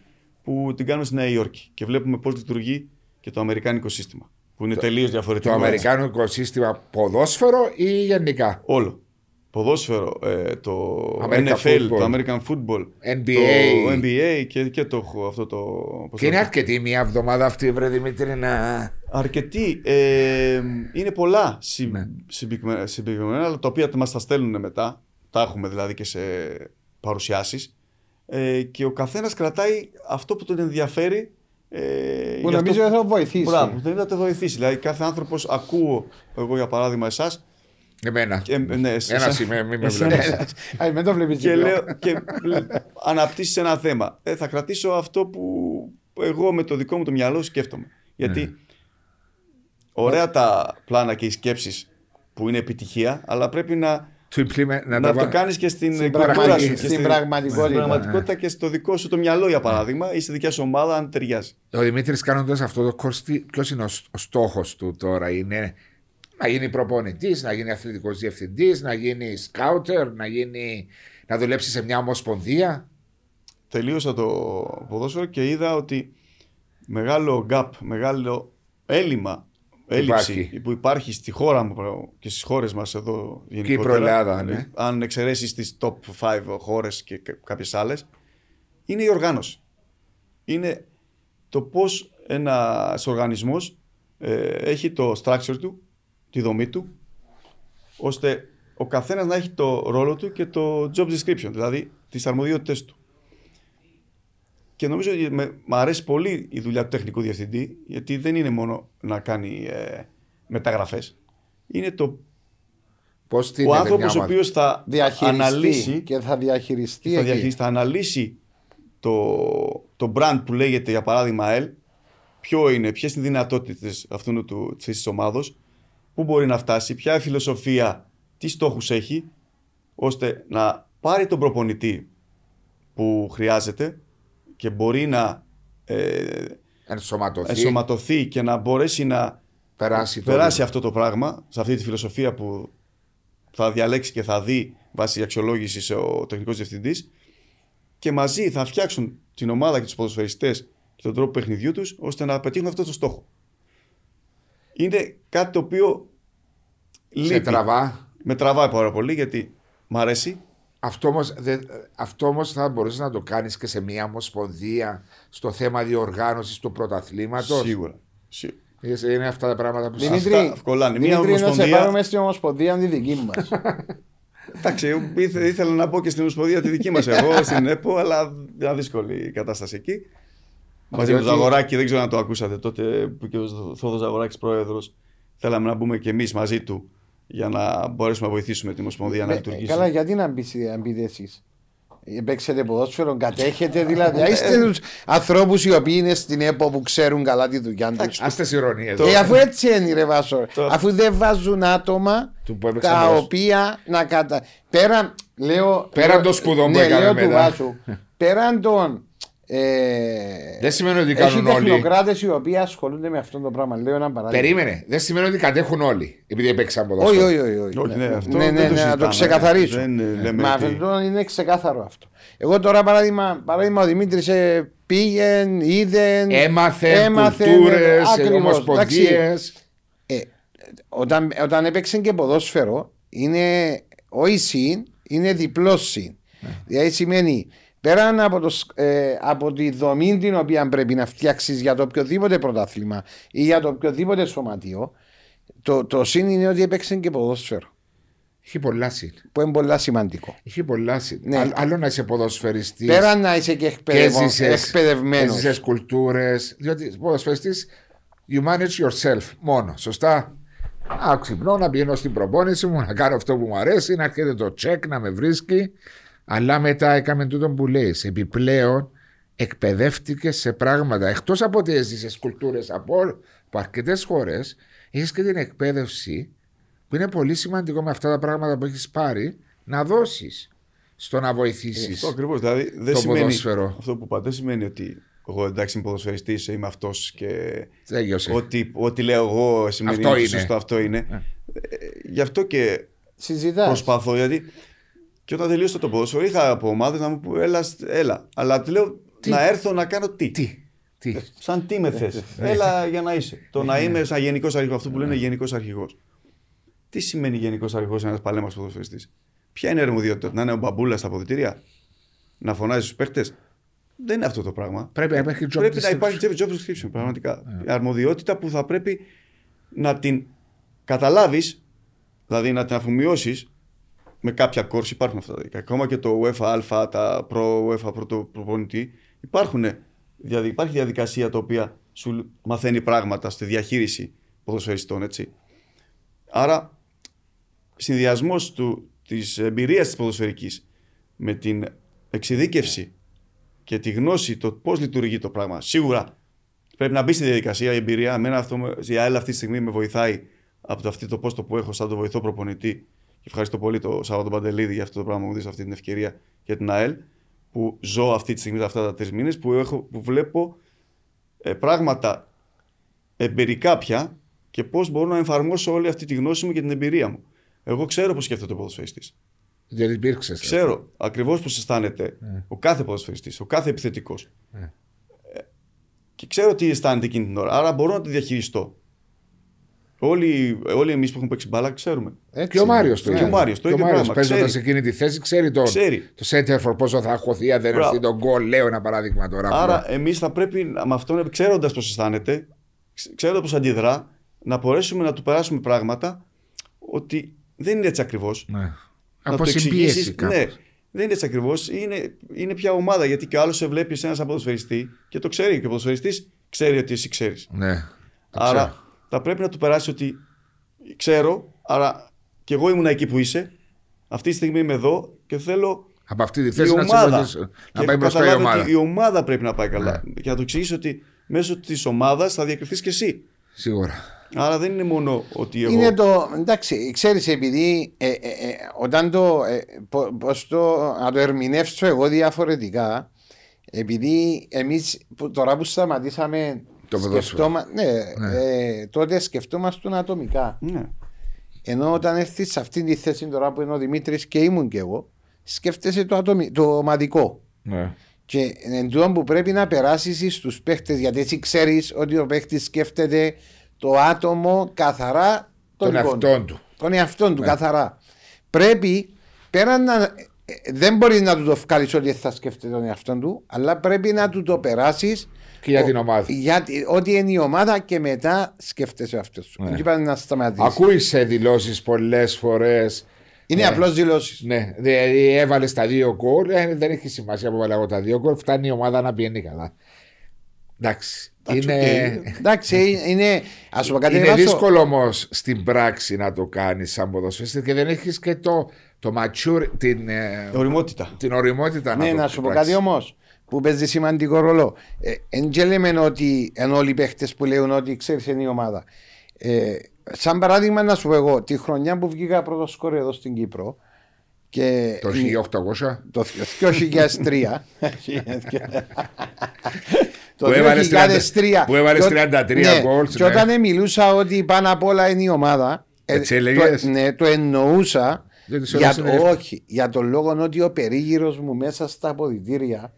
Speaker 2: που την κάνουμε στη Νέα Υόρκη. Και βλέπουμε πώς λειτουργεί και το αμερικάνικο σύστημα. Που είναι τελείως
Speaker 1: Το
Speaker 2: διαφορετικό.
Speaker 1: αμερικάνικο σύστημα ποδόσφαιρο ή γενικά;
Speaker 2: Όλο. Ποδόσφαιρο, ε, το
Speaker 1: American
Speaker 2: NFL,
Speaker 1: football.
Speaker 2: το American Football,
Speaker 1: NBA.
Speaker 2: το NBA και, και το, αυτό το... πώς
Speaker 1: Και
Speaker 2: το-
Speaker 1: είναι αρκετή μια εβδομάδα αυτή, βρε Δημήτρη, να.
Speaker 2: Αρκετοί. Ε, είναι πολλά συ,
Speaker 1: Ναι.
Speaker 2: συμπυκνωμένα, συμπυκνωμένα, αλλά τα οποία μας τα στέλνουν μετά. Τα έχουμε δηλαδή και σε παρουσιάσεις. Ε, και ο καθένας κρατάει αυτό που τον ενδιαφέρει. Ε,
Speaker 3: Που
Speaker 2: για
Speaker 3: νομίζω
Speaker 2: αυτό-
Speaker 3: θα βοηθήσει.
Speaker 2: Μπράβο, δεν θα το βοηθήσει. Δηλαδή, κάθε άνθρωπος ακούω, εγώ για παράδειγμα, εσάς.
Speaker 1: Εμένα.
Speaker 2: Και, ναι, σε-
Speaker 1: Ένας
Speaker 2: σε-
Speaker 1: είμαι, μην με
Speaker 2: εσένα.
Speaker 1: βλέπεις.
Speaker 3: Α, μην το βλέπεις
Speaker 2: και
Speaker 3: διπλό.
Speaker 2: λέω και αναπτύσσεις ένα θέμα. Ε, θα κρατήσω αυτό που εγώ με το δικό μου το μυαλό σκέφτομαι. Γιατί
Speaker 1: Ναι.
Speaker 2: ωραία τα πλάνα και οι σκέψεις που είναι επιτυχία, αλλά πρέπει να,
Speaker 1: To implement- να
Speaker 2: να
Speaker 1: το
Speaker 2: το
Speaker 1: βα-
Speaker 2: κάνεις και στην,
Speaker 3: Στην
Speaker 2: κουλτούρα
Speaker 3: πραγματι-
Speaker 2: σου. και
Speaker 3: στην
Speaker 2: στην-
Speaker 3: πραγματικότητα.
Speaker 2: στην πραγματικότητα και στο δικό σου το μυαλό, για παράδειγμα, ή στη δικιά σου ομάδα, αν ταιριάζει.
Speaker 1: Ο Δημήτρης κάνοντας αυτό το κόστι, ποιος είναι ο, ο στόχος του τώρα, είναι να γίνει προπονητής, να γίνει αθλητικός διευθυντής, να γίνει σκάουτερ, να, γίνει, να δουλέψει σε μια ομοσπονδία;
Speaker 2: τελείωσα το ποδόσφαιρο και είδα ότι μεγάλο gap, μεγάλο έλλειμμα, έλλειψη
Speaker 1: Υπάρχει.
Speaker 2: που υπάρχει στη χώρα μου και στις χώρες μας εδώ γενικότερα.
Speaker 1: Κύπρο, Ελλάδα, ναι.
Speaker 2: Αν εξαιρέσεις τις top 5 χώρες και κα- κάποιες άλλες, είναι η οργάνωση. Είναι το πώς ένας οργανισμός ε, έχει το structure του, τη δομή του, ώστε ο καθένας να έχει το ρόλο του και το job description, δηλαδή τις αρμοδιότητες του. Και νομίζω ότι με, μ' αρέσει πολύ η δουλειά του τεχνικού διευθυντή, γιατί δεν είναι μόνο να κάνει ε, μεταγραφές. Είναι το,
Speaker 1: Πώς
Speaker 2: ο
Speaker 1: την
Speaker 2: άνθρωπος ο οποίος θα
Speaker 3: Διαχειριστεί
Speaker 2: αναλύσει,
Speaker 3: και θα διαχειριστεί
Speaker 2: θα,
Speaker 3: εκεί.
Speaker 2: διαχειριστεί, θα αναλύσει το, το brand που λέγεται για παράδειγμα ΕΛ, ποιο είναι, ποιες είναι οι δυνατότητες αυτού του, της ομάδος, πού μπορεί να φτάσει, ποια φιλοσοφία, τι στόχους έχει, ώστε να πάρει τον προπονητή που χρειάζεται και μπορεί να ε,
Speaker 1: ενσωματωθεί,
Speaker 2: ενσωματωθεί και να μπορέσει να
Speaker 1: περάσει, το-
Speaker 2: περάσει αυτό το πράγμα σε αυτή τη φιλοσοφία που θα διαλέξει και θα δει βάσει αξιολόγησης ο τεχνικός διευθυντής και μαζί θα φτιάξουν την ομάδα και τους ποδοσφαιριστές και τον τρόπο παιχνιδιού τους ώστε να πετύχουν αυτό το στόχο. Είναι κάτι το οποίο
Speaker 1: σε
Speaker 2: λείπει.
Speaker 1: τραβά.
Speaker 2: Με τραβάει πάρα πολύ γιατί μ' αρέσει.
Speaker 1: Αυτό όμως, δεν- αυτό όμως θα μπορείς να το κάνεις και σε μια ομοσπονδία στο θέμα διοργάνωσης του πρωταθλήματος.
Speaker 2: Σίγουρα. Σί-
Speaker 1: Είναι αυτά τα πράγματα που
Speaker 3: Δημήτρη,
Speaker 2: Αυτά κολλάνε. Μια
Speaker 3: Δημήτρη, να σε
Speaker 2: ομοσπονδία-
Speaker 3: πάρουμε στην ομοσπονδία τη δική μας.
Speaker 2: Εντάξει, εγώ ήθε- ήθελα να πω και στην Ομοσπονδία τη δική μας εγώ, στην ΕΠΟ, αλλά ήταν δύσκολη η κατάσταση εκεί. Μαζί με τον
Speaker 1: Διότι-
Speaker 2: Ζαγοράκη, δεν ξέρω αν το ακούσατε τότε που και ο Θόδος Ζαγοράκης πρόεδρος, θέλαμε να μπούμε και εμείς μαζί του για να μπορέσουμε να βοηθήσουμε την Ομοσπονδία να
Speaker 3: Ε,
Speaker 2: λειτουργήσει.
Speaker 3: Καλά, γιατί να μπεις να μπείτε εσείς; Ε, Παίξετε ποδόσφαιρο, κατέχετε δηλαδή. Είστε τους ανθρώπους οι οποίοι είναι στην ΕΠΟ που ξέρουν καλά τη δουλειά τους.
Speaker 1: Ας τις ηρωνίες.
Speaker 3: Ε, αφού έτσι είναι, ρε Βάσο.
Speaker 2: Το-
Speaker 3: Αφού δεν βάζουν άτομα
Speaker 1: Του που έπαιξαν
Speaker 3: τα
Speaker 1: ποδόσφαιρο.
Speaker 3: οποία να κατα. Πέραν, λέω.
Speaker 1: Πέραν
Speaker 3: λέω-
Speaker 1: των σπουδών που
Speaker 3: ναι,
Speaker 1: έκαμε
Speaker 3: λέω του
Speaker 1: μετά.
Speaker 3: Βάσου. Πέραν των. Ε,
Speaker 1: Δεν σημαίνει ότι
Speaker 3: έχει
Speaker 1: κάνουν όλοι.
Speaker 3: τεχνοκράτες οι οποίοι ασχολούνται με αυτό το πράγμα. Λέω ένα παράδειγμα.
Speaker 1: Περίμενε. Δεν σημαίνει ότι κατέχουν όλοι. Επειδή έπαιξαν
Speaker 3: Όχι,
Speaker 1: ποδόσφαιρο.
Speaker 3: όχι, όχι. όχι.
Speaker 2: Όχι, ναι, αυτό
Speaker 3: ναι,
Speaker 2: δεν
Speaker 3: ναι,
Speaker 2: το
Speaker 3: ναι, να το
Speaker 2: συζητάμε.
Speaker 3: ξεκαθαρίσω.
Speaker 2: Δεν, ε, λέμε
Speaker 3: Μα
Speaker 2: ότι-
Speaker 3: αυτό είναι ξεκάθαρο αυτό. Εγώ τώρα παράδειγμα, παράδειγμα ο Δημήτρης πήγε, είδε.
Speaker 1: Έμαθε,
Speaker 3: έμαθε,
Speaker 1: κουλτούρες,
Speaker 3: ακριβώς.
Speaker 1: ομοσπονδίες.
Speaker 3: Ε, όταν, όταν έπαιξε και ποδόσφαιρο, είναι όχι συν, είναι διπλός συν. Δηλαδή σημαίνει πέραν από, το, σ- ε, από τη δομή την οποία πρέπει να φτιάξεις για το οποιοδήποτε πρωτάθλημα ή για το οποιοδήποτε σωματείο, το, το συν είναι ότι έπαιξε και ποδόσφαιρο.
Speaker 1: Έχει πολλά συν.
Speaker 3: Που είναι πολύ σημαντικό.
Speaker 1: Έχει πολλά συν.
Speaker 3: Ναι.
Speaker 1: Άλλ- Άλλο να είσαι ποδοσφαιριστής
Speaker 3: Πέραν να είσαι και
Speaker 1: και ζήσες-
Speaker 3: εκπαιδευμένος.
Speaker 1: και ζήσες κουλτούρες. Διότι ποδοσφαιριστής you manage yourself μόνο. Σωστά; Να ξυπνώ, να πηγαίνω στην προπόνηση μου, να κάνω αυτό που μου αρέσει, να έρχεται το τσεκ, να με βρίσκει. Αλλά μετά έκαμε τούτο που λέει. Επιπλέον εκπαιδεύτηκες σε πράγματα. Εκτός από ότι έζησες κουλτούρες από, από αρκετές χώρες, έχεις και την εκπαίδευση που είναι πολύ σημαντικό με αυτά τα πράγματα που έχεις πάρει να δώσεις στο να βοηθήσεις.
Speaker 2: Αυτό ακριβώς. Δηλαδή δεν
Speaker 1: το
Speaker 2: σημαίνει.
Speaker 1: ποδόσφαιρο.
Speaker 2: Αυτό που είπα δεν σημαίνει ότι εγώ εντάξει είμαι ποδοσφαιριστής, είμαι αυτός και
Speaker 1: Τέλειωσε.
Speaker 2: ό,τι, ό,τι λέω εγώ σημαίνει
Speaker 1: Αυτό
Speaker 2: ότι
Speaker 1: είναι.
Speaker 2: σωστό αυτό είναι. Ε, γι' αυτό και
Speaker 3: Συζητάς.
Speaker 2: προσπαθώ γιατί και όταν τελείωσα το ποδόσφαιρο είχα από ομάδες να μου πω έλα, έλα. αλλά του λέω να έρθω να κάνω τι.
Speaker 1: Τι; Τι;
Speaker 2: Σαν τι με θες. Έλα για να είσαι. Το να είμαι σαν γενικός αρχηγός, αυτό που λένε γενικός αρχηγός. Τι σημαίνει γενικός αρχηγός ένας παλέμας ποδοσφαιριστής; Ποια είναι η αρμοδιότητα, να είναι ο μπαμπούλας στα αποδητήρια, να φωνάζει στους παίχτε. Δεν είναι αυτό το πράγμα.
Speaker 1: Πρέπει να υπάρχει job
Speaker 2: Πρέπει να
Speaker 1: description.
Speaker 2: υπάρχει job description, πραγματικά. Η αρμοδιότητα που θα πρέπει να την καταλάβεις, δηλαδή να την αφομοιώσεις με κάποια course. Υπάρχουν αυτά. δηλαδή. Ακόμα και το UEFA Α, τα προ UEFA πρώτο προπονητή, υπάρχουν, δηλαδή υπάρχει διαδικασία τα οποία σου μαθαίνει πράγματα στη διαχείριση ποδοσφαιριστών, έτσι. Άρα, συνδυασμός της εμπειρίας της ποδοσφαιρικής με την εξειδίκευση και τη γνώση το πώς λειτουργεί το πράγμα. Σίγουρα πρέπει να μπει στη διαδικασία η εμπειρία. Εμένα αυτό, με- η ΑΕΛ αυτή τη στιγμή με βοηθάει από το αυτό το πόστο που έχω σαν το βοηθό προπονητή. Και ευχαριστώ πολύ το Σάββατο Παντελίδη για αυτό το πράγμα που μου δίνεις αυτή την ευκαιρία για την ΑΕΛ. Που ζω αυτή τη στιγμή αυτά τα τρεις μήνες που, έχω, που βλέπω ε, πράγματα εμπειρικά πια και πώς μπορώ να εφαρμόσω όλη αυτή τη γνώση μου και την εμπειρία μου. Εγώ ξέρω πώς σκέφτεται ο ποδοσφαιριστής.
Speaker 1: Δεν υπήρξες.
Speaker 2: Ξέρω ακριβώς πώς αισθάνεται ο κάθε ποδοσφαιριστής, ο κάθε επιθετικός.
Speaker 1: Ναι.
Speaker 2: Και ξέρω τι αισθάνεται εκείνη την ώρα. Άρα μπορώ να το διαχειριστώ. Όλοι, όλοι εμείς που έχουμε παίξει μπάλα ξέρουμε.
Speaker 3: Έτσι.
Speaker 1: Και ο Μάριος το
Speaker 3: Ναι.
Speaker 1: ίδιο.
Speaker 2: Και ο Μάριος το
Speaker 1: Και
Speaker 2: ίδιο πράγμα,
Speaker 1: παίζοντας
Speaker 2: ξέρει.
Speaker 1: εκείνη τη θέση, ξέρει το,
Speaker 2: Ξέρει.
Speaker 1: το center for πόσο θα χωθεί αν δεν
Speaker 2: Μπράβο.
Speaker 1: έρθει τον γκολ. Λέω ένα παράδειγμα τώρα.
Speaker 2: Άρα εμείς θα πρέπει να- με αυτόν, ξέροντας πώς αισθάνεται, ξέροντας πώς αντιδρά, να μπορέσουμε να του περάσουμε πράγματα ότι δεν είναι έτσι ακριβώς.
Speaker 1: Ναι.
Speaker 2: να
Speaker 1: Από
Speaker 2: το
Speaker 1: συμπίεση
Speaker 2: εξηγήσεις.
Speaker 1: κάπως.
Speaker 2: Ναι, δεν είναι έτσι ακριβώς. Είναι, είναι πια ομάδα γιατί και ο άλλος σε βλέπει σε ένας σαν ποδοσφαιριστή και το ξέρει. Και ο ποδοσφαιριστής ξέρει ότι εσύ ξέρεις.
Speaker 1: Ναι. Το
Speaker 2: Άρα
Speaker 1: ξέρω.
Speaker 2: Θα πρέπει να του περάσει ότι ξέρω, άρα και εγώ ήμουν εκεί που είσαι. Αυτή τη στιγμή είμαι εδώ και θέλω
Speaker 1: Από αυτή τη
Speaker 2: η
Speaker 1: θέση να σε
Speaker 2: ομάδα.
Speaker 1: βοηθήσω. Να
Speaker 2: Και
Speaker 1: πάει
Speaker 2: έχω
Speaker 1: μπροστά η
Speaker 2: καταλάβει
Speaker 1: ομάδα. Ναι.
Speaker 2: ότι η ομάδα πρέπει να πάει καλά. Και να το εξηγήσω ότι μέσω της ομάδας θα διακριθείς και εσύ.
Speaker 1: Σίγουρα.
Speaker 2: Άρα δεν είναι μόνο ότι εγώ.
Speaker 3: Είναι το. Εντάξει, ξέρεις, επειδή ε, ε, ε, όταν το. Ε, πο- πώς το. Να το ερμηνεύσω εγώ διαφορετικά, επειδή εμείς τώρα που σταματήσαμε.
Speaker 1: Το ποδόσφαιρο.
Speaker 3: σκεφτόμα- ναι, Ε, τότε σκεφτόμαστε ατομικά.
Speaker 2: Ναι.
Speaker 3: Ενώ όταν έρθεις σε αυτή τη θέση τώρα που είναι ο Δημήτρης και ήμουν και εγώ, σκέφτεσαι το, ατομι, το ομαδικό.
Speaker 1: Ναι.
Speaker 3: Και εν τούτο που πρέπει να περάσεις στου παίχτες, γιατί εσύ ξέρεις ότι ο παίχτης σκέφτεται το άτομο καθαρά
Speaker 1: Τον
Speaker 3: δικό του.
Speaker 1: εαυτόν του.
Speaker 3: Τον εαυτόν
Speaker 1: Ναι.
Speaker 3: του, καθαρά. Πρέπει πέραν να. ε, Δεν μπορείς να του το βγάλεις ότι θα σκέφτεται τον εαυτόν του, αλλά πρέπει να του το περάσεις.
Speaker 1: Και για την ομάδα.
Speaker 3: Γιατί, ό,τι είναι η ομάδα και μετά σκέφτεσαι αυτό σου.
Speaker 1: Ναι.
Speaker 3: Δεν είπα να σταματήσεις.
Speaker 1: Ακούει σε δηλώσεις πολλές φορές.
Speaker 3: Είναι
Speaker 1: Ναι.
Speaker 3: απλώς δηλώσεις.
Speaker 1: Ναι, δηλαδή έβαλες τα δύο γκολ. Ε, δεν έχει σημασία που έβαλε εγώ τα δύο γκολ. Φτάνει η ομάδα να πηγαίνει καλά. Εντάξει.
Speaker 2: Εντάξει,
Speaker 1: Είναι,
Speaker 2: οκ.
Speaker 3: Εντάξει, είναι. Να σου πω κάτι
Speaker 1: είναι
Speaker 3: Βάσο.
Speaker 1: δύσκολο όμως στην πράξη να το κάνεις σαν ποδοσφαιριστή και δεν έχεις και το, το mature, την, ε,
Speaker 2: Ωριμότητα.
Speaker 1: την ωριμότητα
Speaker 3: Ναι,
Speaker 1: να το
Speaker 3: να σου πω
Speaker 1: πράξεις.
Speaker 3: κάτι όμως που παίζει σημαντικό ρόλο. Ε, Εν και λέμε ότι ενώ όλοι οι παίχτες που λέουν ότι ξέρεις είναι η ομάδα. Ε, σαν παράδειγμα, να σου πω εγώ, τη χρονιά που βγήκα πρώτος σκόρερ εδώ στην Κύπρο και
Speaker 1: Το 1800.
Speaker 3: το 2003. το
Speaker 1: Που έβαλες
Speaker 3: 2003.
Speaker 1: που έβαλες
Speaker 3: Και ο-
Speaker 1: 33
Speaker 3: ναι,
Speaker 1: goals,
Speaker 3: Και
Speaker 1: ναι.
Speaker 3: όταν μιλούσα ότι πάνω απ' όλα είναι η ομάδα. ε,
Speaker 1: Έτσι έλεγες;
Speaker 3: το, ναι, το εννοούσα.
Speaker 1: Γιατί σε
Speaker 3: Για,
Speaker 1: όλες είναι εύκολο.
Speaker 3: όχι, για τον λόγο ότι ο περίγυρος μου μέσα στα αποδητήρια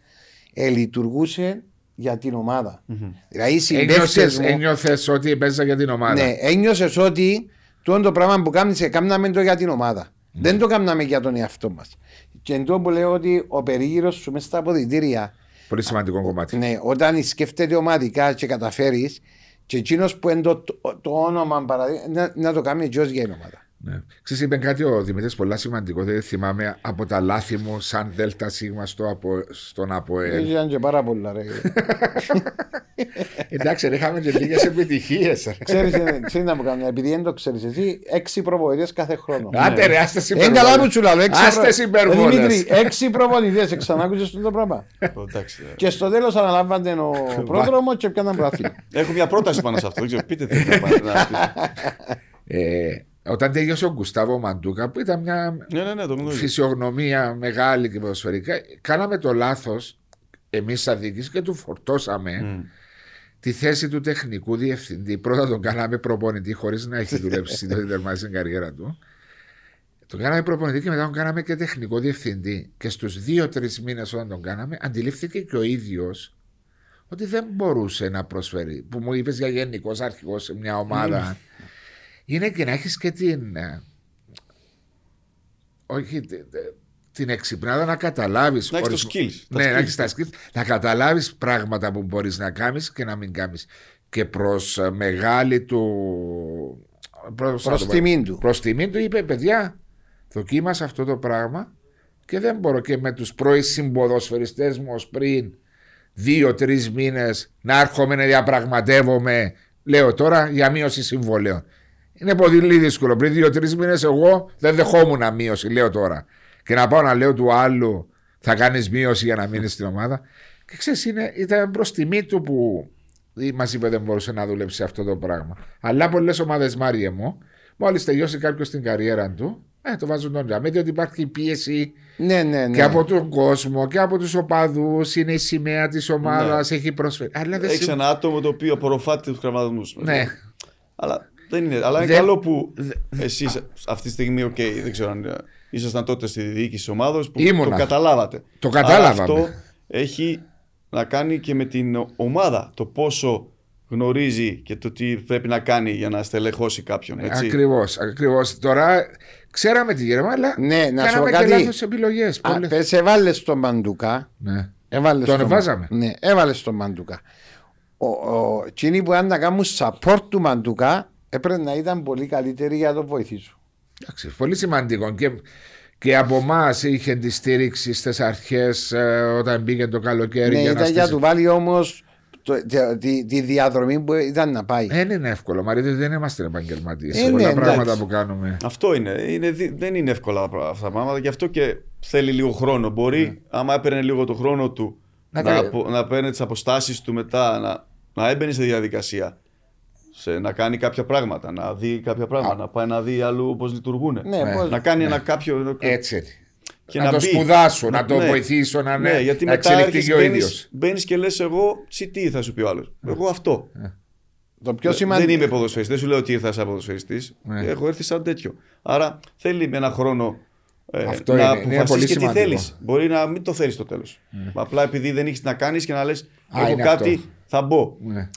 Speaker 3: ε, λειτουργούσε για την ομάδα. Δηλαδή οι συμπαίκτες
Speaker 1: Ένιωσες,
Speaker 3: μου.
Speaker 1: ένιωθες ότι έπαιζα για την ομάδα.
Speaker 3: Ναι, ένιωσες ότι το το πράγμα που κάνεις, κάναμε το για την ομάδα. Δεν το κάναμε για τον εαυτό μας. Και εντό που λέω ότι ο περίγυρος σου μέσα στα αποδητήρια,
Speaker 1: Πολύ σημαντικό κομμάτι.
Speaker 3: ναι, όταν σκέφτεται ομαδικά και καταφέρεις, και εκείνος που είναι το, το, το όνομα παραδείγμα, να, να το κάνει και ως για την ομάδα.
Speaker 1: Ναι. Ξέρεις, είπε κάτι ο Δημήτρης πολλά σημαντικό. Δεν θυμάμαι από τα λάθη μου σαν Δέλτα Σίγμα στο απο, στον ΑΠΟΕΛ.
Speaker 3: Ήταν και πάρα πολλά, ρε.
Speaker 1: Εντάξει, ρε, είχαμε και λίγες επιτυχίες.
Speaker 3: Ξέρεις, ε, ξέρεις να μου κάνω, επειδή δεν το ξέρεις εσύ, έξι προπονητές κάθε χρόνο.
Speaker 1: Άντε ρε, άστε
Speaker 3: Είναι καλά που
Speaker 1: υπερβόλες.
Speaker 3: σου λέω, έξι
Speaker 1: Άστε
Speaker 3: προ-
Speaker 1: υπερβόλες.
Speaker 3: Δημήτρη, έξι προπονητές, ξανάκουσες το πράγμα.
Speaker 2: Εντάξει. ε.
Speaker 3: Και στο τέλος αναλάμβανε ο πρόδρομο και πιάναν πρωτάθλημα.
Speaker 2: Έχω μια πρόταση πάνω σε αυτό. Δεν ξέρω, πείτε τι να πάνε να πείτε.
Speaker 1: Ε, όταν τέλειωσε ο Γκουστάβο Μαντούκα, που ήταν μια
Speaker 2: Ναι, ναι, ναι, το γνωρίζω.
Speaker 1: φυσιογνωμία μεγάλη και ποδοσφαιρικά, κάναμε το λάθος. εμείς σαν διοίκηση και του φορτώσαμε τη θέση του τεχνικού διευθυντή. Πρώτα τον κάναμε προπονητή χωρίς να έχει δουλέψει το τερματίσει την καριέρα του. Τον κάναμε προπονητή και μετά τον κάναμε και τεχνικό διευθυντή. Και στους δύο-τρεις μήνες όταν τον κάναμε, αντιλήφθηκε και ο ίδιος ότι δεν μπορούσε να προσφέρει. Που μου είπες για γενικός αρχηγός σε μια ομάδα. Είναι και να έχεις και την. ε, Όχι, τε- τε- την εξυπνάδα να καταλάβεις.
Speaker 2: Να έχεις το skills, τα
Speaker 1: Ναι, να
Speaker 2: skills.
Speaker 1: έχεις τα skills. Να καταλάβεις πράγματα που μπορείς να κάνεις και να μην κάνεις. Και προς μεγάλη του. Προς,
Speaker 3: Προς τιμήν του.
Speaker 1: Προς τιμήν του είπε, παιδιά, δοκίμασα αυτό το πράγμα και δεν μπορώ και με τους πρώην συμποδοσφαιριστές μου ως πριν δύο-τρει μήνες να έρχομαι να διαπραγματεύομαι, λέω τώρα, για μείωση συμβολέων. Είναι πολύ δύσκολο. Πριν δύο-τρεις μήνες, εγώ δεν δεχόμουν μείωση, λέω τώρα. Και να πάω να λέω του άλλου, θα κάνεις μείωση για να μείνεις στην ομάδα. Και ξέρεις, ήταν προς τιμή του που μας είπε δεν μπορούσε να δουλέψει αυτό το πράγμα. Αλλά πολλές ομάδες, Μάριε μου, μόλις τελειώσει κάποιος την καριέρα του, ε, το βάζουν τον τζιαμαί, διότι υπάρχει πίεση
Speaker 3: Ναι, ναι, ναι.
Speaker 1: και από τον κόσμο και από τους οπαδούς. Είναι η σημαία της ομάδας, έχει προσφέρει. Αλλά δεν
Speaker 2: Έχει
Speaker 1: συμ-
Speaker 2: ένα άτομο το οποίο απορροφάται τους κραδασμούς.
Speaker 1: Ναι.
Speaker 2: Αλλά δεν είναι. Αλλά είναι
Speaker 1: Δεν-
Speaker 2: καλό που εσείς αυτή τη στιγμή, οκ, δεν ξέρω αν ε, ήσασταν τότε στη διοίκηση της ομάδας που
Speaker 1: Ήμουνα.
Speaker 2: το καταλάβατε.
Speaker 1: Το
Speaker 2: Άρα
Speaker 1: κατάλαβαμε.
Speaker 2: αυτό έχει να κάνει και με την ομάδα. Το πόσο γνωρίζει και το τι πρέπει να κάνει για να στελεχώσει κάποιον. Έτσι.
Speaker 1: Ακριβώς, ακριβώς. Τώρα ξέραμε τη Γερμανία, αλλά
Speaker 3: Ναι, να σου
Speaker 1: κάναμε
Speaker 3: πω
Speaker 1: και
Speaker 3: κάτι.
Speaker 1: λάθος επιλογές.
Speaker 3: Α, πες έβαλες τον Μαντουκά.
Speaker 1: Ναι.
Speaker 3: Έβαλες
Speaker 1: Τον βάζαμε.
Speaker 3: Ναι, έβαλες τον Μαντουκά. Ο, ο, εκείνοι που αν να κάνουν support του Μαντουκά έπρεπε να ήταν πολύ καλύτεροι για να τον βοηθήσουν.
Speaker 1: Εντάξει, πολύ σημαντικό. Και, και από εμάς είχε τη στήριξη στις αρχές όταν μπήκε το καλοκαίρι.
Speaker 3: Ναι,
Speaker 1: για να
Speaker 3: ήταν για να
Speaker 1: στήσει-
Speaker 3: του βάλει όμως τη, τη διαδρομή που ήταν να πάει.
Speaker 1: Δεν είναι εύκολο, Μαρίδη, δεν είμαστε επαγγελματίες.
Speaker 3: Ε,
Speaker 1: σε
Speaker 3: ναι,
Speaker 1: πολλά
Speaker 3: εντάξει.
Speaker 1: πράγματα που κάνουμε.
Speaker 2: Αυτό είναι. είναι. δι- Δεν είναι εύκολα αυτά τα πράγματα. Γι' αυτό και θέλει λίγο χρόνο. Μπορεί, άμα έπαιρνε λίγο το χρόνο του,
Speaker 1: Να
Speaker 2: να,
Speaker 1: τα-
Speaker 2: απο- να παίρνει τις αποστάσεις του μετά, να, να έμπαινε στη διαδικασία. Σε, να κάνει κάποια πράγματα, να δει κάποια πράγματα, να πάει να δει αλλού πώς λειτουργούν.
Speaker 3: Ναι, πώς-
Speaker 2: Να κάνει ένα κάποιο.
Speaker 1: Έτσι.
Speaker 2: και
Speaker 1: να, το
Speaker 2: μπει.
Speaker 1: σπουδάσω, να, το
Speaker 2: ναι.
Speaker 1: βοηθήσω, να,
Speaker 2: Ναι,
Speaker 1: ναι,
Speaker 2: γιατί
Speaker 1: να
Speaker 2: μετά
Speaker 1: εξελιχθεί και ο ίδιος.
Speaker 2: Μπαίνεις και λες, εγώ τσι, τι θα σου πει ο άλλος. Εγώ αυτό.
Speaker 3: Το πιο
Speaker 2: Δεν
Speaker 3: σημαντικό.
Speaker 2: είμαι ποδοσφαιριστής, δεν σου λέω ότι ήρθα σαν ποδοσφαιριστής.
Speaker 1: Ναι.
Speaker 2: Έχω έρθει σαν τέτοιο. Άρα θέλει με ένα χρόνο ε,
Speaker 1: Αυτό
Speaker 2: να
Speaker 1: είναι, είναι
Speaker 2: αποφασίσεις
Speaker 1: πολύ
Speaker 2: και τι
Speaker 1: σημαντικό.
Speaker 2: θέλεις. Μπορεί να μην το θέλεις στο τέλος. Απλά επειδή δεν έχεις να κάνεις και να λες: Έχω
Speaker 1: είναι
Speaker 2: κάτι,
Speaker 1: αυτό.
Speaker 2: θα μπω.
Speaker 1: Ναι.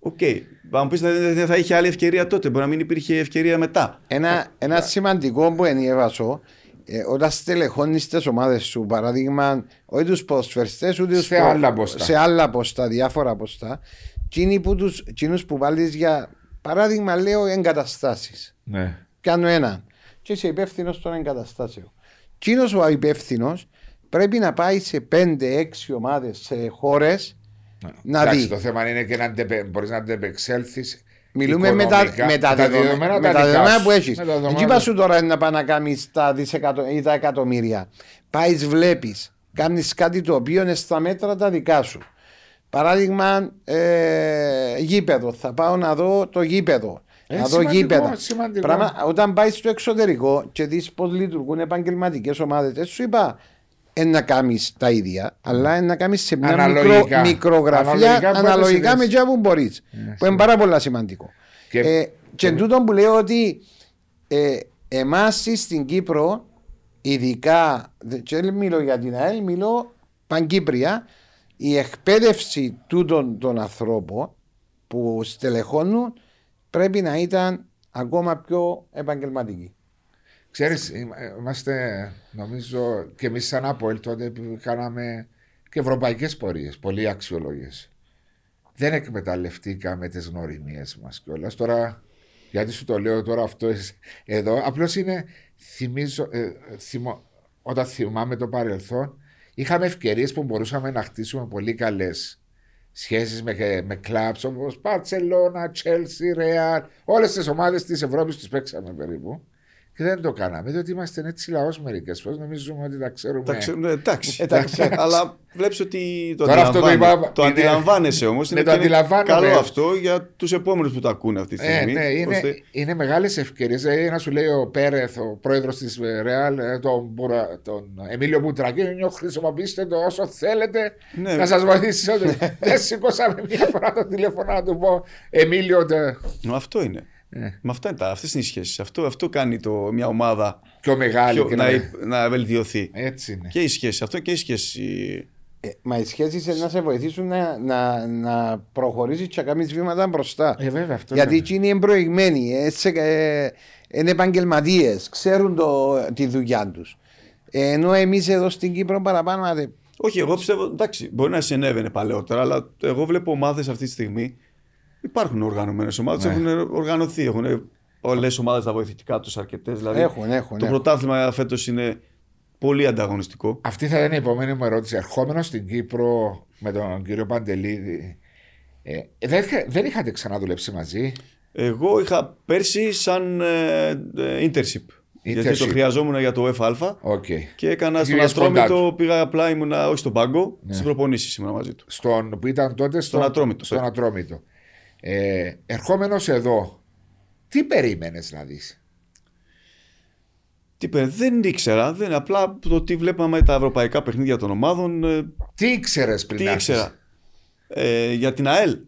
Speaker 2: Οκ. Θα μου πεις δεν δεν θα είχε άλλη ευκαιρία τότε. Μπορεί να μην υπήρχε ευκαιρία μετά.
Speaker 3: Ένα, ένα σημαντικό που ενιέβασω ε, όταν στελεχώνεις τις ομάδες σου, παράδειγμα, όχι τους ποδοσφαιριστές, ούτε τους
Speaker 1: Σε
Speaker 3: προ-
Speaker 1: άλλα ποστά.
Speaker 3: σε άλλα ποστά, διάφορα ποστά, εκείνοι που, τους, εκείνους που βάλεις για παράδειγμα, λέω εγκαταστάσεις.
Speaker 1: Ναι.
Speaker 3: Κάνω έναν. Και είσαι υπεύθυνος των εγκαταστάσεων. Εκείνος ο υπεύθυνος πρέπει να πάει σε 5-6 ομάδες, σε χώρες να
Speaker 1: Εντάξει,
Speaker 3: δει.
Speaker 1: Το θέμα είναι και να μπορείς να αντεπεξέλθεις.
Speaker 3: Μιλούμε με τα, με τα δεδομένα, με τα δεδομένα που έχεις. Δεν είπα σου τώρα να πάει να κάνεις τα δισεκατομμύρια ή τα εκατομμύρια. Πάεις, βλέπεις, κάνεις κάτι το οποίο είναι στα μέτρα τα δικά σου. Παράδειγμα, ε, γήπεδο. Θα πάω να δω το γήπεδο.
Speaker 1: Ε,
Speaker 3: να δω
Speaker 1: σημαντικό,
Speaker 3: γήπεδα.
Speaker 1: σημαντικό.
Speaker 3: Πράγμα, όταν πάει στο εξωτερικό και δεις πώς λειτουργούν επαγγελματικές ομάδες, δεν σου είπα ε, να κάνει τα ίδια, αλλά ε, να κάνει σε μια
Speaker 1: Αναλογικά.
Speaker 3: μικρο, μικρογραφία
Speaker 1: Αναλογικά που
Speaker 3: αναλογικά με
Speaker 1: έπεσες.
Speaker 3: τζιά που μπορείς. που είναι πάρα πολύ σημαντικό.
Speaker 1: Και-
Speaker 3: Ε, και τούτο που λέω ότι ε, εμάς στην Κύπρο, ειδικά, δεν και δεν μιλώ για την ΑΕΛ, μιλώ παγκύπρια, η εκπαίδευση τούτων των ανθρώπων που στελεχώνουν πρέπει να ήταν ακόμα πιο επαγγελματική.
Speaker 1: Ξέρεις, είμα- είμαστε νομίζω και εμείς σαν Απόελ τότε που κάναμε και ευρωπαϊκές πορείες, πολύ αξιολόγε. Δεν εκμεταλλευτήκαμε τις γνωριμίες μας κιόλας. Τώρα, γιατί σου το λέω τώρα αυτό εσ- εδώ, απλώς είναι, θυμίζω, ε, θυμω- όταν θυμάμαι το παρελθόν, είχαμε ευκαιρίες που μπορούσαμε να χτίσουμε πολύ καλές σχέσεις με, με κλαμπs όπως Παρσελώνα, Chelsea, Real, όλες τις ομάδες της Ευρώπης τις παίξαμε περίπου. Και Και δεν το κάναμε, διότι είμαστε έτσι λαός μερικές φορές. Νομίζουμε ότι τα ξέρουμε.
Speaker 2: Τα ξέρουμε, εντάξει.
Speaker 3: Ε, τα ξέρεις.
Speaker 2: Αλλά βλέπεις ότι το,
Speaker 1: Τώρα αυτό το
Speaker 2: αντιλαμβάνε-
Speaker 1: είπα-
Speaker 2: το
Speaker 1: είναι-
Speaker 2: αντιλαμβάνεσαι όμως.
Speaker 1: Ναι, το αντιλαμβάνομαι.
Speaker 2: καλό αυτό για τους επόμενους που το ακούνε αυτή τη
Speaker 1: Ε,
Speaker 2: στιγμή.
Speaker 1: ναι, είναι,
Speaker 2: ώστε-
Speaker 1: είναι μεγάλες ευκαιρίες. να σου λέει ο Πέρεθ, ο πρόεδρος της Ρεάλ, ε, τον, Μπουρα- τον Εμίλιο Μπουτρακίνιο, χρησιμοποιήστε το όσο θέλετε
Speaker 2: Ναι.
Speaker 1: να σας βοηθήσει. Δεν σηκώσαμε μία φορά το τηλέφωνο να του πω Εμίλιο. τε-
Speaker 2: Μα αυτό είναι.
Speaker 1: Ε,
Speaker 2: Με αυτά είναι τα, αυτές είναι οι σχέσεις. Αυτό, αυτό κάνει το, μια ομάδα
Speaker 1: πιο μεγάλη.
Speaker 2: πιο-
Speaker 1: και
Speaker 2: να,
Speaker 1: να-
Speaker 2: να βελτιωθεί.
Speaker 1: Έτσι είναι.
Speaker 2: Και η σχέση. Αυτό και η σχέση.
Speaker 3: Ε, μα οι σχέσεις να σε βοηθήσουν να, να, να προχωρήσεις και να κάνεις βήματα μπροστά.
Speaker 1: Ε, βέβαια, αυτό
Speaker 3: Γιατί
Speaker 1: είναι.
Speaker 3: εκείνοι είναι προηγμένοι, ε, σε- ε, είναι επαγγελματίες, ξέρουν το, τη δουλειά τους. Ενώ εμείς εδώ στην Κύπρο παραπάνω. άτε,
Speaker 2: Όχι, εγώ πιστεύω. Εντάξει, μπορεί να συνέβαινε παλαιότερα, αλλά εγώ βλέπω ομάδες αυτή τη στιγμή. Υπάρχουν οργανωμένες ομάδες,
Speaker 1: Ναι.
Speaker 2: έχουν οργανωθεί. Έχουν όλε οι ομάδες τα βοηθητικά τους αρκετές. Δηλαδή,
Speaker 3: Έχουν, έχουν,
Speaker 2: Το
Speaker 3: έχουν.
Speaker 2: πρωτάθλημα φέτος είναι πολύ ανταγωνιστικό.
Speaker 1: Αυτή θα είναι η επόμενη μου ερώτηση. Ερχόμενος στην Κύπρο με τον κύριο Παντελίδη, ε, δεν, είχα- δεν είχατε ξαναδουλέψει μαζί;
Speaker 2: Εγώ είχα πέρσι σαν ε, ε, internship. Γιατί
Speaker 1: Internship.
Speaker 2: το χρειαζόμουν για το FA
Speaker 1: OK.
Speaker 2: και έκανα στον
Speaker 1: Πήγες κοντά
Speaker 2: Ατρόμητο, πήγα απλά ήμουνα όχι στον πάγκο, ναι. στις προπονήσεις ήμουνα μαζί του.
Speaker 1: Στον, που ήταν τότε στον,
Speaker 2: Ατρόμητο.
Speaker 1: Στον Ατρόμητο. Ε, ερχόμενος εδώ, τι περίμενες να δεις;
Speaker 2: Τι είπε, δεν ήξερα, δεν, απλά το τι βλέπαμε τα ευρωπαϊκά παιχνίδια των ομάδων, ε,
Speaker 1: Τι ήξερες πριν
Speaker 2: τι
Speaker 1: να έρθεις;
Speaker 2: ήξερα. Ε, για την ΑΕΛ.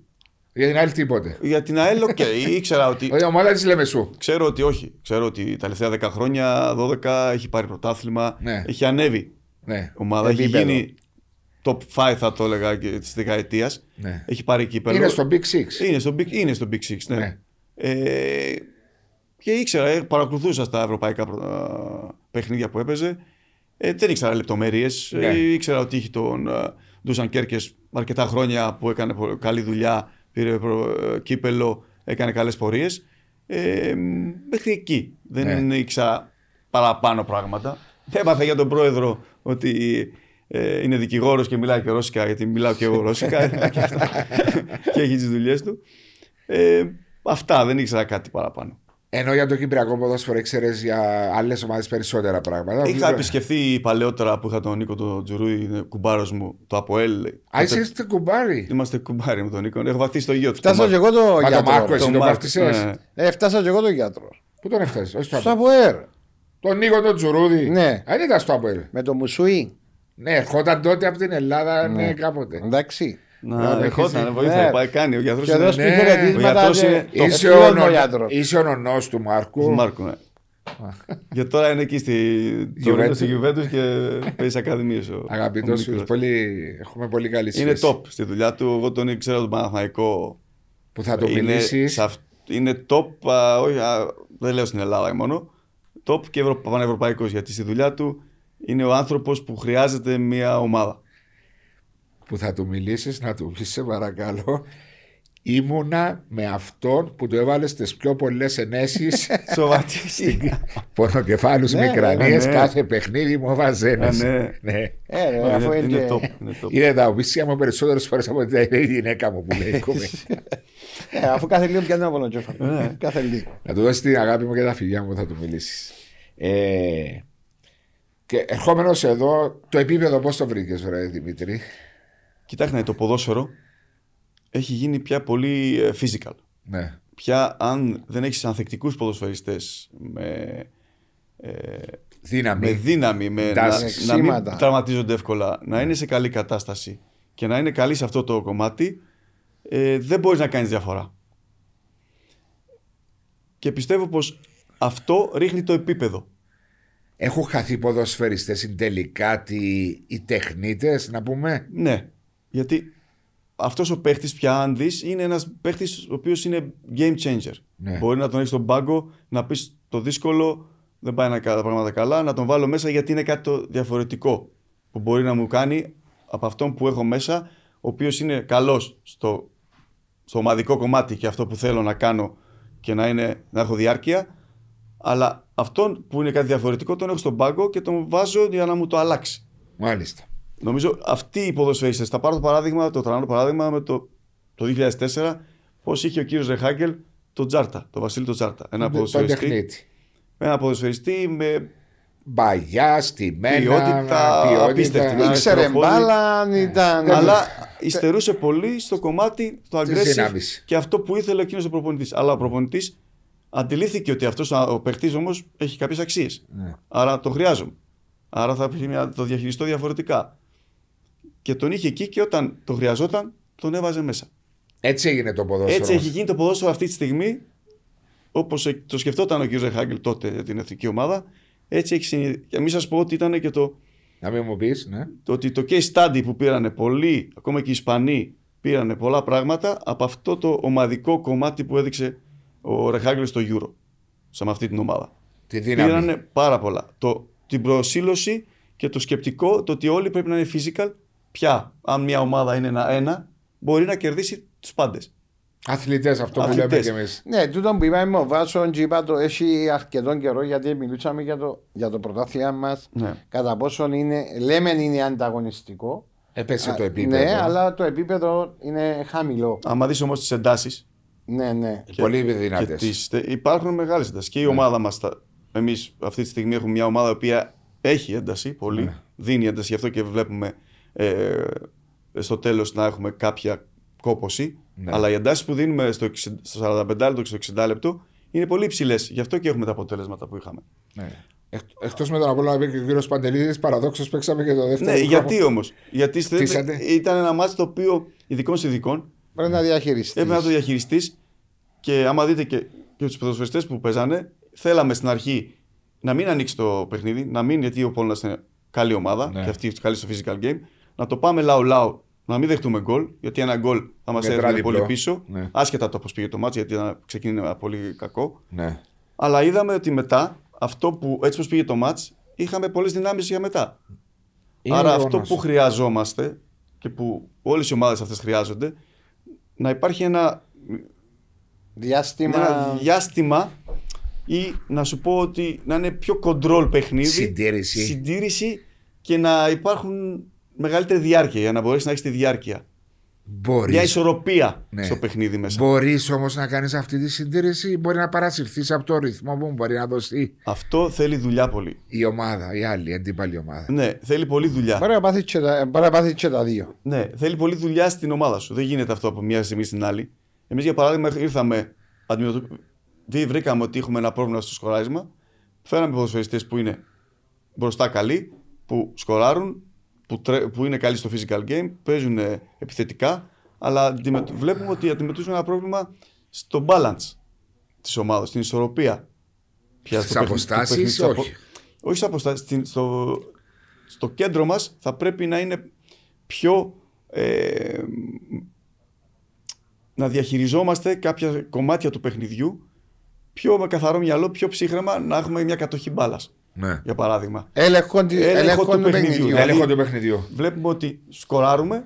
Speaker 1: Για την άλλη τίποτε.
Speaker 2: Για την ΑΕΛ, οκ, ήξερα ότι.
Speaker 1: Η ομάδα της Λεμεσού.
Speaker 2: Ξέρω ότι όχι. Ξέρω ότι τα τελευταία 10 χρόνια, 12 έχει πάρει πρωτάθλημα.
Speaker 1: Ναι.
Speaker 2: Έχει ανέβει
Speaker 1: Ναι.
Speaker 2: η ομάδα. Έχει
Speaker 1: Επίπεδο.
Speaker 2: γίνει top 5, θα το έλεγα και της δεκαετίας.
Speaker 1: Ναι.
Speaker 2: Έχει πάρει κύπελλο.
Speaker 1: Είναι στο Big Six.
Speaker 2: Είναι στο Big, είναι στο Big Six, ναι.
Speaker 1: Ναι.
Speaker 2: Ε, και ήξερα, ε, παρακολουθούσα στα ευρωπαϊκά προ- παιχνίδια που έπαιζε. Ε, δεν ήξερα λεπτομέρειες.
Speaker 1: Ναι.
Speaker 2: ήξερα ότι είχε τον ε, Ντούσαν Κέρκε αρκετά χρόνια που έκανε πο- καλή δουλειά, πήρε προ- ε, κύπελο, έκανε καλές πορείες. Ε, μέχρι εκεί. Δεν
Speaker 1: Ναι.
Speaker 2: ήξερα παραπάνω πράγματα. Έμαθα για τον πρόεδρο ότι ε, είναι δικηγόρος και μιλάει και ρώσικα, γιατί μιλάω και εγώ ρώσικα και, αυτά. και έχει τις δουλειές του. Ε, αυτά, δεν ήξερα κάτι παραπάνω.
Speaker 1: Ενώ για το Κυπριακό ποδόσφαιρο ήξερες για άλλες ομάδες περισσότερα πράγματα.
Speaker 2: Είχα επισκεφθεί παλαιότερα που είχα τον Νίκο τον Τζουρούι, είναι κουμπάρος μου, το ΑΠΟΕΛ.
Speaker 1: Α, είσαι στην κουμπάρι;
Speaker 2: Είμαστε κουμπάρι με τον Νίκο. Έχω βαθίσει το γιο του.
Speaker 3: Φτάσα και εγώ το
Speaker 1: Μα το
Speaker 3: γιατρό.
Speaker 1: Μάρκος
Speaker 3: ρε.
Speaker 1: εσύ
Speaker 2: τον
Speaker 1: το
Speaker 2: Μάρκος,
Speaker 1: βαφτίσες;
Speaker 2: ναι.
Speaker 3: Ε, φτάσα και εγώ το γιατρό.
Speaker 1: Πού τον έφτασες, όχι στο
Speaker 3: Στο
Speaker 1: Αποέλ.
Speaker 3: Αποέρ.
Speaker 1: Τον Νίκο τον Τζουρούδη.
Speaker 3: Ναι.
Speaker 1: Αν ήταν στο Αποέλ.
Speaker 3: Με το Μουσουί.
Speaker 1: Ναι, ερχόταν τότε από την Ελλάδα ναι, κάποτε.
Speaker 3: Εντάξει.
Speaker 2: Να,
Speaker 1: Μπράβο,
Speaker 2: ερχόταν,
Speaker 1: έχεις-
Speaker 2: βοήθεια,
Speaker 3: Ναι.
Speaker 2: πάει, κάνει. Ο γιατρός
Speaker 3: Και εδώ
Speaker 2: είναι...
Speaker 3: σπίτι
Speaker 1: ναι,
Speaker 3: χαιρετίσματα.
Speaker 2: ο γιατρός
Speaker 3: και-
Speaker 2: είναι-
Speaker 3: το
Speaker 1: Είσαι
Speaker 3: φίλος
Speaker 1: ο,
Speaker 3: μου ο
Speaker 1: νο-
Speaker 3: γιατρός.
Speaker 1: είσαι ο νονός του Μάρκου.
Speaker 2: Του Μάρκο, ναι. και τώρα είναι εκεί στη
Speaker 1: Juventus.
Speaker 2: στη Juventus και παίζει ακαδημίες. ο- ο
Speaker 1: Αγαπητός
Speaker 2: μικρός.
Speaker 1: φίλος, πολύ, έχουμε πολύ καλή σχέση.
Speaker 2: Είναι top στη δουλειά του. Εγώ τον ξέρω τον Παναθηναϊκό.
Speaker 1: Που θα το
Speaker 2: είναι,
Speaker 1: μιλήσεις.
Speaker 2: σε αυ- είναι top, α, όχι, α, δεν λέω στην Ελλάδα μόνο. Top και ευρω, πανευρωπαϊκός γιατί στη δουλειά του είναι ο άνθρωπος που χρειάζεται μια ομάδα.
Speaker 1: Που θα του μιλήσεις, να του πεις σε παρακαλώ. Ήμουνα με αυτόν που του έβαλε στις πιο πολλές ενέσεις
Speaker 2: Σοβατή.
Speaker 1: πονοκεφάλους
Speaker 3: Ναι,
Speaker 1: μικρανίες
Speaker 2: ναι.
Speaker 1: κάθε παιχνίδι μου έβαζε ένας.
Speaker 2: Α, ναι.
Speaker 1: ναι.
Speaker 3: Ε, ρε, αφού
Speaker 2: είναι, είναι
Speaker 3: είναι...
Speaker 2: top. Είναι top.
Speaker 1: Είναι τα οπίσια μου περισσότερες φορές από ότι είναι η γυναίκα μου που λέει η κουβέντα.
Speaker 3: Ε, αφού κάθε λίγο πιάνει ένα πονοκέφαλο. Κάθε λίγο.
Speaker 1: Να του δώσεις την αγάπη μου και τα φιλιά μου θα του μιλήσεις. Ε, και ερχόμενος εδώ, το επίπεδο πώς το βρήκες, βρε Δημήτρη;
Speaker 2: Κοιτάξτε, το ποδόσφαιρο έχει γίνει πια πολύ ε, physical.
Speaker 1: Ναι.
Speaker 2: Πια αν δεν έχεις ανθεκτικούς ποδοσφαιριστές με, ε,
Speaker 1: Δύναμη.
Speaker 2: με δύναμη, με να,
Speaker 1: Τάσεις.
Speaker 2: να μην
Speaker 3: Σήματα.
Speaker 2: τραυματίζονται εύκολα, να είναι σε καλή κατάσταση και να είναι καλή σε αυτό το κομμάτι, ε, δεν μπορείς να κάνεις διαφορά. Και πιστεύω πως αυτό ρίχνει το επίπεδο.
Speaker 1: Έχουν χαθεί ποδοσφαιριστές τελικά οι τεχνίτες, να πούμε.
Speaker 2: Ναι, γιατί αυτός ο παίχτης πια αν δεις είναι ένας παίχτης ο οποίος είναι game changer.
Speaker 1: Ναι.
Speaker 2: Μπορεί να τον έχεις στον πάγκο, να πεις το δύσκολο, δεν πάει να κάνει τα πράγματα καλά, να τον βάλω μέσα γιατί είναι κάτι το διαφορετικό που μπορεί να μου κάνει από αυτόν που έχω μέσα, ο οποίος είναι καλός στο, στο ομαδικό κομμάτι και αυτό που θέλω να κάνω και να, είναι, να έχω διάρκεια, αλλά αυτόν που είναι κάτι διαφορετικό τον έχω στον πάγκο και τον βάζω για να μου το αλλάξει.
Speaker 1: Μάλιστα.
Speaker 2: Νομίζω αυτοί οι ποδοσφαιριστές, θα πάρω το παράδειγμα, το τρανό παράδειγμα με το, το 2004, πώς είχε ο κύριος Ρεχάγκελ τον Τζάρτα, τον Βασίλη τον Τζάρτα. Ένα
Speaker 1: Τον
Speaker 2: ποδοσφαιριστή
Speaker 1: τεχνίτη.
Speaker 2: ένα ποδοσφαιριστή με
Speaker 1: Μπαγιά, στημένα,
Speaker 2: Ποιότητα,
Speaker 1: ποιότητα.
Speaker 2: απίστευτη. Ναι.
Speaker 3: Ήξερε
Speaker 2: αριστερό πόδι.
Speaker 3: μπάλα, ήταν.
Speaker 2: Αλλά υστερούσε πολύ στο κομμάτι το
Speaker 1: Της
Speaker 2: aggressive
Speaker 1: δύναμης.
Speaker 2: και αυτό που ήθελε εκείνο ο προπονητής. Αλλά ο προπονητής αντιλήφθηκε ότι αυτός ο παιχτής όμως έχει κάποιες αξίες.
Speaker 1: Ναι.
Speaker 2: Άρα το χρειάζομαι. Άρα θα πρέπει να το διαχειριστώ διαφορετικά. Και τον είχε εκεί και όταν το χρειαζόταν, τον έβαζε μέσα.
Speaker 1: Έτσι έγινε το ποδόσφαιρο.
Speaker 2: Έτσι έχει
Speaker 1: μας.
Speaker 2: γίνει το ποδόσφαιρο αυτή τη στιγμή, όπως το σκεφτόταν ο κ. Χάγκελ τότε για την εθνική ομάδα. Έτσι έχει συνει... Και μην σας πω ότι ήταν και το,
Speaker 1: Να μην μου πεις, ναι.
Speaker 2: το ότι το case study που πήρανε πολλοί, ακόμα και οι Ισπανοί, πήρανε πολλά πράγματα από αυτό το ομαδικό κομμάτι που έδειξε ο Ρεχάγκελ στο Euro. Σε αυτή την ομάδα.
Speaker 1: Τη δύναμη.
Speaker 2: Πήρανε πάρα πολλά. Το, την προσήλωση και το σκεπτικό το ότι όλοι πρέπει να είναι physical. Πια, αν μια ομάδα είναι ένα-ένα, μπορεί να κερδίσει τους πάντες.
Speaker 1: Αθλητές, αυτό που
Speaker 2: Αθλητές.
Speaker 1: λέμε κι εμείς.
Speaker 3: Ναι, τούτο που είπαμε με ο Βάσο, και είπα το έχει αρκετό καιρό γιατί μιλούσαμε για το, για το πρωτάθλημα μας.
Speaker 2: Ναι.
Speaker 3: Κατά πόσον είναι, λέμε είναι ανταγωνιστικό.
Speaker 1: Έπεσε το
Speaker 3: Α,
Speaker 1: επίπεδο.
Speaker 3: Ναι, αλλά το επίπεδο είναι χαμηλό.
Speaker 2: Άμα δεις όμως τις εντάσεις.
Speaker 3: Ναι, ναι.
Speaker 1: Πολύ
Speaker 2: και
Speaker 1: δυνατέ.
Speaker 2: τις- τε- υπάρχουν μεγάλες εντάσεις. Και η ομάδα μας, εμείς αυτή τη στιγμή έχουμε μια ομάδα η οποία έχει ένταση πολύ.
Speaker 1: Ναι.
Speaker 2: Δίνει ένταση, γι' αυτό και βλέπουμε ε, στο τέλος να έχουμε κάποια κόποση.
Speaker 1: Ναι.
Speaker 2: Αλλά οι εντάσεις που δίνουμε στο, 60 στο 45 λεπτό και στο 60 λεπτό είναι πολύ υψηλές. Γι' αυτό και έχουμε τα αποτέλεσματα που είχαμε.
Speaker 1: Ναι. Εκτός με τον Απόλλωνα που είπε και ο κύριο Παντελίδη, παραδόξως παίξαμε και το δεύτερο.
Speaker 2: Ναι,
Speaker 1: χρόνο.
Speaker 2: γιατί όμως; Γιατί στε-
Speaker 1: Χτίσατε.
Speaker 2: ήταν ένα μάτι το οποίο ειδικών συνδικών
Speaker 3: Πρέπει να διαχειριστείς.
Speaker 2: Έπρεπε να το διαχειριστείς και άμα δείτε και, και τους ποδοσφαιριστές που παίζανε, θέλαμε στην αρχή να μην ανοίξει το παιχνίδι, να μην γιατί ο Πόλνα είναι καλή ομάδα
Speaker 1: Ναι.
Speaker 2: και αυτή καλή στο physical game, να το πάμε λαού-λαού, να μην δεχτούμε γκολ, γιατί ένα γκολ θα μας
Speaker 1: Μετρά
Speaker 2: έρθει
Speaker 1: διπλό.
Speaker 2: πολύ πίσω,
Speaker 1: Ναι.
Speaker 2: άσχετα το πώς πήγε το μάτσο, γιατί ήταν, ξεκίνησε πολύ κακό.
Speaker 1: Ναι.
Speaker 2: Αλλά είδαμε ότι μετά, αυτό που, έτσι πώ πήγε το μάτς, είχαμε πολλές δυνάμεις για μετά.
Speaker 1: Είναι
Speaker 2: Άρα
Speaker 1: γεγονός.
Speaker 2: αυτό που χρειαζόμαστε και που όλες οι ομάδες αυτές χρειάζονται, να υπάρχει ένα
Speaker 3: Διάστημα.
Speaker 2: ένα διάστημα ή να σου πω ότι να είναι πιο control παιχνίδι.
Speaker 1: Συντήρηση.
Speaker 2: Συντήρηση και να υπάρχουν μεγαλύτερη διάρκεια για να μπορέσεις να έχεις τη διάρκεια.
Speaker 1: Μπορείς.
Speaker 2: Μια ισορροπία
Speaker 1: Ναι.
Speaker 2: στο παιχνίδι μέσα.
Speaker 1: Μπορείς όμως να κάνεις αυτή τη συντήρηση ή μπορεί να παρασυρθείς από το ρυθμό που μπορεί να δώσει
Speaker 2: Αυτό θέλει δουλειά πολύ.
Speaker 1: η ομάδα, η άλλη, η αντίπαλη ομάδα.
Speaker 2: Ναι, θέλει πολλή δουλειά.
Speaker 3: Μπορεί να πάθεις και, τα- μπορεί να πάθεις και τα δύο.
Speaker 2: Ναι, θέλει πολλή δουλειά στην ομάδα σου. Δεν γίνεται αυτό από μια στιγμή στην άλλη. Εμείς, για παράδειγμα, ήρθαμε, αντιμετωπι- δι- βρήκαμε ότι έχουμε ένα πρόβλημα στο σκοράρισμα. Φέραμε ποδοσφαιριστές που είναι μπροστά καλοί, που σκοράρουν, που, τρέ- που είναι καλοί στο physical game, παίζουν ε, επιθετικά, αλλά αντιμετω- βλέπουμε ότι αντιμετωπίζουν ένα πρόβλημα στο balance της ομάδας, στην ισορροπία. Πια
Speaker 1: Στις
Speaker 2: στο παιχνι- στο
Speaker 1: αποστάσεις,
Speaker 2: παιχνίδι, στις απο-
Speaker 1: όχι;
Speaker 2: όχι στις αποστάσεις. στην- Στο, στο κέντρο μας θα πρέπει να είναι πιο. ε, να διαχειριζόμαστε κάποια κομμάτια του παιχνιδιού πιο με καθαρό μυαλό, πιο ψύχρεμα, να έχουμε μια κατοχή μπάλας.
Speaker 1: Ναι.
Speaker 2: Για παράδειγμα.
Speaker 3: Έλεγχο, τη-
Speaker 2: Έλεγχο
Speaker 3: έλεγχο
Speaker 2: του
Speaker 3: του
Speaker 2: παιχνιδιού.
Speaker 3: παιχνιδιού.
Speaker 2: Δηλαδή-
Speaker 1: Έλεγχο του παιχνιδιού.
Speaker 2: Βλέπουμε ότι σκοράρουμε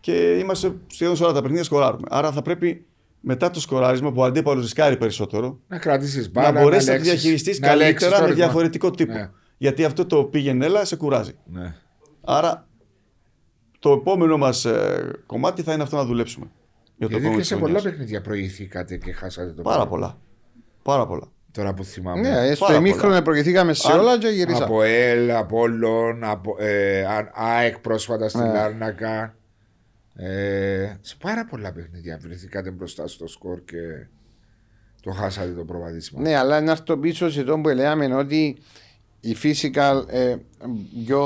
Speaker 2: και είμαστε σχεδόν σε όλα τα παιχνίδια σκοράρουμε. Άρα θα πρέπει μετά το σκοράρισμα που ο αντίπαλος ρισκάρει περισσότερο
Speaker 1: Να κρατήσεις μπάλα.
Speaker 2: να μπορέσει να, τη
Speaker 1: ελέγξεις-
Speaker 2: διαχειριστείς
Speaker 1: να ελέγξεις
Speaker 2: καλύτερα
Speaker 1: το
Speaker 2: με
Speaker 1: ρυθμό.
Speaker 2: διαφορετικό τύπο.
Speaker 1: Ναι.
Speaker 2: Γιατί αυτό το πήγαινε έλα σε κουράζει.
Speaker 1: Ναι.
Speaker 2: Άρα το επόμενο μας κομμάτι θα είναι αυτό να δουλέψουμε. Για το
Speaker 1: Γιατί
Speaker 2: επόμενο
Speaker 1: και
Speaker 2: της
Speaker 1: σε πολλά
Speaker 2: χρονιάς.
Speaker 1: παιχνίδια προηγηθήκατε και χάσατε το
Speaker 2: Πάρα
Speaker 1: παιχνίδι.
Speaker 2: πολλά. Πάρα πολλά.
Speaker 1: Τώρα που θυμάμαι.
Speaker 3: Ναι, στο
Speaker 2: Πάρα
Speaker 3: ημίχρονο
Speaker 2: πολλά.
Speaker 3: προηγηθήκαμε σε
Speaker 2: Αν-
Speaker 3: όλα και γυρίσαμε.
Speaker 1: Από ΕΛ, Απόλλων, από ε, Α- ΑΕΚ πρόσφατα στην
Speaker 3: Ναι.
Speaker 1: Λάρνακα. Ε, σε πάρα πολλά παιχνίδια βρεθήκατε μπροστά στο σκορ και το χάσατε το προβαδίσμα.
Speaker 3: Ναι, αλλά να έρθω πίσω σε αυτό που λέμε ότι η physical ε, πιο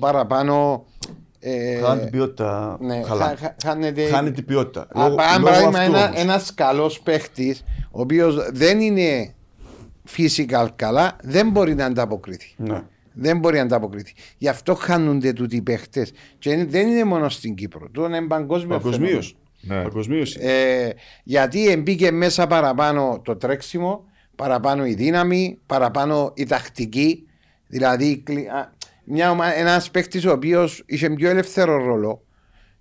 Speaker 3: παραπάνω. Ε,
Speaker 2: Χάνει την ποιότητα.
Speaker 3: ναι,
Speaker 2: χαλά.
Speaker 3: χα- χα- χάνεται.
Speaker 2: Χάνει την ποιότητα.
Speaker 3: Α,
Speaker 2: Λόγω-
Speaker 3: πα- Αν
Speaker 2: λόγω
Speaker 3: παράδειγμα
Speaker 2: αυτού
Speaker 3: ένα,
Speaker 2: όμως.
Speaker 3: ένας καλός παίχτης ο οποίος δεν είναι physical καλά δεν μπορεί να ανταποκριθεί.
Speaker 2: Ναι.
Speaker 3: Δεν μπορεί να ανταποκριθεί. Γι' αυτό χάνονται τούτοι οι παίχτες. Και είναι- δεν είναι μόνο στην Κύπρο. Το είναι παγκόσμιο.
Speaker 2: Παγκοσμίως.
Speaker 3: φαινόμενο.
Speaker 1: Ναι.
Speaker 2: Παγκοσμίως.
Speaker 3: Ε, γιατί μπήκε μέσα παραπάνω το τρέξιμο, παραπάνω η δύναμη, παραπάνω η τακτική. Δηλαδή, κλει- α, μια ομα- ένας παίχτης ο οποίος είχε πιο ελεύθερο ρόλο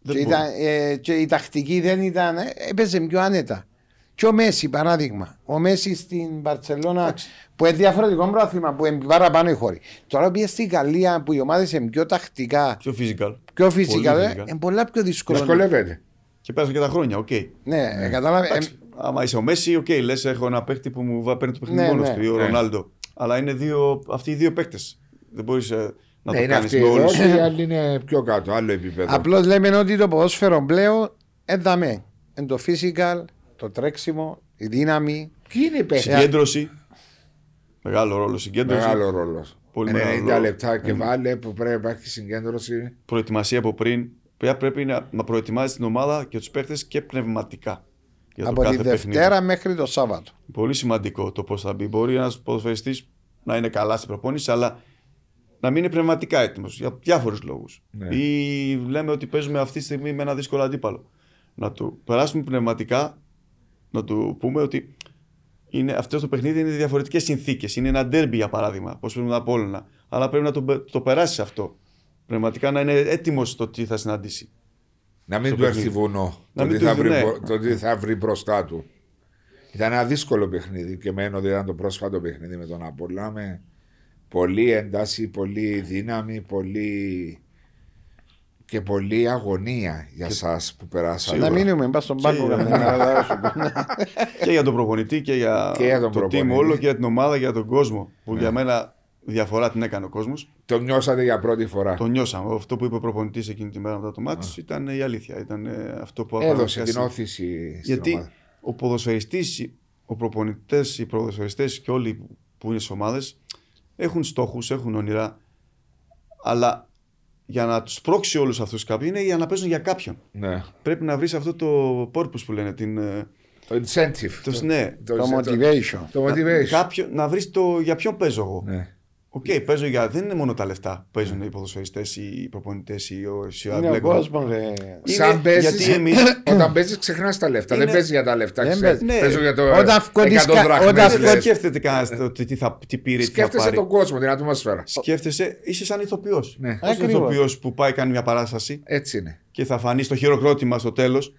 Speaker 2: Δεν
Speaker 3: και,
Speaker 2: μπορεί.
Speaker 3: ήταν, ε, και η τακτική δεν ήταν, ε, έπαιζε πιο άνετα. Και ο Μέση, παράδειγμα. Ο Μέση στην Παρσελώνα, που είναι διαφορετικό πρόθυμα, που είναι παραπάνω οι χώροι. Τώρα πήγες στη Γαλλία, που οι ομάδες είναι πιο τακτικά,
Speaker 2: Πιο physical.
Speaker 3: πιο
Speaker 2: Πολύ
Speaker 3: φυσικά, ε,
Speaker 2: physical.
Speaker 3: είναι πολλά πιο δύσκολο.
Speaker 1: Δυσκολεύεται.
Speaker 2: Και πέρασαν και τα χρόνια, οκ.
Speaker 3: Ναι, κατάλαβε.
Speaker 2: Εντάξει, Άμα είσαι ο Μέση, οκ, λες: Έχω ένα παίχτη που μου βα- παίρνει το παιχνίδι
Speaker 3: Ναι,
Speaker 2: μόνος
Speaker 3: ναι.
Speaker 2: του ή ο
Speaker 1: Ναι.
Speaker 2: Ρονάλντο. Αλλά είναι δύο, αυτοί οι δύο παίκτες. Δεν μπορείς να
Speaker 1: Ναι,
Speaker 2: το
Speaker 1: είναι
Speaker 2: κάνεις
Speaker 1: αυτή
Speaker 2: με
Speaker 1: εδώ
Speaker 2: όλους.
Speaker 1: και η άλλη είναι πιο κάτω, άλλο επίπεδο.
Speaker 3: Απλώς λέμε ότι το ποδόσφαιρο πλέον έδαμε. Είναι το physical, το τρέξιμο, η δύναμη.
Speaker 1: Ποιοι είναι οι παίχτες.
Speaker 2: Συγκέντρωση. Μεγάλο ρόλο συγκέντρωση.
Speaker 1: Μεγάλο ρόλο.
Speaker 2: Πολύ
Speaker 1: 90
Speaker 2: μεγάλο ρόλο.
Speaker 1: λεπτά και
Speaker 2: Ε,
Speaker 1: βάλε που πρέπει να υπάρχει συγκέντρωση.
Speaker 2: Προετοιμασία από πριν. Πια πρέπει να, να προετοιμάζει την ομάδα και τους παίκτες και πνευματικά. Για το
Speaker 3: από τη
Speaker 2: κάθε παιχνίδι.
Speaker 3: Δευτέρα μέχρι το Σάββατο.
Speaker 2: Πολύ σημαντικό το πώς θα μπει. Μπορεί ένας ποδοσφαιριστής να είναι καλά στην προπόνηση, αλλά να μην είναι πνευματικά έτοιμος για διάφορους λόγους.
Speaker 1: Ναι.
Speaker 2: Ή λέμε ότι παίζουμε αυτή τη στιγμή με ένα δύσκολο αντίπαλο. Να του περάσουμε πνευματικά, να του πούμε ότι είναι, αυτό το παιχνίδι είναι διαφορετικές συνθήκες. Είναι ένα ντέρμπι για παράδειγμα, πώ πρέπει να Απόλλωνα. Αλλά πρέπει να το, το περάσει αυτό. Πνευματικά να είναι έτοιμος στο τι θα συναντήσει.
Speaker 1: Να μην
Speaker 2: Στο
Speaker 1: του έρθει
Speaker 2: παιχνίδι.
Speaker 1: βουνό.
Speaker 2: Να
Speaker 1: Το
Speaker 2: μην
Speaker 1: τι
Speaker 2: του
Speaker 1: θα, βρει,
Speaker 2: ναι.
Speaker 1: μπρο- το τι θα βρει μπροστά του. Ήταν ένα δύσκολο παιχνίδι και μένω ότι ήταν το πρόσφατο παιχνίδι με τον Απόλλωνα με πολλή ένταση, πολλή δύναμη, πολύ και πολλή αγωνία για σας που περάσατε.
Speaker 3: Να μείνουμε, μπα στον πάγκο.
Speaker 2: Και-
Speaker 3: κανένα.
Speaker 2: και για τον προπονητή και για,
Speaker 1: Και για τον
Speaker 2: το
Speaker 1: προπονητή.
Speaker 2: team όλο και για την ομάδα και για τον κόσμο. Που
Speaker 1: Ναι.
Speaker 2: για μένα διαφορά την έκανε ο κόσμος.
Speaker 1: Το νιώσατε για πρώτη φορά.
Speaker 2: Το νιώσαμε. Αυτό που είπε ο προπονητής εκείνη τη μέρα μετά το μάτι ήταν η αλήθεια. Ήταν ε, αυτό που έκανε
Speaker 1: Έδωσε
Speaker 2: βασικά
Speaker 1: την
Speaker 2: στη-
Speaker 1: όθηση στην
Speaker 2: Γιατί
Speaker 1: ομάδα.
Speaker 2: ο ποδοσφαιριστής, ο προπονητές, οι ποδοσφαιριστές και όλοι που- που είναι στις ομάδες έχουν στόχους, έχουν όνειρα. Αλλά για να τους σπρώξει όλους αυτούς κάποιοι είναι για να παίζουν για κάποιον.
Speaker 1: Ναι.
Speaker 2: Πρέπει να βρεις αυτό το purpose που λένε. Την, ε,
Speaker 1: Το incentive.
Speaker 2: το, ναι,
Speaker 3: Το motivation.
Speaker 1: Το motivation.
Speaker 2: Κάποιο, να βρεις το για ποιον παίζω εγώ.
Speaker 1: Ναι.
Speaker 2: Οκ, παίζω για. Δεν είναι μόνο τα λεφτά που παίζουν οι ποδοσφαιριστές ή οι προπονητές ή ο
Speaker 3: Είναι ο κόσμος, ρε.
Speaker 2: Είναι
Speaker 1: Σαν παίζεις,
Speaker 2: γιατί εμείς-
Speaker 1: όταν παίζεις, ξεχνάς τα λεφτά.
Speaker 2: Είναι-
Speaker 1: Δεν παίζεις για τα λεφτά.
Speaker 3: Δεν
Speaker 1: ξέρεις.
Speaker 3: παίζεις.
Speaker 2: Ναι.
Speaker 1: Παίζω για το
Speaker 3: Όταν φκοντείς
Speaker 1: 100
Speaker 3: κα-
Speaker 1: δραχμές,
Speaker 3: όταν
Speaker 1: λες.
Speaker 2: Δεν σκέφτεται κανένας το τι, τι, θα, τι πήρε, τι θα
Speaker 1: Σκέφτεσαι
Speaker 2: πάρει.
Speaker 1: τον κόσμο, την ατμόσφαιρα.
Speaker 2: Σκέφτεσαι, είσαι σαν ηθοποιός.
Speaker 1: Ναι.
Speaker 2: Ως
Speaker 3: Ακριβώς.
Speaker 2: ηθοποιός που πάει κάνει μια παράσταση
Speaker 1: Έτσι είναι.
Speaker 2: και θα φανεί στο χειροκρότημα στο τέλος.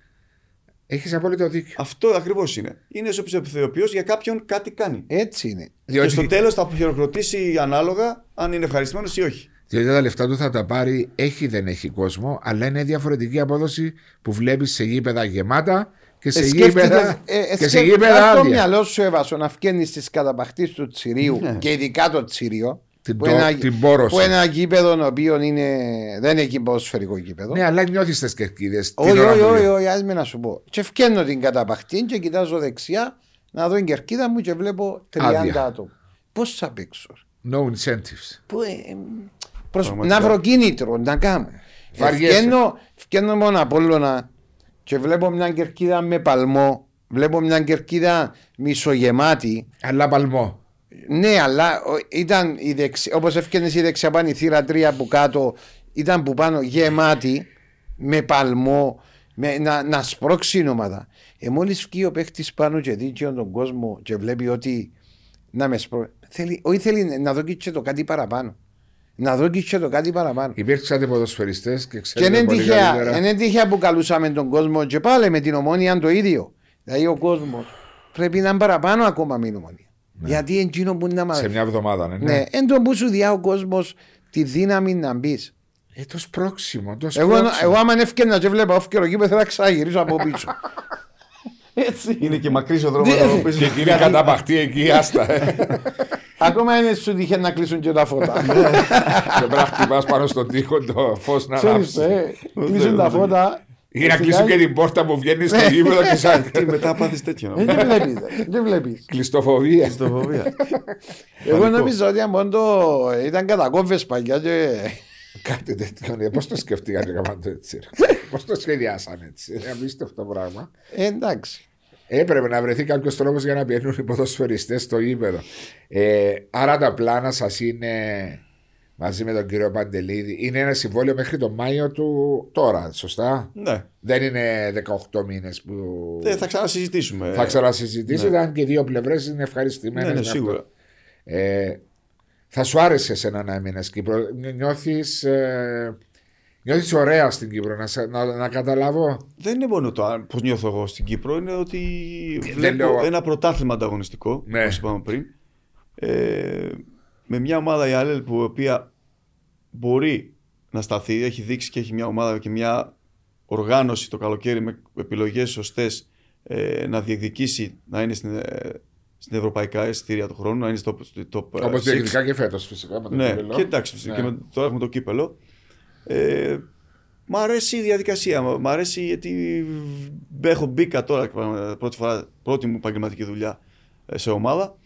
Speaker 1: Έχεις απόλυτο δίκιο.
Speaker 2: Αυτό ακριβώς είναι. Είναι ω ηθοποιό για κάποιον κάτι κάνει.
Speaker 3: Έτσι είναι.
Speaker 2: Και στο
Speaker 1: Διότι,
Speaker 2: τέλος θα χειροκροτήσει ανάλογα αν είναι ευχαριστημένος ή όχι.
Speaker 1: διότι τα λεφτά του θα τα πάρει, έχει δεν έχει κόσμο, αλλά είναι διαφορετική απόδοση που βλέπεις σε γήπεδα γεμάτα και σε
Speaker 3: Ε,
Speaker 1: γήπεδα,
Speaker 3: σκέφτηκες- ε, ε,
Speaker 1: και σε
Speaker 3: σκέφ-
Speaker 1: γήπεδα
Speaker 3: αν το
Speaker 1: άδεια.
Speaker 3: μυαλό σου έβασο να φκένεις τη καταπαχτή του Τσιρίου
Speaker 2: Ναι.
Speaker 3: και ειδικά το Τσιρίο.
Speaker 1: Την
Speaker 3: που
Speaker 1: το-
Speaker 3: είναι ένα-
Speaker 1: την πόρωση.
Speaker 3: Που είναι ένα γήπεδο το οποίος είναι, δεν είναι ποδοσφαιρικό γήπεδο.
Speaker 1: Ναι, αλλά νιώθεις τις κερκίδε.
Speaker 3: Όχι, όχι, όχι, όχι, ας με να σου πω. Και φκένω την καταπαχτή και κοιτάζω δεξιά να δω την κερκίδα μου και βλέπω 30
Speaker 1: Άδεια.
Speaker 3: άτομα. Πώς θα παίξω.
Speaker 1: No incentives.
Speaker 3: Που, ε, ε, προς,
Speaker 2: Πραγματικά.
Speaker 3: να βρω κίνητρο να κάνω.
Speaker 1: Βαριέσαι.
Speaker 3: Φκένω, φκένω μόνο Απόλλωνα και βλέπω μια κερκίδα με παλμό. Βλέπω μια κερκίδα μισογεμάτη.
Speaker 1: Αλλά παλμό.
Speaker 3: Ναι, αλλά ο- ήταν η δεξι... όπως έφτιανες η δεξιά πάνω η θύρα 3 που κάτω ήταν που πάνω γεμάτη με παλμό με, να, να σπρώξει η ομάδα. Ε, μόλις βγει ο παίχτης πάνω και δει και τον κόσμο και βλέπει ότι να με σπρώξει. Θέλει, όχι θέλει να δω και το κάτι παραπάνω. Να δω και το κάτι παραπάνω.
Speaker 1: Υπήρξατε ποδοσφαιριστές και
Speaker 3: Και
Speaker 1: ξέρετε
Speaker 3: είναι
Speaker 1: πολύ
Speaker 3: τυχαία,
Speaker 1: καλύτερα.
Speaker 3: είναι τυχαία που καλούσαμε τον κόσμο και πάλι με την ομόνια το ίδιο. Δηλαδή ο κόσμος πρέπει να είναι παραπάνω ακόμα με την ομόνια. Γιατί εκείνο που να μα.
Speaker 1: Σε μια εβδομάδα, ναι.
Speaker 3: Ναι, εν τω που σου διά ο κόσμος τη δύναμη να μπεις.
Speaker 1: Ε, το σπρώξιμο. Το
Speaker 3: Εγώ,
Speaker 1: σπρώξιμο.
Speaker 3: εγώ άμα έφτιανα και βλέπα όφκερο εκεί θα ξαναγυρίσω από πίσω. Έτσι.
Speaker 2: Είναι και μακρύς ο δρόμος
Speaker 3: Ναι.
Speaker 2: να πεις.
Speaker 1: Και εκείνη η καταπαχτή εκεί, άστα. ε.
Speaker 3: Ακόμα είναι σου τύχε να κλείσουν και τα φώτα.
Speaker 1: Και πρέπει να χτυπάς πάνω στον τοίχο το φως να
Speaker 3: Ξέρεις,
Speaker 1: ανάψει.
Speaker 3: ε, κλείσουν τα φώτα.
Speaker 1: Ή να κλείσουν και την πόρτα που βγαίνει στο γήπεδο και σαν
Speaker 2: Τι μετά πάθεις τέτοιο.
Speaker 3: Ε, Δεν βλέπεις, ε, δεν βλέπεις.
Speaker 1: κλειστοφοβία.
Speaker 2: Στο φοβία.
Speaker 3: Εγώ νόμιζα ότι αν το ήταν κατακόβες παλιά και
Speaker 1: Κάτι τέτοιο. Πώς το σκεφτήκαν και έκαναν το έτσι. Πώς το σχεδιάσαν έτσι. Είναι απίστευτο πράγμα.
Speaker 3: ε, εντάξει.
Speaker 1: Έπρεπε να βρεθεί κάποιος τρόπος για να πιένουν οι ποδοσφαιριστές στο γήπεδο. Ε, άρα τα πλάνα σας είναι μαζί με τον κύριο Παντελίδη. Είναι ένα συμβόλαιο μέχρι τον Μάιο του τώρα, σωστά;
Speaker 2: Ναι.
Speaker 1: Δεν είναι 18 μήνες που.
Speaker 2: Ε, Θα ξανασυζητήσουμε.
Speaker 1: Θα ξανασυζητήσει,
Speaker 2: ναι.
Speaker 1: αν και οι δύο πλευρές είναι ευχαριστημένες.
Speaker 2: Ναι, ναι, σίγουρα.
Speaker 1: Ε, θα σου άρεσε εσένα να έμεινε Κύπρο. Νιώθεις ε, νιώθεις ωραία στην Κύπρο, να, σε- να, να καταλάβω;
Speaker 2: Δεν είναι μόνο το πώς νιώθω εγώ στην Κύπρο, είναι ότι
Speaker 1: δεν
Speaker 2: βλέπω
Speaker 1: λέω-
Speaker 2: ένα πρωτάθλημα ανταγωνιστικό,
Speaker 1: Ναι.
Speaker 2: όπως είπαμε πριν, ε, με μια ομάδα η Άλελ που η οποία μπορεί να σταθεί, έχει δείξει και έχει μια ομάδα και μια οργάνωση το καλοκαίρι με επιλογές σωστές ε, να διεκδικήσει να είναι στην, ε, στην ευρωπαϊκά εισιτήρια του χρόνου, να είναι στο top
Speaker 1: Όπως διεκδικά και φέτος φυσικά. Με το
Speaker 2: ναι,
Speaker 1: κύπελο.
Speaker 2: και εντάξει,
Speaker 1: Ναι.
Speaker 2: και με, τώρα έχουμε το κύπελο. Ε, μ' αρέσει η διαδικασία. Μ' αρέσει γιατί έχω μπήκα τώρα πρώτη, φορά, πρώτη μου επαγγελματική δουλειά ε, σε ομάδα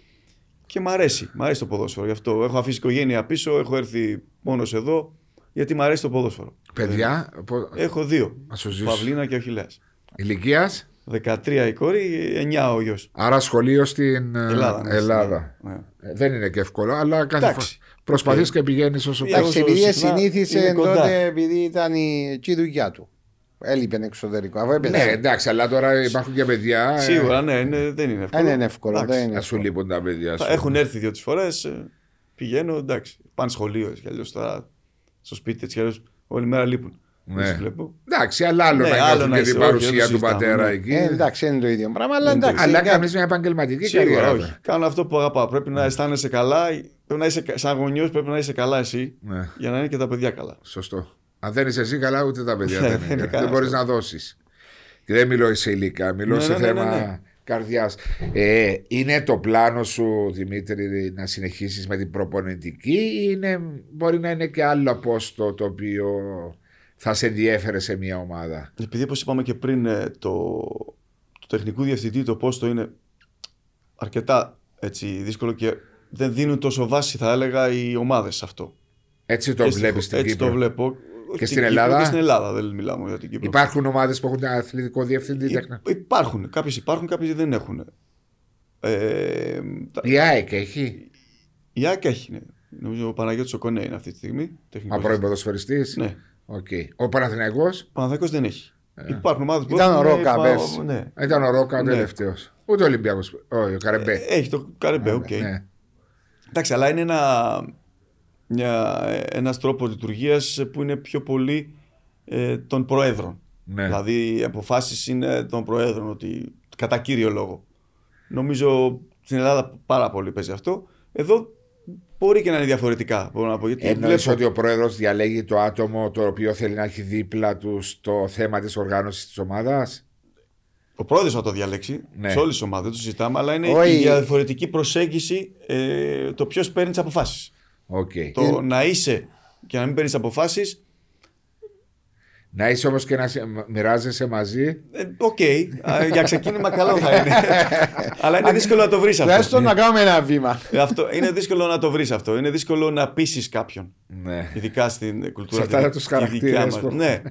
Speaker 2: και μ' αρέσει. Μ' αρέσει το ποδόσφαιρο. Γι' αυτό έχω αφήσει οικογένεια πίσω, έχω έρθει μόνος εδώ γιατί μ' αρέσει το ποδόσφαιρο.
Speaker 1: Παιδιά, πο-
Speaker 2: Έχω δύο.
Speaker 1: να σου ζήσω.
Speaker 2: Παυλίνα και ο Χιλέας.
Speaker 1: Ηλικίας;
Speaker 2: 13 η κόρη, 9 ο γιος.
Speaker 1: Άρα σχολείο στην ε,
Speaker 2: Ελλάδα. ναι,
Speaker 1: Ελλάδα.
Speaker 2: ναι.
Speaker 1: Ε, Δεν είναι και εύκολο, αλλά κάθε
Speaker 2: Εντάξει.
Speaker 1: φορά προσπαθείς και πηγαίνεις όσο
Speaker 2: Ε,
Speaker 1: πάει.
Speaker 3: Εντάξει,
Speaker 2: όσο
Speaker 3: επειδή
Speaker 2: συχνά
Speaker 3: συνήθισε
Speaker 2: είναι κοντά.
Speaker 3: τότε, επειδή ήταν η, εκεί η δουλειά του. Έλειπε εξωτερικό. Αφού έπαιζε.
Speaker 1: Ναι, εντάξει, αλλά τώρα υπάρχουν και παιδιά. ε,
Speaker 2: Σίγουρα, ναι, είναι, δεν είναι εύκολο.
Speaker 3: Δεν είναι εύκολο.
Speaker 2: Εντάξει.
Speaker 3: Δεν είναι
Speaker 1: Να σου
Speaker 3: εύκολο.
Speaker 1: λείπουν τα παιδιά σου.
Speaker 2: Θα Έχουν έρθει δύο-τρεις φορές. Πηγαίνω, εντάξει. Πάνε σχολείο έτσι κι αλλιώς τώρα. Στο σπίτι έτσι κι αλλιώς. Όλη μέρα λείπουν.
Speaker 1: Ναι.
Speaker 2: Δεν τους βλέπω.
Speaker 1: Εντάξει, αλλά άλλο
Speaker 2: Ναι,
Speaker 1: να
Speaker 2: άλλο
Speaker 1: νιώθουν
Speaker 2: να
Speaker 1: και
Speaker 2: είσαι,
Speaker 1: την
Speaker 2: όχι,
Speaker 1: παρουσία
Speaker 2: δεν το
Speaker 1: του
Speaker 2: συζητάμε,
Speaker 1: πατέρα
Speaker 2: ναι.
Speaker 1: εκεί.
Speaker 3: Ε, εντάξει, είναι το ίδιο πράγμα, αλλά
Speaker 2: Δεν το
Speaker 3: εντάξει.
Speaker 1: Αλλά
Speaker 3: είναι-
Speaker 1: κάνεις μια επαγγελματική
Speaker 2: Σίγουρα,
Speaker 1: καριέρα.
Speaker 2: όχι. Κάνω αυτό που αγαπάω. Πρέπει να αισθάνεσαι καλά. Πρέπει να είσαι, σαν γονιός πρέπει να είσαι καλά εσύ
Speaker 1: Ναι,
Speaker 2: για να είναι και τα παιδιά καλά.
Speaker 1: σωστό. Αν δεν είσαι εσύ καλά, ούτε τα παιδιά
Speaker 2: Ναι,
Speaker 1: δεν
Speaker 2: δεν
Speaker 1: είναι.
Speaker 2: είναι
Speaker 1: Δεν
Speaker 2: κανένα
Speaker 1: μπορείς
Speaker 2: αυτό.
Speaker 1: να δώσεις. Και δεν μιλώ σε υλικά, μιλώ
Speaker 2: Ναι,
Speaker 1: σε
Speaker 2: ναι, ναι,
Speaker 1: θέμα
Speaker 2: ναι, ναι.
Speaker 1: καρδιάς. Ε, είναι το πλάνο σου, Δημήτρη, να συνεχίσεις με την προπονητική, ή είναι, μπορεί να είναι και άλλο πόστο το οποίο θα σε ενδιέφερε σε μια ομάδα;
Speaker 2: Επειδή όπως είπαμε και πριν, ε, το, το τεχνικού διευθυντή το πόστο είναι αρκετά έτσι, δύσκολο και δεν δίνουν τόσο βάση, θα έλεγα, οι ομάδες σε αυτό.
Speaker 1: Έτσι το
Speaker 2: Και στη-
Speaker 1: βλέπεις στην
Speaker 2: Έτσι
Speaker 1: Κύπρο.
Speaker 2: το βλέπω.
Speaker 1: Και
Speaker 2: Στην
Speaker 1: στην
Speaker 2: Κύπρο
Speaker 1: Ελλάδα;
Speaker 2: Και στην Ελλάδα δεν μιλάμε για την Κύπρο.
Speaker 1: Υπάρχουν ομάδες που έχουν αθλητικό διευθυντή. τεχνα-
Speaker 2: Υ- Υπάρχουν. Κάποιες υπάρχουν, κάποιες δεν έχουν. Ε, τα-
Speaker 1: Η ΑΕΚ έχει;
Speaker 2: η ΑΕΚ έχει, ναι. Νομίζω ο Παναγιώτης ο Κονέ είναι αυτή τη στιγμή. τεχνικός
Speaker 1: Μα πρώην ποδοσφαιριστής;
Speaker 2: Ναι.
Speaker 1: Οκ. Ο Παναθηναϊκός;
Speaker 2: Ο Παναθηναϊκός δεν έχει. Υπάρχουν ομάδες που
Speaker 3: Ήταν ο
Speaker 2: έχουν,
Speaker 3: Ρόκα
Speaker 2: υπά-
Speaker 3: πέρσι.
Speaker 2: Ναι.
Speaker 1: ήταν ο Ρόκα ο
Speaker 2: Ναι.
Speaker 1: τελευταίος. Ούτε ο Ολυμπιακός. Όχι, ο Καρεμπέ.
Speaker 2: Ε, Έχει το Καρεμπέ, οκ.
Speaker 1: Ναι.
Speaker 2: Εντάξει, αλλά είναι ένα, μια, ένας τρόπος λειτουργίας που είναι πιο πολύ ε, των προέδρων.
Speaker 1: Ναι.
Speaker 2: Δηλαδή οι αποφάσεις είναι των προέδρων, ότι, κατά κύριο λόγο. Νομίζω στην Ελλάδα πάρα πολύ παίζει αυτό. Εδώ μπορεί και να είναι διαφορετικά. Μπορώ να πω, γιατί
Speaker 1: Εννοείς
Speaker 2: βλέπω-
Speaker 1: ότι ο πρόεδρος διαλέγει το άτομο το οποίο θέλει να έχει δίπλα του στο θέμα της οργάνωσης της ομάδας;
Speaker 2: Ο πρόεδρος θα το διαλέξει
Speaker 1: Ναι.
Speaker 2: σε όλες τις ομάδες, δεν το συζητάμε, αλλά είναι
Speaker 3: Όχι.
Speaker 2: η διαφορετική προσέγγιση ε, το ποιος παίρνει τις αποφάσεις.
Speaker 1: Οκ.
Speaker 2: Το να είσαι και να μην παίρνεις αποφάσεις,
Speaker 1: Να είσαι όμως και να σε- μοιράζεσαι μαζί.
Speaker 2: ε, οκ, α, για ξεκίνημα καλό θα είναι. αλλά είναι δύσκολο να το βρεις αυτό.
Speaker 3: Τουλάχιστον να κάνουμε ένα βήμα.
Speaker 2: Ε, αυτό. Είναι δύσκολο να το βρεις αυτό. Είναι δύσκολο να πείσει κάποιον.
Speaker 1: Ναι.
Speaker 2: Ειδικά στην κουλτούρα
Speaker 1: Σε αυτά
Speaker 2: τη-
Speaker 1: τους
Speaker 2: τη
Speaker 1: χαρακτήρες
Speaker 2: δικιά μας.
Speaker 1: που-
Speaker 2: Ναι.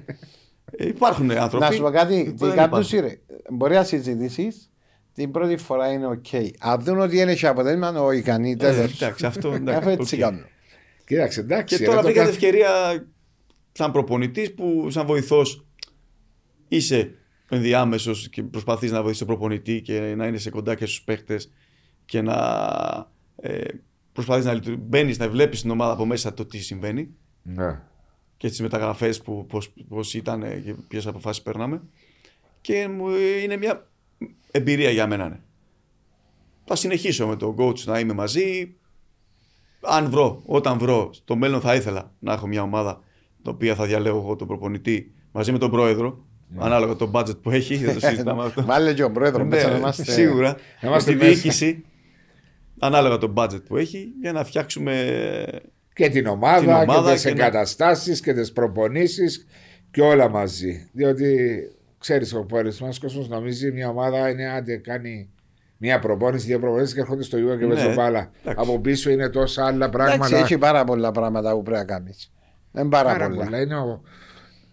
Speaker 2: Ε, Υπάρχουν άνθρωποι.
Speaker 3: Να σου πω κάτι,
Speaker 2: που
Speaker 3: τι
Speaker 2: δεν
Speaker 3: κάνουν
Speaker 2: υπάρχουν.
Speaker 3: σύρε. Μπορεί να συζητήσεις την πρώτη φορά είναι οκ. Αν δουν ότι είναι σε αποτέλεσμα, όχι ικανή,
Speaker 2: Ε,
Speaker 3: τέλο.
Speaker 2: Εντάξει, αυτό εντάξει,
Speaker 3: Αφού έτσι
Speaker 2: οκ.
Speaker 3: κάνουν.
Speaker 1: Κοίταξε, εντάξει.
Speaker 2: Και
Speaker 1: ρε,
Speaker 2: τώρα
Speaker 1: το
Speaker 2: βρήκα την
Speaker 1: κάθε-
Speaker 2: ευκαιρία σαν προπονητής που σαν βοηθός είσαι ενδιάμεσος και προσπαθείς να βοηθήσεις τον προπονητή και να είναι σε κοντά και στους παίχτε και να ε, προσπαθείς να μπαίνεις, να βλέπεις την ομάδα από μέσα το τι συμβαίνει
Speaker 1: Ναι.
Speaker 2: και τις μεταγραφές που πώς, πώς ήταν ε, και ποιες αποφάσεις παίρναμε. Και μου, ε, είναι μια εμπειρία για μένα. Ναι. Θα συνεχίσω με τον coach να είμαι μαζί. Αν βρω, όταν βρω, στο μέλλον θα ήθελα να έχω μια ομάδα την οποία θα διαλέγω εγώ τον προπονητή μαζί με τον πρόεδρο. Ανάλογα το budget που έχει, δεν το συζητάμε αυτό.
Speaker 3: Βάλε και ο πρόεδρο
Speaker 2: Ναι,
Speaker 3: μέσα να είμαστε.
Speaker 2: Σίγουρα.
Speaker 1: Να
Speaker 2: Με
Speaker 1: είμαστε
Speaker 2: τη
Speaker 1: μέσα.
Speaker 2: διοίκηση. Ανάλογα το budget που έχει για να φτιάξουμε
Speaker 1: Και την ομάδα,
Speaker 2: Την ομάδα
Speaker 1: και τις
Speaker 2: και να-
Speaker 1: εγκαταστάσεις και τις προπονήσεις και όλα μαζί. Διότι ξέρεις, ο περισσότερο κόσμος νομίζει μια ομάδα είναι άντε κάνει μια προπόνηση, δύο προπονήσεις και έρχονται στο Ιούα και
Speaker 2: Ναι,
Speaker 1: παίζουν μπάλα.
Speaker 2: εντάξει.
Speaker 1: Από πίσω είναι τόσα άλλα
Speaker 3: Εντάξει,
Speaker 1: πράγματα.
Speaker 3: έχει πάρα πολλά πράγματα που πρέπει να κάνεις. Δεν πάρα,
Speaker 1: Πάρα
Speaker 3: πολλά.
Speaker 1: πολλά. Είναι ο-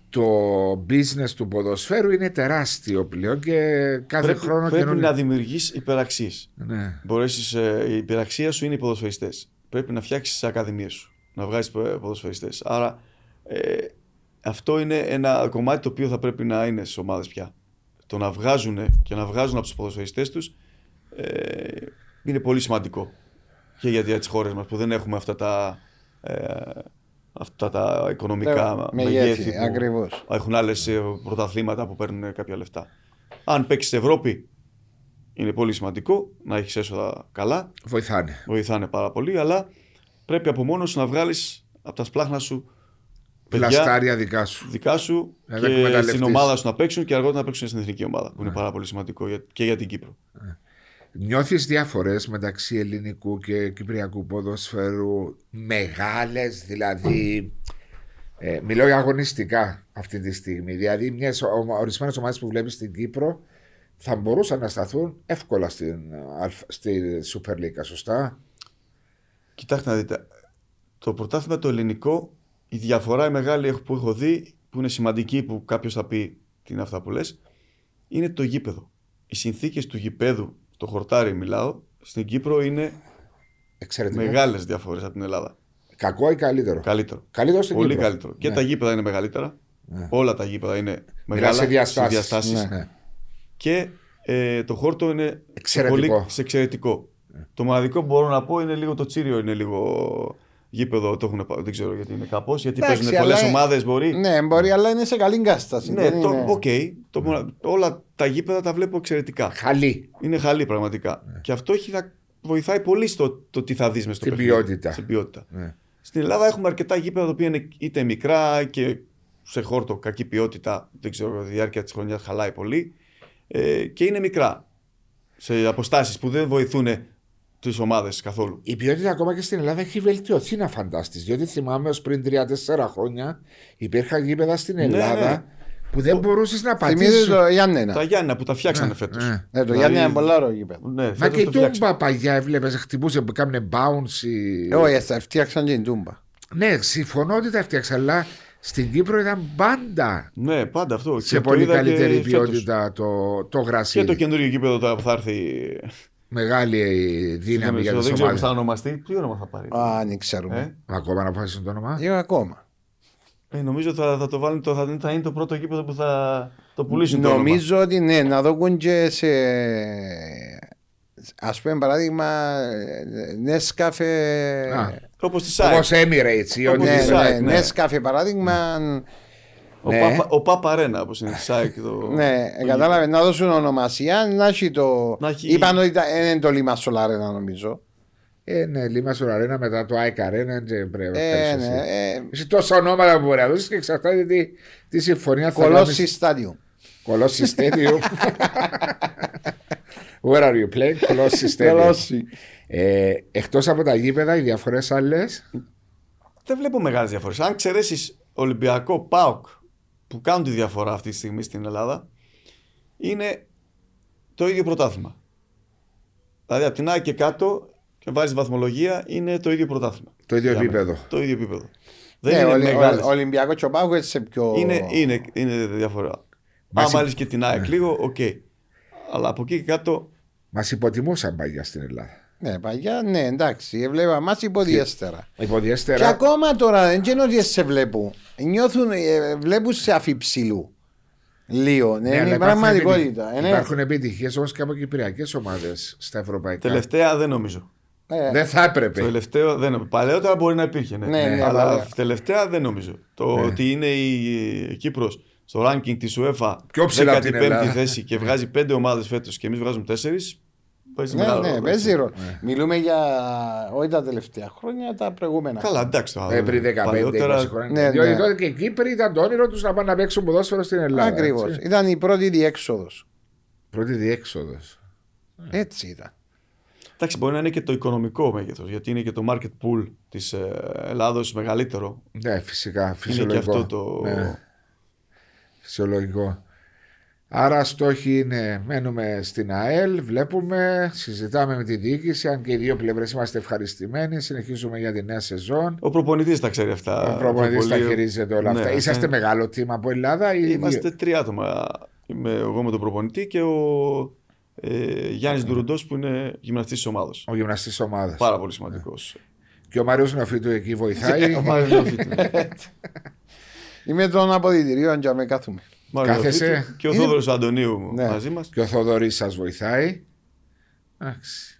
Speaker 1: το business του ποδοσφαίρου είναι τεράστιο πλέον και κάθε
Speaker 2: πρέπει,
Speaker 1: χρόνο
Speaker 2: πρέπει
Speaker 1: καινούργιο.
Speaker 2: να δημιουργείς υπεραξίες.
Speaker 1: Ναι.
Speaker 2: Μπορέσεις, ε, η υπεραξία σου είναι οι ποδοσφαιριστές. Πρέπει να φτιάξεις τις ακαδημίες σου. Να βγάζεις ποδοσφαιριστές. Άρα ε, αυτό είναι ένα κομμάτι το οποίο θα πρέπει να είναι στις ομάδες πια. Το να βγάζουν και να βγάζουν από τους ποδοσφαιριστές τους ε, είναι πολύ σημαντικό. Και για, για τι χώρε μας που δεν έχουμε αυτά τα, ε, αυτά τα οικονομικά
Speaker 3: Ναι,
Speaker 2: μεγέθη.
Speaker 3: μεγέθη,
Speaker 2: που
Speaker 3: ακριβώς.
Speaker 2: Έχουν άλλες πρωταθλήματα που παίρνουν κάποια λεφτά. Αν παίξεις στην Ευρώπη, είναι πολύ σημαντικό να έχεις έσοδα καλά
Speaker 1: Βοηθάνε.
Speaker 2: βοηθάνε πάρα πολύ, αλλά πρέπει από μόνος σου να βγάλεις από τα σπλάχνα σου παιδιά
Speaker 1: Πλαστάρια δικά σου.
Speaker 2: δικά σου
Speaker 1: Να τα
Speaker 2: και
Speaker 1: εκμεταλλευτείς.
Speaker 2: στην ομάδα σου να παίξουν και αργότερα να παίξουν στην εθνική ομάδα. Που είναι πάρα πολύ σημαντικό για- και για την Κύπρο.
Speaker 1: Νιώθεις διαφορέ μεταξύ ελληνικού και κυπριακού ποδοσφαίρου μεγάλες, δηλαδή. Ε, μιλώ για αγωνιστικά αυτή τη στιγμή. Δηλαδή, ορισμένες ομάδες που βλέπεις στην Κύπρο θα μπορούσαν να σταθούν εύκολα στην, στη Super League, σωστά;
Speaker 2: Κοιτάξτε να δείτε. Το πρωτάθλημα το ελληνικό, η διαφορά η μεγάλη που έχω δει, που είναι σημαντική, που κάποιος θα πει τι είναι αυτά που λες, είναι το γήπεδο. Οι συνθήκες του γηπέδου, το χορτάρι μιλάω, στην Κύπρο είναι μεγάλες διαφορές από την Ελλάδα.
Speaker 1: Κακό ή καλύτερο;
Speaker 2: Καλύτερο.
Speaker 1: Καλύτερο στην
Speaker 2: Πολύ
Speaker 1: Κύπρο.
Speaker 2: καλύτερο. Και
Speaker 1: Ναι.
Speaker 2: τα γήπεδα είναι μεγαλύτερα.
Speaker 1: Ναι.
Speaker 2: Όλα τα γήπεδα είναι
Speaker 1: Μιλάς
Speaker 2: μεγάλα
Speaker 1: σε διαστάσεις.
Speaker 2: διαστάσεις.
Speaker 1: Ναι.
Speaker 2: Και ε, το χόρτο είναι
Speaker 1: Εξαιρετικό.
Speaker 2: Πολύ, σε εξαιρετικό. Το μοναδικό που μπορώ να πω είναι λίγο το Τσίρειο, είναι λίγο γήπεδο. Το έχουν, πά- δεν ξέρω γιατί είναι κάπως. Γιατί
Speaker 3: Εντάξει,
Speaker 2: παίζουν πολλές
Speaker 3: αλλά-
Speaker 2: ομάδες, μπορεί.
Speaker 3: Ναι, μπορεί, αλλά είναι σε καλή κατάσταση.
Speaker 2: Ναι,
Speaker 3: δεν
Speaker 2: το,
Speaker 3: είναι-
Speaker 2: οκ. το μονα- όλα τα γήπεδα τα βλέπω εξαιρετικά.
Speaker 1: Χαλί.
Speaker 2: Είναι χαλί πραγματικά. Και αυτό έχει να βοηθάει πολύ στο το τι θα δεις μες στο
Speaker 1: Στην
Speaker 2: παιχνίδι.
Speaker 1: ποιότητα.
Speaker 2: Στην ποιότητα.
Speaker 1: Ναι.
Speaker 2: Στην Ελλάδα έχουμε αρκετά γήπεδα τα οποία είναι είτε μικρά και σε χόρτο κακή ποιότητα. Δεν ξέρω, η διάρκεια της χρονιάς χαλάει πολύ. Ε, και είναι μικρά. Σε αποστάσεις που δεν βοηθούν τις ομάδες καθόλου.
Speaker 1: Η ποιότητα ακόμα και στην Ελλάδα έχει βελτιωθεί να φανταστείς. Διότι θυμάμαι ως πριν 3-4 χρόνια υπήρχαν γήπεδα στην Ελλάδα
Speaker 2: ναι.
Speaker 1: που δεν μπορούσες να
Speaker 3: Θυμίζει
Speaker 1: πατήσεις.
Speaker 3: το Γιάννενα.
Speaker 2: Τα Γιάννα που τα φτιάξανε
Speaker 1: Ναι,
Speaker 2: φέτος.
Speaker 1: ναι.
Speaker 3: Ναι, το Γιάννενα είναι πολύ ωραίο γήπεδο.
Speaker 2: Ναι,
Speaker 1: Μα
Speaker 2: φέτος
Speaker 1: και η
Speaker 2: το φτιάξανε.
Speaker 1: Τούμπα παλιά έβλεπες, χτυπούσε που κάμνε bounce. ή-
Speaker 3: Ε, Όχι, θα φτιάξαν και την Τούμπα.
Speaker 1: Ναι, συμφωνώ ότι τα έφτιαξα, αλλά στην Κύπρο ήταν πάντα
Speaker 2: Ναι, πάντα αυτό.
Speaker 1: σε
Speaker 2: Και το
Speaker 1: πολύ
Speaker 2: είδα και
Speaker 1: καλύτερη
Speaker 2: φέτος.
Speaker 1: ποιότητα το, το
Speaker 2: Και
Speaker 1: γρασίδι.
Speaker 2: το καινούριο γήπεδο τώρα που θα έρθει.
Speaker 1: Μεγάλη δύναμη για
Speaker 2: δεν
Speaker 1: τις
Speaker 2: ξέρω πώ
Speaker 1: ομάδε.
Speaker 2: θα ονομαστεί. Τι όνομα θα πάρει.
Speaker 3: Α, δεν ξέρουμε.
Speaker 2: Ε;
Speaker 1: Ακόμα να αποφασίσουν το όνομα.
Speaker 3: Εγώ ακόμα.
Speaker 2: Ε, νομίζω θα, θα το βάλουν, το, θα, θα είναι το πρώτο γήπεδο που θα το πουλήσουν. το όνομα.
Speaker 3: Νομίζω ότι ναι, να δοκούν και σε. Α πούμε παράδειγμα, Νέσκαφε.
Speaker 1: Α.
Speaker 2: Όπως τη
Speaker 1: Όπως
Speaker 2: ΣΑΕΚ.
Speaker 1: Emirates ή
Speaker 2: Όπως
Speaker 1: ό,τι.
Speaker 3: Ναι,
Speaker 2: τη
Speaker 3: ναι,
Speaker 2: ΣΑΕΚ, ναι.
Speaker 3: Νέσκαφε παράδειγμα.
Speaker 2: Ο,
Speaker 1: Ναι.
Speaker 2: Πάπα, ο Πάπα Ρένα, όπως είναι της ΣΑΕΚ. Το...
Speaker 3: Ναι, κατάλαβε να δώσουν ονομασία, να έχει το.
Speaker 2: Να έχει-
Speaker 3: Είπαν ότι ήταν- δεν είναι το Λίμα Σολάρενα νομίζω.
Speaker 1: Ε, ναι, Λίμα Σουραρένα μετά το ΑΕΚ Arena και πρέπει να
Speaker 3: Ε,
Speaker 1: κάνεις
Speaker 3: ναι,
Speaker 1: εσύ.
Speaker 3: ε,
Speaker 1: Έχει τόσα ονόματα που μπορεί να δώσεις και εξαρτάται τι, τι συμφωνία θα
Speaker 3: Κολόσι
Speaker 1: κάνεις.
Speaker 3: στάδιο.
Speaker 1: Κολόσι Stadium. Where are you playing? Κολόσι Stadium.
Speaker 3: Κολόσι.
Speaker 1: Ε, Εκτός από τα γήπεδα, οι διαφορέ άλλες;
Speaker 2: Δεν βλέπω μεγάλες διαφορές. Αν εξαιρέσεις Ολυμπιακό ΠΑΟΚ που κάνουν τη διαφορά αυτή τη στιγμή στην Ελλάδα, είναι το ίδιο πρωτάθλημα. Δηλαδή από την ΑΕΚ και κάτω και βάζεις βαθμολογία είναι το ίδιο πρωτάθλημα.
Speaker 1: Το ίδιο
Speaker 2: Για μένα.
Speaker 1: επίπεδο.
Speaker 2: Το ίδιο επίπεδο. Δεν
Speaker 3: Ναι,
Speaker 2: είναι
Speaker 3: ο,
Speaker 2: μεγάλες.
Speaker 3: ο, Ολυμπιακός και ο Πάγο έτσι σε πιο.
Speaker 2: Είναι, είναι, είναι διαφορά.
Speaker 1: Μας
Speaker 2: Αν
Speaker 1: υ-
Speaker 2: βάλεις και την ΑΕΚ λίγο, οκ. Αλλά από εκεί και κάτω
Speaker 1: Μας υποτιμούσαν παλιά στην Ελλάδα.
Speaker 3: Ναι, παλιά, ναι, εντάξει. Έβλεπα μας υποδεέστερα. Και
Speaker 1: Υποδεέστερα.
Speaker 3: ακόμα τώρα δεν είναι ότι σε βλέπουν. Νιώθουν, ε, βλέπουν σε αφ' υψηλού. Λίγο. Ναι,
Speaker 1: Ναι, αλλά
Speaker 3: είναι η
Speaker 1: υπάρχουν
Speaker 3: πραγματικότητα.
Speaker 1: επιτυχ-
Speaker 3: Ε, ναι.
Speaker 1: Υπάρχουν επιτυχίες όμως και από κυπριακές ομάδες στα ευρωπαϊκά.
Speaker 2: τελευταία δεν νομίζω.
Speaker 3: Ε,
Speaker 1: Δεν θα έπρεπε.
Speaker 2: Το τελευταίο δεν νομίζω. Παλαιότερα μπορεί να υπήρχε. Ναι.
Speaker 3: Ναι, ναι,
Speaker 2: αλλά
Speaker 3: παλαιά.
Speaker 2: τελευταία δεν νομίζω. Το
Speaker 1: Ναι.
Speaker 2: ότι είναι η Κύπρος στο ranking της UEFA
Speaker 1: Πιο ψηλά από την
Speaker 2: 15η
Speaker 1: Ελλάδα.
Speaker 2: θέση και βγάζει πέντε ομάδες φέτος και εμείς βγάζουμε τέσσερις. Παίζει
Speaker 3: ναι,
Speaker 2: μεγάλο
Speaker 3: ναι,
Speaker 2: ρόλο,
Speaker 3: παίζει
Speaker 2: έτσι.
Speaker 3: ρόλο. Μιλούμε για όχι τα τελευταία χρόνια, τα προηγούμενα.
Speaker 2: Καλά, εντάξει. τώρα.
Speaker 1: Ε, πριν 15-20
Speaker 2: παλαιότερα-
Speaker 1: χρόνια.
Speaker 3: Ναι,
Speaker 1: Διότι
Speaker 3: ναι.
Speaker 1: τότε και οι Κύπροι ήταν το όνειρο τους να πάνε να παίξουν ποδόσφαιρο στην Ελλάδα.
Speaker 3: Ακριβώς.
Speaker 1: έτσι.
Speaker 3: Ήταν η πρώτη διέξοδος.
Speaker 1: Πρώτη διέξοδος.
Speaker 3: Έτσι ήταν.
Speaker 2: Εντάξει, μπορεί να είναι και το οικονομικό μέγεθος, γιατί είναι και το market pool της Ελλάδος μεγαλύτερο.
Speaker 1: Ναι, φυσικά.
Speaker 2: Είναι
Speaker 1: Φυσιολογικό.
Speaker 2: και αυτό το.
Speaker 1: Ναι, φυσιολογικό. Άρα στόχοι είναι μένουμε στην ΑΕΛ, βλέπουμε, συζητάμε με τη διοίκηση, αν και οι δύο πλευρές είμαστε ευχαριστημένοι, συνεχίζουμε για τη νέα σεζόν.
Speaker 2: Ο προπονητής τα ξέρει αυτά.
Speaker 1: Ο προπονητής τα
Speaker 2: Πολύ-
Speaker 1: χειρίζεται όλα
Speaker 2: Ναι,
Speaker 1: αυτά. Είσαστε
Speaker 2: ναι.
Speaker 1: μεγάλο τίμα από Ελλάδα ή
Speaker 2: Είμαστε
Speaker 1: δύο;
Speaker 2: τρία άτομα. Είμαι εγώ με τον προπονητή και ο ε, Γιάννης Ντουρουντός που είναι γυμναστής της ομάδας.
Speaker 1: ο γυμναστής ομάδας.
Speaker 2: Πάρα πολύ σημαντικός.
Speaker 1: Και ο Μαριος Νοφίτου εκεί βοηθάει.
Speaker 3: Είμαι των αποδητηρίων και με κάθομαι.
Speaker 1: Κάθεσαι.
Speaker 2: Και ο Θόδωρος Αντωνίου
Speaker 3: Ναι.
Speaker 2: μαζί μας.
Speaker 1: και ο Θοδωρής σας βοηθάει. Εντάξει.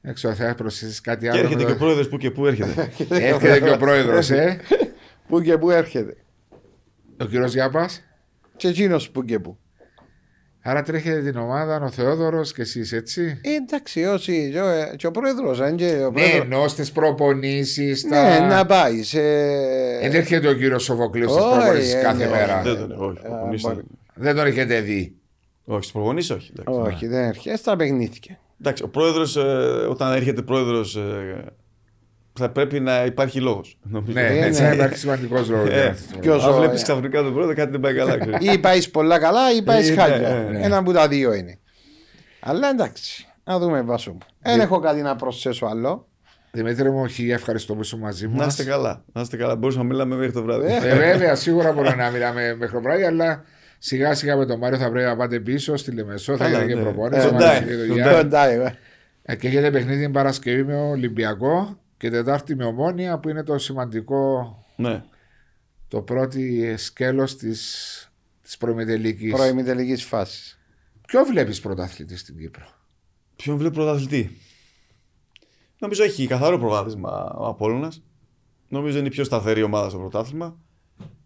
Speaker 1: Δεν ξέρω, θα προσθέσεις κάτι
Speaker 2: Και
Speaker 1: άλλο.
Speaker 2: έρχεται
Speaker 1: με
Speaker 2: και
Speaker 1: το-
Speaker 2: ο πρόεδρος που και που έρχεται.
Speaker 1: Έρχεται και ο πρόεδρος, ε.
Speaker 3: Πού και πού έρχεται.
Speaker 1: Ο κύριος Γιάπας.
Speaker 3: Και εκείνος που και πού.
Speaker 1: Άρα τρέχετε την ομάδα, ο Θεόδωρος και εσείς έτσι;
Speaker 3: Ε, εντάξει, όσοι. και ο- Και ο πρόεδρο.
Speaker 1: Ναι,
Speaker 3: Ναι,
Speaker 1: ενώ στις προπονήσεις,
Speaker 3: ναι,
Speaker 1: τα...
Speaker 3: να πάει. Σε...
Speaker 1: Δεν έρχεται ο κύριος Σοφοκλής στις
Speaker 3: Όχι,
Speaker 1: προπονήσεις
Speaker 3: ε,
Speaker 1: κάθε
Speaker 3: ναι,
Speaker 1: μέρα.
Speaker 2: Δεν τον έχω. όχι,
Speaker 3: Α,
Speaker 2: προπονητής
Speaker 3: μπορεί.
Speaker 2: δεν-
Speaker 1: Δεν τον έχετε δει.
Speaker 2: Όχι, στου προπονεί όχι. εντάξει.
Speaker 3: Όχι, δεν έρχεται. Στα παιχνίδια.
Speaker 2: Εντάξει, ο πρόεδρος, όταν έρχεται πρόεδρος, θα πρέπει να υπάρχει λόγος.
Speaker 1: Ναι,
Speaker 3: Ε,
Speaker 1: έτσι
Speaker 3: ναι.
Speaker 1: θα υπάρχει σημαντικός λόγος.
Speaker 2: Ε,
Speaker 3: Ποιος
Speaker 2: Αν
Speaker 3: ο-
Speaker 2: βλέπεις ξαφνικά τον πρόεδρο, κάτι δεν πάει καλά. ξέρεις.
Speaker 3: Ή πάεις πολλά καλά ή πάεις
Speaker 2: Ε,
Speaker 3: χάλια.
Speaker 2: ναι, ναι.
Speaker 3: Ένα από τα δύο είναι. Αλλά εντάξει, να δούμε βάσο μου. Δεν
Speaker 1: Ναι.
Speaker 3: έχω κάτι να προσθέσω άλλο.
Speaker 1: Δημήτρη μου, χίλια ευχαριστώ που είσαι μαζί
Speaker 2: Να
Speaker 1: μας.
Speaker 2: είστε καλά. Να είστε καλά. Μπορούσαμε να μιλάμε μέχρι το βράδυ.
Speaker 3: Ε,
Speaker 1: Ε, βέβαια, σίγουρα μπορούμε να μιλάμε μέχρι το βράδυ, αλλά σιγά σιγά με τον Μάριο θα πρέπει να πάτε πίσω στη Λεμεσό, θα
Speaker 2: Καλά,
Speaker 1: γίνεται και
Speaker 2: ναι.
Speaker 1: προπόνηση.
Speaker 2: Ε,
Speaker 1: μαζί
Speaker 2: εντάξει,
Speaker 1: με τον
Speaker 2: εντάξει.
Speaker 1: Γιάννη.
Speaker 3: Εντάξει, ε.
Speaker 1: Ε, Και έχετε παιχνίδι την Παρασκευή με Ολυμπιακό και Τετάρτη με Ομόνια που είναι το σημαντικό,
Speaker 2: Ναι.
Speaker 1: το πρώτο σκέλος της της προημιτελική.
Speaker 3: Προημιτελική φάσης.
Speaker 1: Ποιο βλέπεις πρωταθλητή στην Κύπρο;
Speaker 2: Ποιον βλέπει πρωταθλητή; Νομίζω έχει καθαρό προβάδισμα ο Απόλλωνας. Νομίζω είναι η πιο σταθερή ομάδα στο πρωτάθλημα.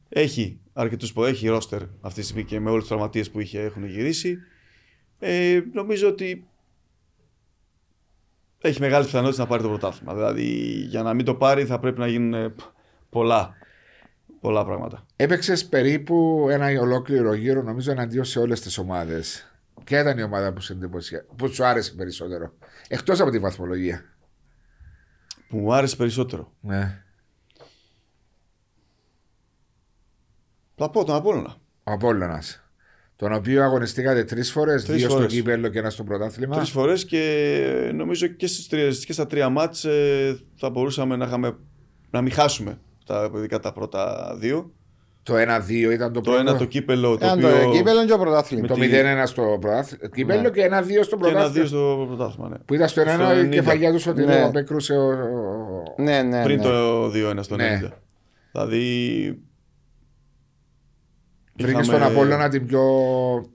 Speaker 2: Έχει αρκετούς που έχει ρόστερ αυτή τη στιγμή και με όλους τους τραυματίες που είχε έχουν γυρίσει. Ε, νομίζω ότι έχει μεγάλη πιθανότητα να πάρει το πρωτάθλημα. Δηλαδή για να μην το πάρει θα πρέπει να γίνουν ε, πολλά, πολλά πράγματα.
Speaker 1: Έπαιξες περίπου ένα ολόκληρο γύρο, νομίζω, εναντίον σε όλες τις ομάδες. Ποια ήταν η ομάδα που, σε εντυπωσια- που σου άρεσε περισσότερο, εκτός από τη βαθμολογία;
Speaker 2: Που μου άρεσε περισσότερο.
Speaker 1: Ναι.
Speaker 2: Θα πω τον Απόλλωνα.
Speaker 1: Ο Απόλλωνας, Τον οποίο αγωνιστήκατε τρεις φορές,
Speaker 2: Τρεις
Speaker 1: δύο στο
Speaker 2: φορές.
Speaker 1: κύπελο και ένα στο πρωτάθλημα.
Speaker 2: Τρεις φορές και νομίζω και, στις τρεις, και στα τρία μάτς ε, θα μπορούσαμε να, είχαμε, να μην χάσουμε τα, ειδικά τα πρώτα δύο.
Speaker 1: Το 1-2 ήταν το
Speaker 2: Το
Speaker 1: πρώτο.
Speaker 2: ένα το κύπελο το
Speaker 3: Ήταν
Speaker 2: οποίο.
Speaker 3: το κύπελο και το πρωτάθλημα.
Speaker 1: Το
Speaker 2: τη-
Speaker 1: 0-1 στο πρωτάθλημα. Κύπελο
Speaker 3: Ναι.
Speaker 1: και 1-2 στο
Speaker 2: και ένα δύο
Speaker 1: πρωτάθλημα.
Speaker 2: στο πρωτάθλημα. Ναι.
Speaker 1: Που ήταν στο 1
Speaker 2: Στο
Speaker 1: η
Speaker 2: 90.
Speaker 1: κεφαλιά τους Σωτηρίου
Speaker 3: Ναι.
Speaker 1: απέκρουσε ο. ο-
Speaker 3: Ναι, ναι.
Speaker 2: Πριν
Speaker 3: ναι.
Speaker 2: το 2-1 στο 90.
Speaker 1: Ναι.
Speaker 2: Δηλαδή.
Speaker 1: Βρήκες
Speaker 2: είχαμε-
Speaker 1: στον Απόλλωνα την πιο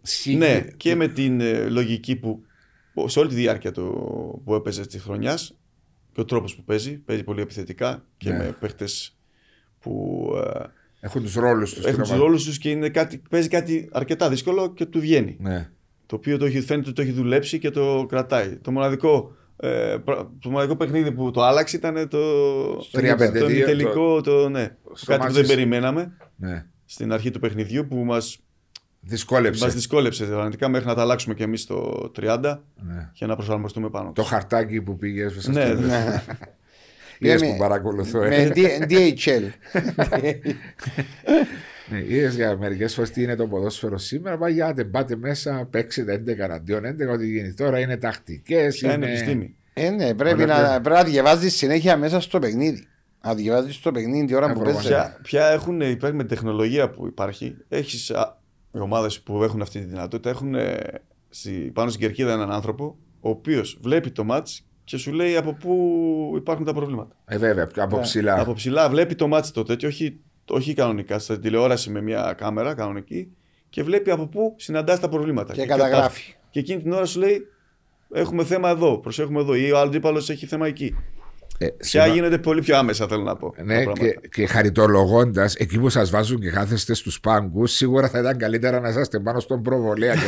Speaker 1: σύγκρι-
Speaker 2: Ναι, και με την ε, λογική που σε όλη τη διάρκεια του, που έπαιζες της χρονιάς και ο τρόπος που παίζει, παίζει πολύ επιθετικά και
Speaker 1: Ναι.
Speaker 2: με παίχτες που ε,
Speaker 1: Έχουν τους ρόλους τους.
Speaker 2: έχουν τους ρόλους τους και είναι κάτι, παίζει κάτι αρκετά δύσκολο και του βγαίνει.
Speaker 1: Ναι.
Speaker 2: Το οποίο το έχει, φαίνεται ότι το έχει δουλέψει και το κρατάει. Το μοναδικό, ε, πρα- το μοναδικό παιχνίδι που το άλλαξε ήταν το,
Speaker 1: 3-5-2,
Speaker 2: το ημιτελικό, το, ναι,
Speaker 1: στο
Speaker 2: κάτι που
Speaker 1: μάτς
Speaker 2: δεν
Speaker 1: της-
Speaker 2: περιμέναμε
Speaker 1: ναι.
Speaker 2: Στην αρχή του παιχνιδιού που μας,
Speaker 1: Δυσκόλεψε.
Speaker 2: μας δυσκόλεψε πραγματικά μέχρι να τα αλλάξουμε και εμείς το 30
Speaker 1: Ναι.
Speaker 2: και να προσαρμοστούμε πάνω.
Speaker 1: Το χαρτάκι που πήγες.
Speaker 2: Ναι, ναι.
Speaker 3: Ναι.
Speaker 1: Είδες
Speaker 3: Με-
Speaker 1: που παρακολουθώ.
Speaker 3: Με
Speaker 1: Ε.
Speaker 3: D- DHL.
Speaker 1: Ναι, είδες για μερικές φορές τι είναι το ποδόσφαιρο σήμερα. Μα γιάτε, πάτε μέσα, παίξετε 11 αντίον 11, ό,τι γίνει τώρα είναι τακτικές.
Speaker 2: Ποια είναι επιστήμη.
Speaker 3: Ε, ναι, πρέπει
Speaker 1: Όλα
Speaker 3: να,
Speaker 1: αυτά.
Speaker 3: πρέπει να διαβάζεις συνέχεια μέσα στο παιχνίδι. Να διαβάζει το παιχνίδι τη ώρα
Speaker 1: Ε,
Speaker 3: που
Speaker 1: προφανώς.
Speaker 3: παίζει.
Speaker 2: Ποια, ποια έχουν, υπάρχει με την τεχνολογία που υπάρχει, έχεις α, οι ομάδες που έχουν αυτή τη δυνατότητα έχουν ε, στη, πάνω στην κερκίδα έναν άνθρωπο ο οποίος βλέπει το μάτς και σου λέει από πού υπάρχουν τα προβλήματα.
Speaker 1: Ε, βέβαια, από
Speaker 3: Ναι.
Speaker 1: ψηλά.
Speaker 2: Από ψηλά βλέπει το μάτς το τέτοιο, όχι, όχι κανονικά, στα τηλεόραση με μια κάμερα κανονική και βλέπει από πού συναντάς τα προβλήματα.
Speaker 3: Και
Speaker 2: κατά-
Speaker 3: καταγράφει.
Speaker 2: Και εκείνη την ώρα σου λέει έχουμε θέμα εδώ, προσέχουμε εδώ ή ο άλλος αντίπαλος έχει θέμα εκεί.
Speaker 1: Ε,
Speaker 2: Πια
Speaker 1: συγγνώ-
Speaker 2: γίνεται πολύ πιο άμεσα θέλω να πω. τα
Speaker 1: Ναι,
Speaker 2: πράγματα.
Speaker 1: και, και χαριτολογώντας, εκεί που σας βάζουν και κάθεστε στους πάγκους, σίγουρα θα ήταν καλύτερα να είσαστε πάνω στον προβολέα και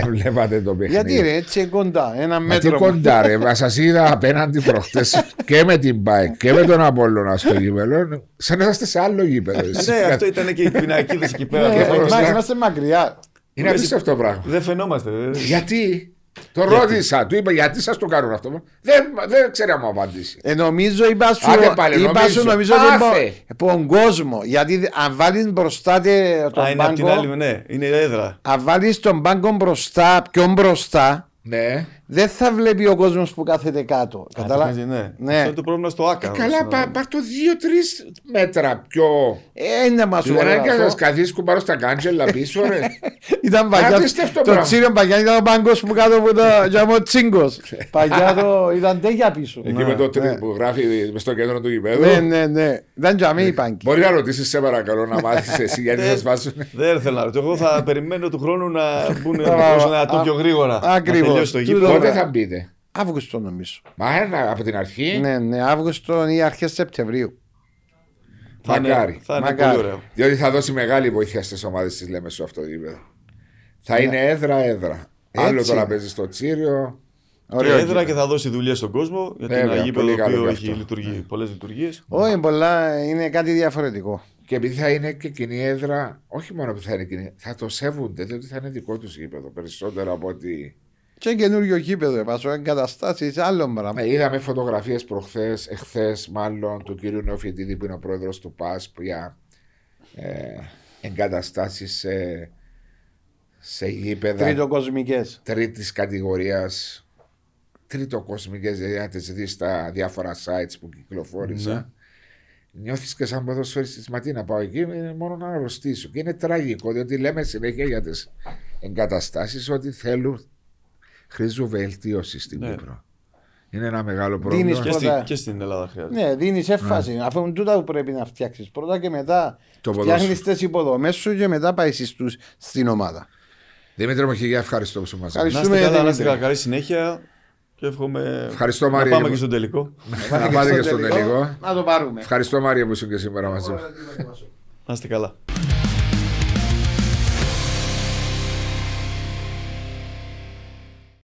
Speaker 1: να βλέπατε το παιχνίδι.
Speaker 3: Γιατί ρε, έτσι κοντά, ένα
Speaker 1: Μα τι
Speaker 3: μέτρο.
Speaker 1: κοντά ρε, μα σας είδα απέναντι προχτές και με την ΠΑΕ και με τον Απόλλωνα στο γήπεδο, σαν να είσαστε σε άλλο γήπεδο. εσείς.
Speaker 2: Ναι, αυτό ήταν και οι πινακίδες εκεί πέρα.
Speaker 3: Ναι,
Speaker 2: Το
Speaker 3: ε,
Speaker 2: φάγαμε.
Speaker 1: μπροστά.
Speaker 3: μα- Είμαστε μακριά.
Speaker 1: Είναι απίστευτο πράγμα.
Speaker 2: Δεν φαινόμαστε. δεν-
Speaker 1: Γιατί, το ρώτησα, του είπα γιατί σας το κάνουν αυτό; Δεν, δεν ξέρει αν μου απαντήσει.
Speaker 3: Ε, νομίζω είπα σου,
Speaker 1: Άντε πάλι,
Speaker 3: είπα
Speaker 1: νομίζω.
Speaker 3: σου νομίζω ότι
Speaker 1: Πάθε.
Speaker 3: είναι από τον κόσμος. Γιατί αν βάλεις μπροστά τε-
Speaker 2: Α,
Speaker 3: τον
Speaker 2: είναι απ' την
Speaker 3: πάγκο,
Speaker 2: άλλη, ναι, είναι η έδρα.
Speaker 3: αν βάλεις τον πάγκο μπροστά, πιο μπροστά,
Speaker 1: Ναι.
Speaker 3: Δεν θα βλέπει ο κόσμος που κάθεται κάτω.
Speaker 2: Α,
Speaker 3: Καταλά...
Speaker 2: το παίζει, ναι.
Speaker 3: Ναι.
Speaker 2: Αυτό είναι το πρόβλημα στο ΑΚΑ.
Speaker 1: Ε, καλά, πά, πάρ' το 2-3 μέτρα πιο.
Speaker 3: Ε, είναι μας σου
Speaker 1: Δεν
Speaker 3: λέω
Speaker 1: είναι να
Speaker 3: αυτό.
Speaker 1: σα καθίσκουν πάνω στα κάγκελα πίσω, ρε.
Speaker 3: Ήταν παγιά.
Speaker 1: Απίστευτο
Speaker 3: Το
Speaker 1: πράγμα.
Speaker 3: τσίριο παγιά ήταν ο πάγκο που κάτω από το τζαμό τσίγκο. Παγιά το ήταν τέγια πίσω.
Speaker 1: Εκεί
Speaker 3: Ναι,
Speaker 1: με το τρί
Speaker 3: ναι.
Speaker 1: που γράφει μες στο κέντρο του γηπέδου.
Speaker 3: Ναι, ναι, ναι. Ήταν τζαμί η πάγκη.
Speaker 1: Μπορεί να ρωτήσεις, σε παρακαλώ, να μάθεις εσύ γιατί
Speaker 2: Δεν-
Speaker 1: σα βάζουν.
Speaker 2: Δεν θέλω να ρωτήσω. Εγώ θα περιμένω του χρόνου να μπουν
Speaker 3: Α,
Speaker 2: ένα το
Speaker 3: α,
Speaker 2: πιο γρήγορα. Να
Speaker 3: ακριβώς.
Speaker 2: τελειώσει το
Speaker 3: Τούτο-
Speaker 2: γήπεδο.
Speaker 1: Πότε θα μπείτε;
Speaker 3: Αύγουστο νομίζω.
Speaker 1: Μα ένα από την αρχή;
Speaker 3: Ναι, ναι, Αύγουστο ή αρχές Σεπτεμβρίου.
Speaker 2: Θα είναι-
Speaker 1: Μακάρι.
Speaker 2: Θα είναι
Speaker 3: Μακάρι.
Speaker 2: πολύ ωραίο.
Speaker 1: Διότι θα δώσει μεγάλη βοήθεια στις ομάδες της Λέμεσο αυτό το γήπεδο. Θα
Speaker 3: Ναι.
Speaker 1: είναι έδρα-έδρα. Άλλο
Speaker 3: Έτσι
Speaker 1: τώρα
Speaker 3: είναι.
Speaker 1: παίζεις στο Τσίριο.
Speaker 2: Και
Speaker 3: Ωραίο.
Speaker 2: έδρα
Speaker 3: γήπεδο.
Speaker 2: και θα δώσει δουλειά στον κόσμο. Γιατί
Speaker 1: Βέβαια,
Speaker 2: είναι ένα γήπεδο
Speaker 1: πολύ
Speaker 2: το
Speaker 1: καλό
Speaker 2: οποίο
Speaker 1: και
Speaker 2: έχει
Speaker 1: αυτό.
Speaker 2: λειτουργεί, πολλές λειτουργίες.
Speaker 3: Όχι, πολλά είναι κάτι διαφορετικό.
Speaker 1: Και επειδή θα είναι και κοινή έδρα, όχι μόνο που θα είναι κοινή, θα το σέβονται, διότι θα είναι δικό τους γήπεδο περισσότερο από ότι.
Speaker 3: Και καινούριο γήπεδο, επάσο, εγκαταστάσεις, άλλο πράγμα.
Speaker 1: Ε, είδαμε φωτογραφίες προχθές, εχθές μάλλον, του κύριου Νεοφιετίδη που είναι ο πρόεδρος του ΠΑΣΠ για ε, εγκαταστάσεις σε, σε γήπεδα
Speaker 3: Τριτοκοσμικές.
Speaker 1: τρίτης κατηγορίας. Τρίτο κοσμικέ, δηλαδή να τις δεις στα διάφορα sites που κυκλοφόρησα.
Speaker 2: Ναι.
Speaker 1: Νιώθεις και σαν ποδοσφαιριστής. Μα τι να πάω εκεί, είναι μόνο να αρρωστήσω. Και είναι τραγικό, διότι λέμε συνέχεια για τις εγκαταστάσεις ότι θέλουν, χρήζουν βελτίωση στην
Speaker 2: Ναι.
Speaker 1: Κύπρο. Είναι ένα μεγάλο
Speaker 3: Δίνεις
Speaker 1: πρόβλημα.
Speaker 2: Και,
Speaker 3: Πρώτα-
Speaker 2: στη, και στην Ελλάδα χρειάζεται.
Speaker 3: Ναι, δίνεις έμφαση. Αφού είναι τούτα που πρέπει να φτιάξεις. Πρώτα και μετά
Speaker 1: Το
Speaker 3: φτιάχνεις
Speaker 1: ποδόσφαιρο.
Speaker 3: τις υποδομές σου και μετά πάει στους, στην ομάδα.
Speaker 1: Δημήτρη μου, χιλιά ευχαριστώ που σου μας
Speaker 3: Ευχαριστώ.
Speaker 2: Να είστε
Speaker 3: Ευχαριστούμε,
Speaker 2: καλά, να είστε
Speaker 3: Δημήτρη.
Speaker 2: καλά. Καλή συνέχεια. Και εύχομαι
Speaker 1: Ευχαριστώ,
Speaker 2: να
Speaker 1: Μάρια.
Speaker 2: πάμε και στο τελικό.
Speaker 1: Να πάτε και στο τελικό.
Speaker 3: Να το πάρουμε.
Speaker 1: Ευχαριστώ Μάρια που ήσουν και σήμερα μαζί μου.
Speaker 2: Να είστε καλά.